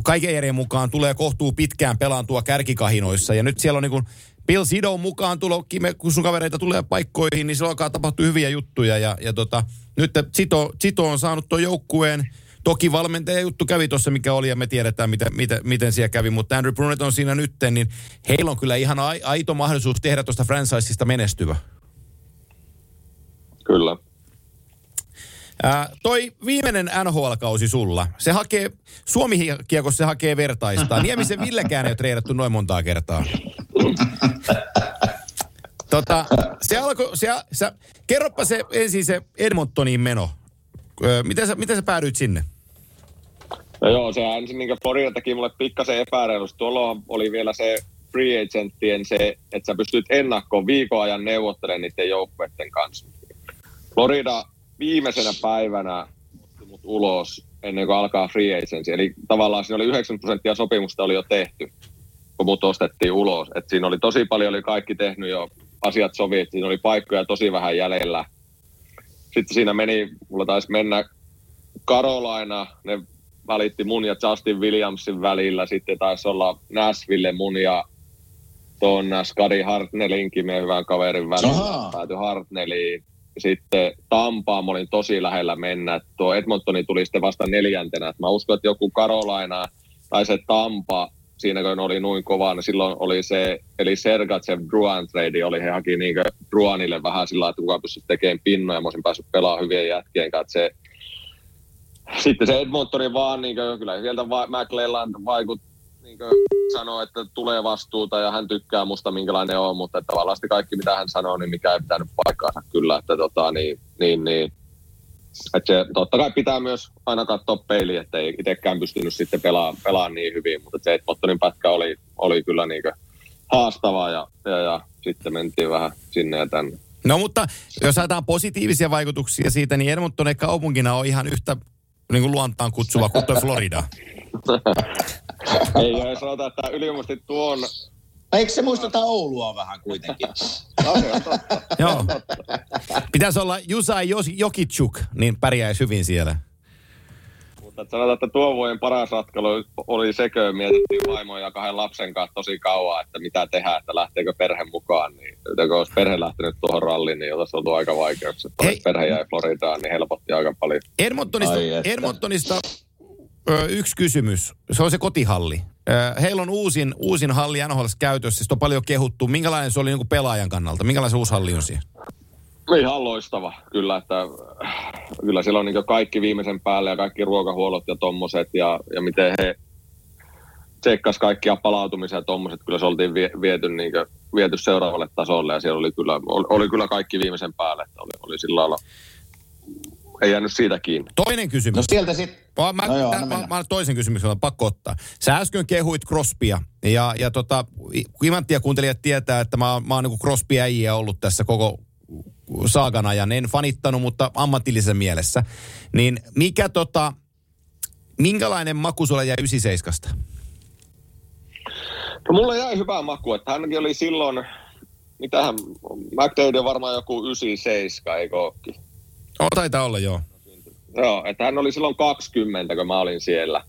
kaiken järjen mukaan tulee kohtuu pitkään pelaantua kärkikahinoissa. Ja nyt siellä on niin kuin Bill Sido mukaan tulo, kun sun kavereita tulee paikkoihin, niin se alkaa tapahtua hyviä juttuja. Ja, ja tota, nyt Sito, Sito on saanut tuon joukkueen Toki valmentaja juttu kävi tuossa, mikä oli, ja me tiedetään, miten, miten, miten siellä kävi. Mutta Andrew Brunet on siinä nytten, niin heillä on kyllä ihan aito mahdollisuus tehdä tuosta franchiseista menestyvä. Kyllä. Ää, toi viimeinen NHL-kausi sulla, se hakee, Suomi-kiekossa se hakee vertaista. Niemisen Villekään ei ole treidattu noin montaa kertaa. Tota, se alkoi, se, se, kerropa se ensin se Edmontoniin meno. miten, sä, miten sä päädyit sinne? No joo, se ensin niin Florida teki mulle pikkasen epäreilusti. Tuolla oli vielä se free agenttien se, että sä pystyt ennakkoon viikon ajan neuvottelemaan niiden joukkueiden kanssa. Florida viimeisenä päivänä mut ulos ennen kuin alkaa free agency. Eli tavallaan siinä oli 90 prosenttia sopimusta oli jo tehty, kun mut ostettiin ulos. Et siinä oli tosi paljon, oli kaikki tehnyt jo asiat sovi, että siinä oli paikkoja tosi vähän jäljellä. Sitten siinä meni, mulla taisi mennä Carolina, ne välitti mun ja Justin Williamsin välillä. Sitten taisi olla Nashville mun ja tuon Skadi Hartnelinkin, meidän hyvän kaverin välillä. Päätyi Hartneliin. Sitten Tampaa mä olin tosi lähellä mennä. Tuo Edmontoni tuli sitten vasta neljäntenä. mä uskon, että joku Carolina tai se Tampa siinä kun oli noin kovaa, niin silloin oli se, eli Sergatsev Druan trade oli, he haki niin Druanille vähän sillä että kukaan pystyisi tekemään pinnoja, mä olisin päässyt pelaamaan hyvien jätkien kanssa, se, sitten se Edmontoni vaan, niin kuin, kyllä sieltä va- McLelland vaikut, niin sanoi, että tulee vastuuta ja hän tykkää musta minkälainen on, mutta että tavallaan kaikki mitä hän sanoo, niin mikä ei pitänyt paikkaansa kyllä, että tota, niin, niin, niin että se, totta kai pitää myös aina katsoa peiliin, että ei itsekään pystynyt sitten pelaamaan, pelaamaan niin hyvin, mutta se Edmontonin pätkä oli, oli kyllä niin haastava ja, ja, ja, sitten mentiin vähän sinne ja tänne. No mutta jos ajatellaan positiivisia vaikutuksia siitä, niin Edmonton kaupunkina on ihan yhtä niin kuin luontaan kutsuva kuin Florida. ei, ei sanota, että ylimusti tuon Eikö se muistuta Oulua vähän kuitenkin? no, se on totta. Joo. Pitäisi olla Jusai Jokitsuk, niin pärjäisi hyvin siellä. Sanotaan, että tuo vuoden paras ratkaisu oli sekö, mietittiin vaimoja ja kahden lapsen kanssa tosi kauan, että mitä tehdä, että lähteekö perhe mukaan. Niin, kun olisi perhe lähtenyt tuohon ralliin, niin olisi ollut aika vaikeuksia. Että perhe jäi Floridaan, niin helpotti aika paljon. Edmontonista, Edmontonista yksi kysymys. Se on se kotihalli. Heillä on uusin, uusin halli NHL käytössä. Sitä on paljon kehuttu. Minkälainen se oli niin pelaajan kannalta? Minkälainen se uusi halli on siellä? Ihan loistava, kyllä. Että, kyllä siellä on niin kaikki viimeisen päälle ja kaikki ruokahuollot ja tommoset ja, ja miten he tsekkas kaikkia palautumisia ja tommoset. Kyllä se oltiin viety, niin kuin, viety seuraavalle tasolle ja siellä oli kyllä, oli, oli kyllä kaikki viimeisen päälle. Että oli, oli sillä lailla ei jäänyt siitä kiinni. Toinen kysymys. No sieltä sitten. Mä, mä, no joo, mä, mä, mä, toisen kysymyksen on pakko ottaa. Sä äsken kehuit Crospia ja, ja tota, kuuntelijat tietää, että mä, mä oon niin Crosby äijä ollut tässä koko saagan ajan. En fanittanut, mutta ammatillisen mielessä. Niin mikä tota, minkälainen maku sulla jäi 97? No mulle jäi hyvä maku, että hänkin oli silloin, mitähän, McDavid varmaan joku 97, eikö ookin? Oh, taitaa olla, joo. Joo, että hän oli silloin 20, kun mä olin siellä.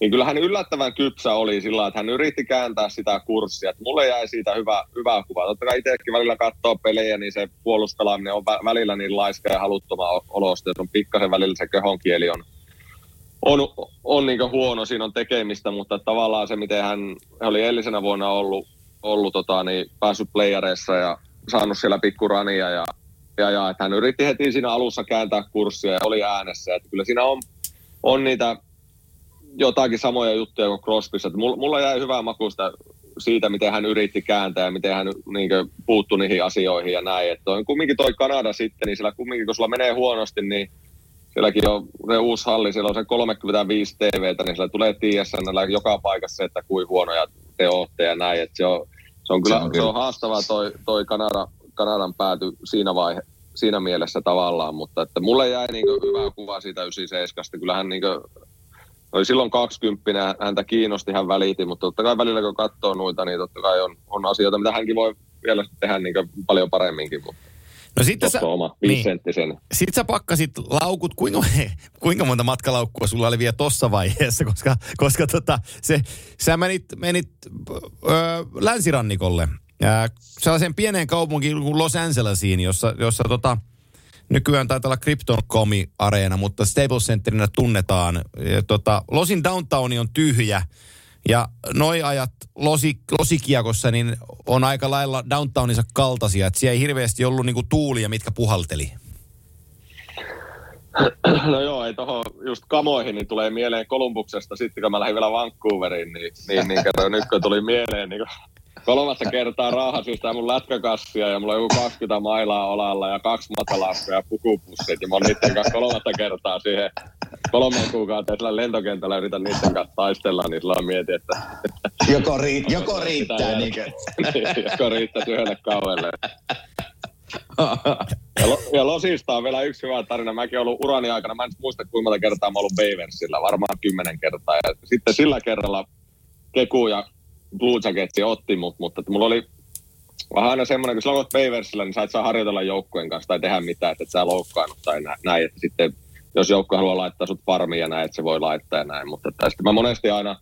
Niin kyllä hän yllättävän kypsä oli sillä että hän yritti kääntää sitä kurssia. Että mulle jäi siitä hyvä, hyvä kuva. Totta kai itsekin välillä katsoo pelejä, niin se puoluspelaaminen on välillä niin laiska ja haluttoma olosta. Että on pikkasen välillä se kehonkieli on, on, on niin huono, siinä on tekemistä, mutta tavallaan se, miten hän, hän oli edellisenä vuonna ollut, ollut tota, niin päässyt playareissa ja saanut siellä pikkurania ja ja, ja että hän yritti heti siinä alussa kääntää kurssia ja oli äänessä. Että kyllä siinä on, on niitä jotakin samoja juttuja kuin Crosbyssa. Että mulla jäi hyvää makusta siitä, miten hän yritti kääntää ja miten hän niin puuttui niihin asioihin ja näin. Että on kumminkin toi Kanada sitten, niin sillä kumminkin kun sulla menee huonosti, niin sielläkin on se uusi halli, siellä on se 35 TVtä, niin sillä tulee TSN joka paikassa, että kuin huonoja te ootte ja näin. Että se on, se on kyllä, se on, kyllä. Se on haastavaa toi, toi Kanada, Kanadan pääty siinä vaihe, siinä mielessä tavallaan, mutta että mulle jäi niin hyvä kuva siitä 97. Kyllähän niin oli silloin 20, häntä kiinnosti, hän välitti, mutta totta kai välillä kun katsoo noita, niin totta kai on, on asioita, mitä hänkin voi vielä tehdä niin paljon paremminkin, mutta No sitten sä, oma niin. Sitten sä pakkasit laukut, kuinka, kuinka monta matkalaukkua sulla oli vielä tossa vaiheessa, koska, koska tota, se, sä menit, menit ö, länsirannikolle Ää, sellaisen pieneen kaupunkiin kuin Los Angelesiin, jossa, jossa tota, nykyään taitaa olla Krypton.comi-areena, mutta Staples Centerinä tunnetaan. Ja, tota, Losin downtowni on tyhjä ja noi ajat Losi, Losikiekossa niin on aika lailla downtownissa kaltaisia, että siellä ei hirveästi ollut niinku tuulia, mitkä puhalteli. No joo, ei tohon just kamoihin, niin tulee mieleen Kolumbuksesta sitten, kun mä lähdin vielä Vancouveriin, niin, niin, niin kerroin, nyt kun tuli mieleen niin kolmatta kertaa raahasin mun lätkäkassia ja mulla on joku 20 mailaa olalla ja kaksi matalaukkoa ja pukupussit. Ja mä oon niiden kanssa kolmatta kertaa siihen kolmeen kuukauteen sillä lentokentällä yritän niiden kanssa taistella, niin sillä on mieti, että... Joko, ri- joko riittää, niin, niin joko riittää yhdelle kauelle. Ja, lo, ja Losista on vielä yksi hyvä tarina. Mäkin ollut urani aikana, mä en muista kuinka monta kertaa mä ollut Baversilla, varmaan kymmenen kertaa. Ja sitten sillä kerralla Keku ja Blue Jacketsi otti mut, mutta että mulla oli vähän aina semmoinen, kun sä olet Paversilla, niin sä et saa harjoitella joukkueen kanssa tai tehdä mitään, että et sä loukkaannut tai näin, että sitten jos joukko haluaa laittaa sut farmiin ja näin, että se voi laittaa ja näin, mutta että sitten mä monesti aina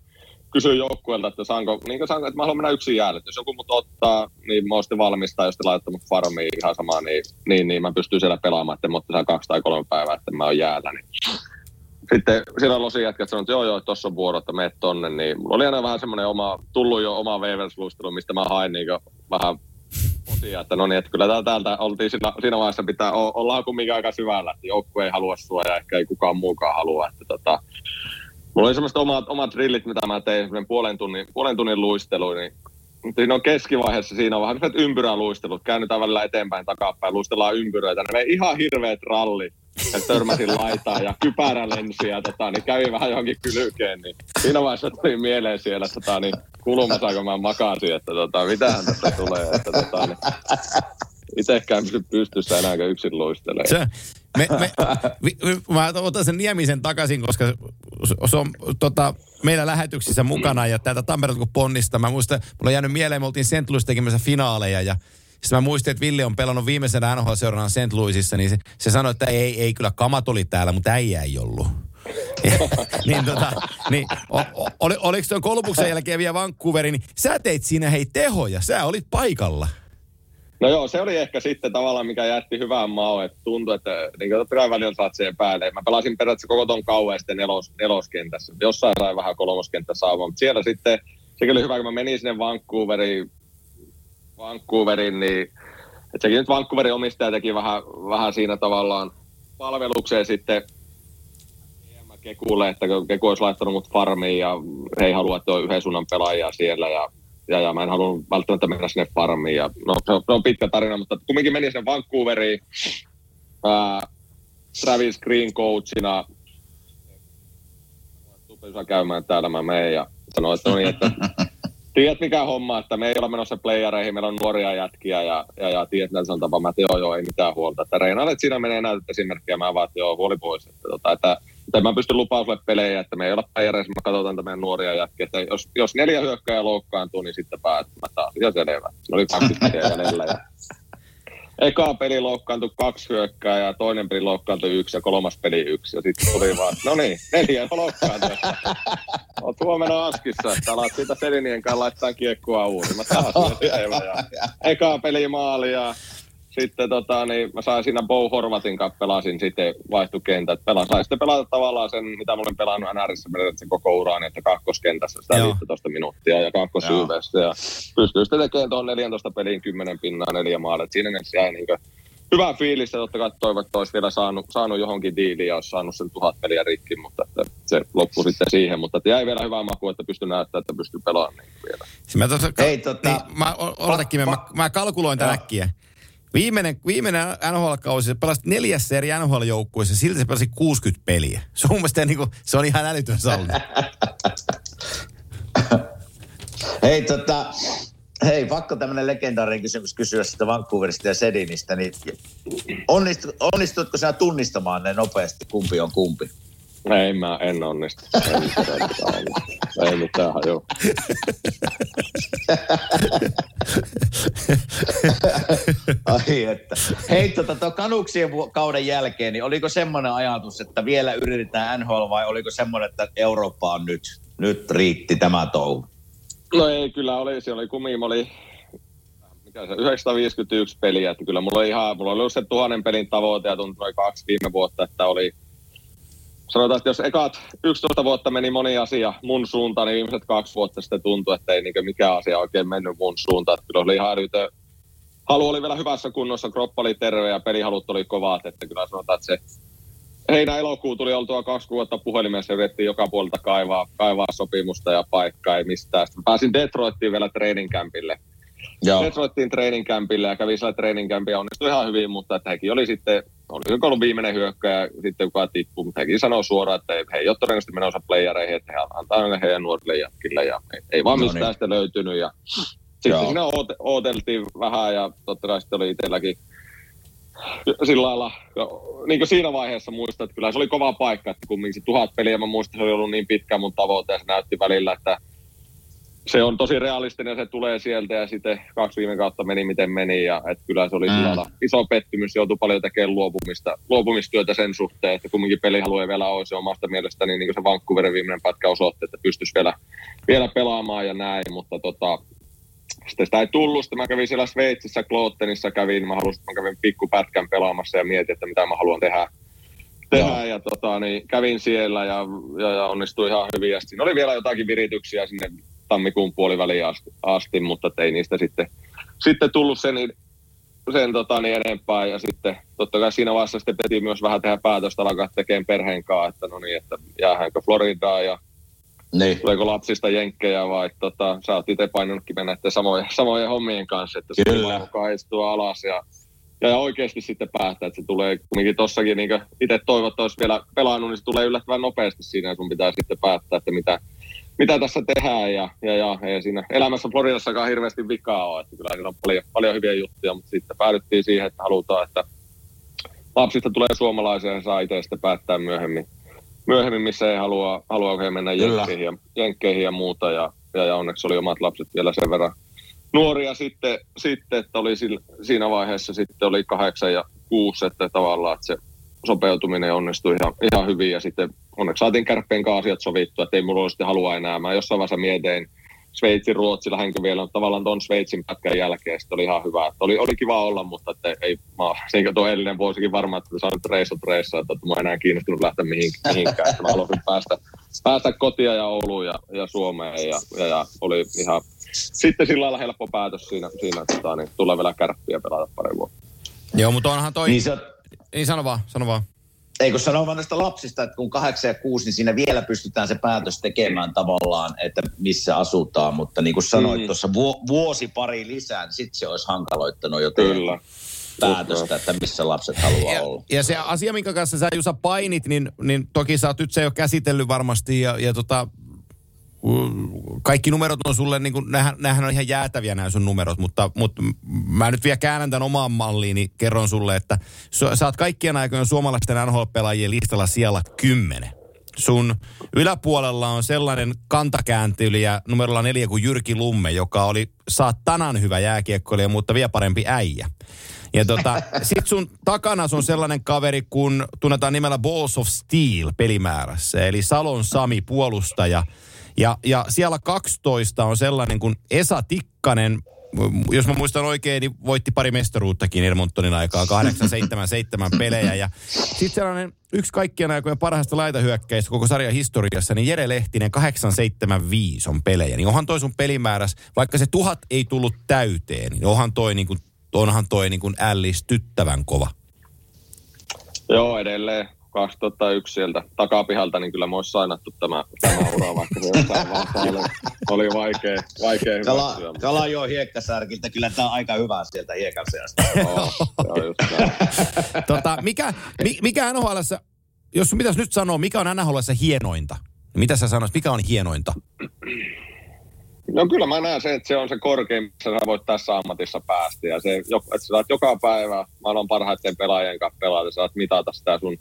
kysyn joukkueelta, että saanko, niin kuin saanko, että mä haluan mennä yksin jäälle. Jos joku mut ottaa, niin mä oon sitten jos te laitatte mut farmiin ihan samaa, niin, niin, niin mä pystyn siellä pelaamaan, että mä kaksi tai kolme päivää, että mä oon jäällä. Niin sitten siellä losi jätkät sanoivat, että joo joo, tuossa on vuoro, että meet tonne, niin mulla oli aina vähän semmoinen oma, tullut jo oma Wavers-luistelu, mistä mä hain niin vähän osia, että no niin, että kyllä täältä oltiin siinä, siinä vaiheessa pitää, ollaan kumminkin aika syvällä, että joukku ei halua sua ja ehkä ei kukaan muukaan halua, että tota, Mulla oli semmoista omat, omat drillit, mitä mä tein, puolen tunnin, puolen tunnin luistelu, niin siinä on keskivaiheessa, siinä on vähän ympyräluistelut, käännytään välillä eteenpäin, takapäin, luistellaan ympyröitä, ne ihan hirveät rallit, että törmäsin laitaan ja kypärä lensi ja tota, niin kävi vähän johonkin kylkeen, niin siinä vaiheessa tuli mieleen siellä, tota, niin kulmassa kun mä makasin, että tota, mitähän tästä tulee, että tota, niin, itsekään pysy pystyssä enää yksin luistelee. Se, me, me, vi, mä otan sen Niemisen takaisin, koska se on tota, meillä lähetyksissä mukana ja täältä Tampereelta kun ponnista. Mä muistan, mulla on jäänyt mieleen, me oltiin St. Tekemässä finaaleja ja sitten mä muistin, että Ville on pelannut viimeisenä NHL-seurana St. Louisissa, niin se, se sanoi, että ei, ei kyllä kamat oli täällä, mutta äijä ei ollut. niin tota, niin, o, o, oli, oliko tuon kolmuksen jälkeen vielä Vancouveri, niin sä teit siinä hei tehoja, sä olit paikalla. No joo, se oli ehkä sitten tavallaan, mikä jätti hyvään maun, että tuntui, että niin totta kai välillä saat siihen päälle. Mä pelasin periaatteessa koko ton kauan sitten nelos, neloskentässä. Jossain sai vähän kolmoskenttä saamaan, mutta siellä sitten, sekin oli hyvä, kun mä menin sinne Vancouveriin, Vancouveriin niin että sekin nyt Vancouverin omistaja teki vähän, vähän siinä tavallaan palvelukseen sitten Kekulle, että Keku olisi laittanut mut farmiin ja he ei halua, että on yhden suunnan pelaajia siellä ja ja, ja mä en halunnut välttämättä mennä sinne farmiin. Ja, no, se on, se on pitkä tarina, mutta kumminkin meni sinne Vancouveriin. Ää, Travis Green coachina. Tupisa käymään täällä, mä menen ja sanoin, että no niin, että tiedät mikä homma, että me ei olla menossa playereihin, meillä on nuoria jätkiä ja, ja, ja tiedät, että se on tapa, mä että joo, joo, ei mitään huolta. Että Reinaalle, siinä menee näytät esimerkkiä, mä vaan, että joo, huoli pois. Että, tota, että mutta mä pystyn lupaamaan sulle pelejä, että me ei olla päijäreissä, me katsotaan meidän nuoria jätkiä. Että jos, jos neljä hyökkää loukkaantuu, niin sitten päättämään taas. Ja selvä. Ne oli 20 jäljellä. Ja eka peli loukkaantui kaksi hyökkää ja toinen peli loukkaantui yksi ja kolmas peli yksi. Ja sitten tuli vaan, no niin, neljä loukkaantui. Oot huomenna Askissa, että alat siitä Selinien kanssa laittaa kiekkoa. Mä taas ja eka peli maali ja sitten tota, niin mä sain siinä Bo Horvatin kanssa pelasin sitten vaihtukentät. Pelaan, sain sitten pelata tavallaan sen, mitä mä olen pelannut NRissä sen koko uraan, että kakkoskentässä sitä Joo. 15 minuuttia ja kakkosyydessä. Ja pystyy sitten tekemään tuon 14 peliin 10 pinnaa neljä maalia. Siinä ne jäi niin kuin, hyvä fiilis ja totta kai toivot, että olisi vielä saanut, saanut johonkin diiliin ja olisi saanut sen tuhat peliä rikki, mutta että se loppui sitten siihen. Mutta että jäi vielä hyvä maku, että pystyi näyttämään, että pystyy pelaamaan niin vielä. Mä, tossa, Ei, tota, niin, mä, odotakin, mä, mä kalkuloin tämän äkkiä. Viimeinen, viimeinen NHL-kausi, se pelasi neljäs eri NHL-joukkueessa, silti se pelasi 60 peliä. Se on mielestäni niin kuin, se on ihan älytön salli. Hei, tota, hei, pakko tämmöinen legendaarinen kysymys kysyä sitä Vancouverista ja Sedinistä, niin onnistu, onnistutko sinä tunnistamaan ne nopeasti, kumpi on kumpi? Ei mä en onnistu. Ei, ei mitään hajua. Ai että. Hei, tota, tuo kanuksien kauden jälkeen, niin oliko semmoinen ajatus, että vielä yritetään NHL vai oliko semmoinen, että Eurooppa on nyt, nyt riitti tämä touhu? No ei, kyllä oli, se oli kumim, oli mikä se, 951 peliä, että kyllä mulla oli ihan, mulla oli ollut se tuhannen pelin tavoite ja tuntui kaksi viime vuotta, että oli sanotaan, että jos ekat 11 vuotta meni moni asia mun suuntaan, niin viimeiset kaksi vuotta sitten tuntui, että ei niin mikään asia oikein mennyt mun suuntaan. Että kyllä oli ihan älytö. Halu oli vielä hyvässä kunnossa, kroppa oli terve ja pelihalut oli kovat, että kyllä sanotaan, että se heinä elokuu tuli oltua kaksi vuotta puhelimessa yritettiin joka puolelta kaivaa, kaivaa sopimusta ja paikkaa, ei mistään. Sitten pääsin Detroittiin vielä treeninkämpille. Detroittiin treeninkämpille ja kävin siellä treeninkämpillä ja onnistui ihan hyvin, mutta että hekin oli sitten oli ollut viimeinen hyökkäjä, sitten kuka tippuu, mutta hekin sanoo suoraan, että he ei ole todennäköisesti menossa playereihin, että he antaa ne heidän nuorille jätkille ja ei, ei vaan no mistään no niin. sitä löytynyt ja sitten Joo. siinä ooteltiin vähän ja totta kai sitten oli itselläkin sillä lailla, niin kuin siinä vaiheessa muistan, että kyllä se oli kova paikka, että kumminkin se tuhat peliä, mä muistan, se oli ollut niin pitkä mun tavoite ja se näytti välillä, että se on tosi realistinen se tulee sieltä ja sitten kaksi viime kautta meni miten meni ja että kyllä se oli mm. iso pettymys, joutui paljon tekemään luopumista, luopumistyötä sen suhteen, että kumminkin pelihalua ei vielä olisi omasta mielestäni niin kuin se Vancouverin viimeinen pätkä osoitti, että pystyisi vielä, vielä pelaamaan ja näin, mutta tota, sitten sitä ei tullut, sitten mä kävin siellä Sveitsissä, Klottenissa kävin, mä halusin, mä kävin pikkupätkän pelaamassa ja mietin, että mitä mä haluan tehdä tehdä. Ja tota, niin kävin siellä ja, ja, ja onnistui ihan hyvin. Ja siinä oli vielä jotakin virityksiä sinne tammikuun puoliväliin asti, asti mutta ei niistä sitten, sitten tullut sen, sen tota, niin enempää. Ja sitten totta kai siinä vaiheessa sitten piti myös vähän tehdä päätöstä alkaa tekemään perheen kanssa, että no niin, että jäähänkö Floridaan ja niin. Tuleeko lapsista jenkkejä vai tota, sä oot itse painanutkin mennä samojen, samojen hommien kanssa, että Kyllä. se istua alas ja, ja, oikeasti sitten päättää, että se tulee kuitenkin tossakin niin itse toivot, että olisi vielä pelannut, niin se tulee yllättävän nopeasti siinä sun pitää sitten päättää, että mitä, mitä tässä tehdään ja, ja, ja ei siinä elämässä Floridassakaan hirveästi vikaa ole, että kyllä siinä on paljon, paljon hyviä juttuja, mutta sitten päädyttiin siihen, että halutaan, että lapsista tulee suomalaisia ja saa itse sitten päättää myöhemmin, myöhemmin, missä ei halua, halua oikein mennä jenkkeihin ja, jenkkeihin ja muuta. Ja, ja, ja, onneksi oli omat lapset vielä sen verran nuoria sitten, sitten että oli siinä vaiheessa sitten oli kahdeksan ja kuusi, että tavallaan että se sopeutuminen onnistui ihan, ihan hyvin ja sitten onneksi saatiin kärppeen kanssa asiat sovittua, että ei mulla olisi halua enää. Mä jossain vaiheessa mietin, Sveitsin, Ruotsi, lähdenkö vielä tavallaan tuon Sveitsin pätkän jälkeen. Sitten oli ihan hyvä. Että oli, oli kiva olla, mutta että ei, mä, niin tuo edellinen vuosikin varmaan, että saan nyt reissut reissa, että mä enää kiinnostunut lähteä mihin, mihinkään. Että mä haluaisin päästä, päästä kotia ja Ouluun ja, ja Suomeen ja, ja, ja, oli ihan sitten sillä lailla helppo päätös siinä, siinä tota, niin tulee vielä kärppiä pelata pari vuotta. Joo, mutta onhan toi... Niin, se, niin sano vaan, sano vaan. Ei kun sanoo vaan näistä lapsista, että kun kahdeksan ja kuusi, niin siinä vielä pystytään se päätös tekemään tavallaan, että missä asutaan. Mutta niin kuin sanoit mm. tuossa vuosi pari lisää, niin sitten se olisi hankaloittanut jo Kyllä. päätöstä, että missä lapset haluaa ja, olla. Ja se asia, minkä kanssa sä Jusa painit, niin, niin toki sä oot nyt se jo käsitellyt varmasti ja, ja tota, kaikki numerot on sulle, niin kuin, nämähän, nämähän on ihan jäätäviä nämä sun numerot, mutta, mutta mä nyt vielä käännän tämän omaan malliin, niin kerron sulle, että sä oot kaikkien aikojen suomalaisten NHL-pelaajien listalla siellä kymmenen. Sun yläpuolella on sellainen kantakääntelyjä numerolla neljä kuin Jyrki Lumme, joka oli saatanan hyvä jääkiekkoilija, mutta vielä parempi äijä. Ja tota, sit sun takana on sellainen kaveri, kun tunnetaan nimellä Balls of Steel pelimäärässä. Eli Salon Sami, puolustaja, ja, ja siellä 12 on sellainen kuin Esa Tikkanen, jos mä muistan oikein, niin voitti pari mestaruuttakin Edmontonin aikaa, 877 pelejä. Ja sitten sellainen yksi kaikkien aikojen parhaista laitahyökkäistä koko sarjan historiassa, niin Jere Lehtinen 875 on pelejä. Niin onhan toi sun pelimääräs, vaikka se tuhat ei tullut täyteen, niin onhan toi, niin kuin, onhan toi niin kuin ällistyttävän kova. Joo, edelleen 2001 sieltä takapihalta, niin kyllä mä olisi sainattu tämä, tämä ura, vaikka se jossain vaiheessa oli, oli vaikea, vaikea Kala, hyväksyä. Kala jo hiekkasärkiltä, kyllä tämä on aika hyvä sieltä hiekanseasta. tota, mikä, mikä NHL, jos sun pitäisi nyt sanoa, mikä on NHL hienointa? Mitä sä sanoisit, mikä on hienointa? No kyllä mä näen sen, että se on se korkein, missä sä voit tässä ammatissa päästä. Ja se, että sä saat joka päivä maailman parhaiten pelaajien kanssa pelata, sä saat mitata sitä sun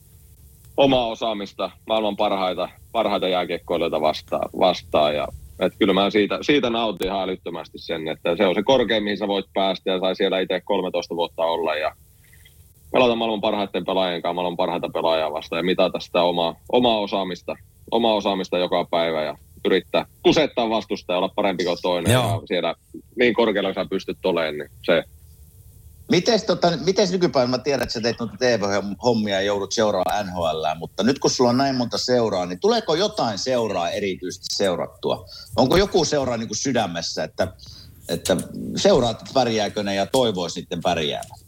omaa osaamista, maailman parhaita, parhaita jääkiekkoilijoita vastaan. vastaan ja, että kyllä mä siitä, siitä nautin ihan älyttömästi sen, että se on se korkein, mihin sä voit päästä ja sai siellä itse 13 vuotta olla ja pelata maailman parhaiten pelaajien kanssa, maailman parhaita pelaajia vastaan ja mitata sitä omaa, omaa osaamista, omaa osaamista joka päivä ja yrittää kusettaa vastusta ja olla parempi kuin toinen Joo. ja siellä niin korkealla sä pystyt olemaan, niin se, Mites, tota, mites nykypäivänä, mä tiedän, että sä teet noita TV-hommia ja joudut seuraamaan NHL, mutta nyt kun sulla on näin monta seuraa, niin tuleeko jotain seuraa erityisesti seurattua? Onko joku seura niin kuin sydämessä, että, että seuraat, että pärjääkö ne ja toivoisi sitten pärjäävän?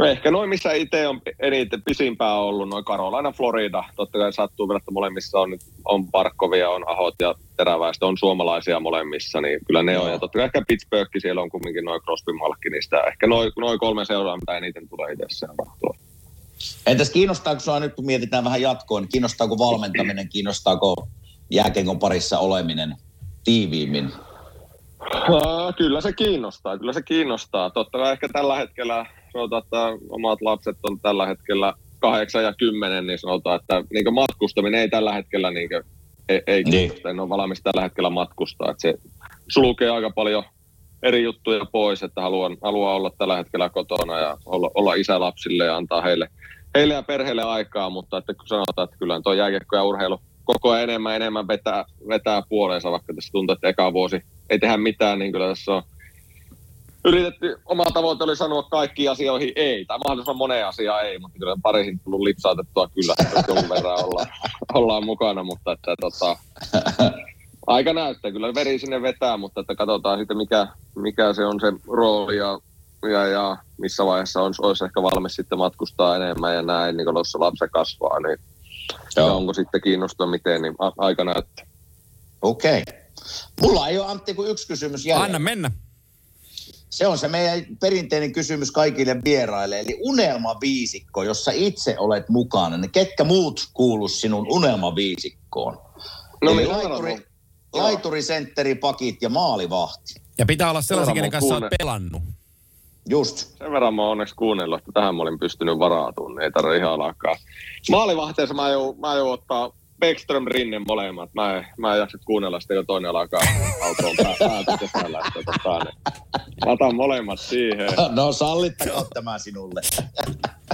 No ehkä noin, missä itse on eniten pisimpää ollut, noin Carolina, Florida. Totta kai sattuu vielä, että molemmissa on, on Parkkovia, on Ahot ja Teräväistä, on suomalaisia molemmissa, niin kyllä ne Joo. on. Ja totta kai ehkä Pittsburgh, siellä on kumminkin noin Crosby Malkkinista. Ehkä noin noi kolme seuraa, mitä eniten tulee itse seurattua. Entäs kiinnostaako sinua nyt, kun mietitään vähän jatkoon, niin kiinnostaako valmentaminen, kiinnostaako jääkenkon parissa oleminen tiiviimmin? kyllä se kiinnostaa, kyllä se kiinnostaa. Totta kai ehkä tällä hetkellä sanotaan, että omat lapset on tällä hetkellä kahdeksan ja kymmenen, niin sanotaan, että niin matkustaminen ei tällä hetkellä niin kuin, ei, ei niin. en ole valmis tällä hetkellä matkustaa. Että se sulkee aika paljon eri juttuja pois, että haluan, haluan olla tällä hetkellä kotona ja olla, olla isä lapsille ja antaa heille, heille ja perheelle aikaa, mutta että kun sanotaan, että kyllä tuo jääkiekko ja urheilu koko ajan enemmän enemmän vetää, vetää puoleensa, vaikka tässä tuntuu, että eka vuosi ei tehdä mitään, niin kyllä tässä on yritetty, oma tavoite oli sanoa kaikkiin asioihin ei, tai mahdollisimman moneen asiaan ei, mutta kyllä parihin tullut lipsautettua kyllä, että jonkun verran ollaan, ollaan mukana, mutta että tota, aika näyttää, kyllä veri sinne vetää, mutta että katsotaan sitten mikä, mikä se on se rooli ja, ja, ja missä vaiheessa on, olisi ehkä valmis sitten matkustaa enemmän ja näin, niin kun tuossa lapsi kasvaa, niin ja onko sitten kiinnostua miten, niin a- aika näyttää. Okei. Okay. Mulla ei ole Antti kuin yksi kysymys jäljellä. Anna mennä. Se on se meidän perinteinen kysymys kaikille vieraille. Eli unelmaviisikko, jossa itse olet mukana, niin ketkä muut kuulu sinun unelmaviisikkoon? No Eli laituri, laituri, sentteri, pakit ja maalivahti. Ja pitää olla sellaisia, Seuraava kenen kanssa olet pelannut. Just. Sen verran mä oon onneksi kuunnellut, että tähän mä olin pystynyt varautumaan, niin ei tarvitse ihan alkaa. Maalivahteessa mä joudun, mä joudun ottaa Beckström Rinnen molemmat. Mä en, mä en jaksa kuunnella sitä, kun toinen alkaa autoon pää- päätä kesällä. Että tota, niin. Mä otan molemmat siihen. No sallittakoon tämä sinulle.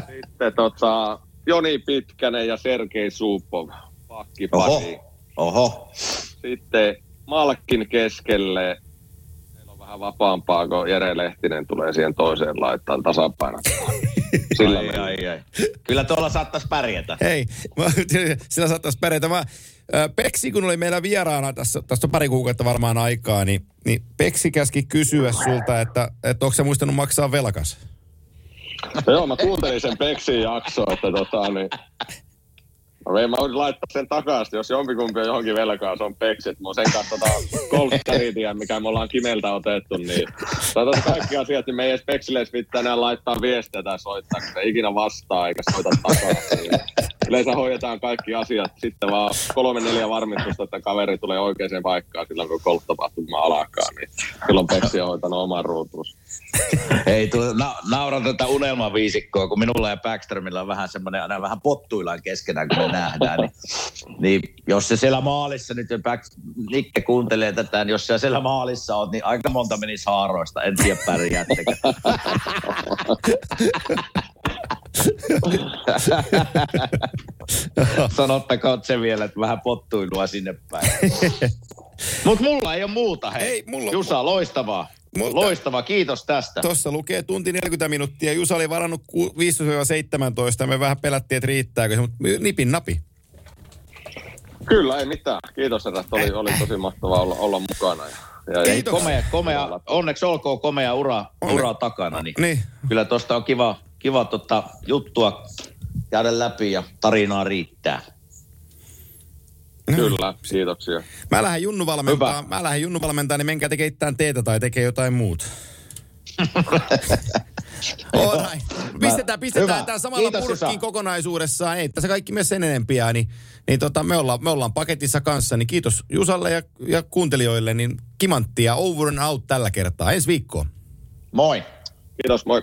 Sitten tota, Joni Pitkänen ja Sergei Suupov. Pakki Oho. Oho. Sitten Malkin keskelle. Vähän vapaampaa, kun Jere Lehtinen tulee siihen toiseen laittaan tasapainoon. Sillä Ai, ai, ai. Kyllä tuolla saattaisi pärjätä. Hei, mä, sillä saattaisi pärjätä. Mä, Peksi, kun oli meillä vieraana tässä, tästä on pari kuukautta varmaan aikaa, niin, niin Peksi käski kysyä sulta, että, että onko sä muistanut maksaa velkas? No Joo, mä kuuntelin sen Peksin jaksoa, että tota niin... No ei mä laittaa sen takaisin, jos jompikumpi on johonkin velkaa, se on Peksi. Että mä sen kanssa tota golfstaritia, mikä me ollaan Kimeltä otettu, niin... Tota kaikki asiat, niin me ei edes Peksille pitää enää laittaa viestejä tai soittaa, kun se ikinä vastaa eikä soita takaisin. Yleensä hoidetaan kaikki asiat, sitten vaan kolme neljä varmistusta, että kaveri tulee oikeaan paikkaan silloin, kun golftapahtuma alkaa, niin silloin Peksi on hoitanut oman ruutuus. Ei tule, na, nauran tätä unelmaviisikkoa, kun minulla ja Backströmillä on vähän semmoinen, aina vähän pottuillaan keskenään, kun me nähdään. Niin, niin jos se siellä maalissa nyt, Back, Nikke kuuntelee tätä, niin jos sä siellä maalissa oot, niin aika monta menisi haaroista. En tiedä pärjäättekö. Sanottakoon se vielä, että vähän pottuilua sinne päin. Mutta mulla ei ole muuta, hei. Ei, mulla- Jusa, loistavaa. Mutta- Loistavaa, kiitos tästä. Tuossa lukee tunti 40 minuuttia. Jusa oli varannut ku- 15-17 ja me vähän pelättiin, että riittääkö se, mutta nipin napi. Kyllä, ei mitään. Kiitos herrat, oli, oli tosi mahtavaa olla, olla mukana. Ja, ja. Komea, komea, onneksi olkoon komea ura, ura takana. Niin Niin, kyllä tuosta on kiva, kiva tota juttua käydä läpi ja tarinaa riittää. Kyllä, kiitoksia. mä lähden Junnu valmentaa, Hyvä. mä lähden Junnu valmentaa, niin menkää tekee itään teetä tai tekee jotain muuta. All right. Pistetään, pistetään Hyvä. tämä samalla Kiitos, purkkiin Jusa. kokonaisuudessaan. Ei tässä kaikki myös sen enempiä, niin, niin tota, me, ollaan, me ollaan paketissa kanssa. Niin kiitos Jusalle ja, ja kuuntelijoille, niin kimanttia over and out tällä kertaa. Ensi viikkoon. Moi! Kiitos, moi.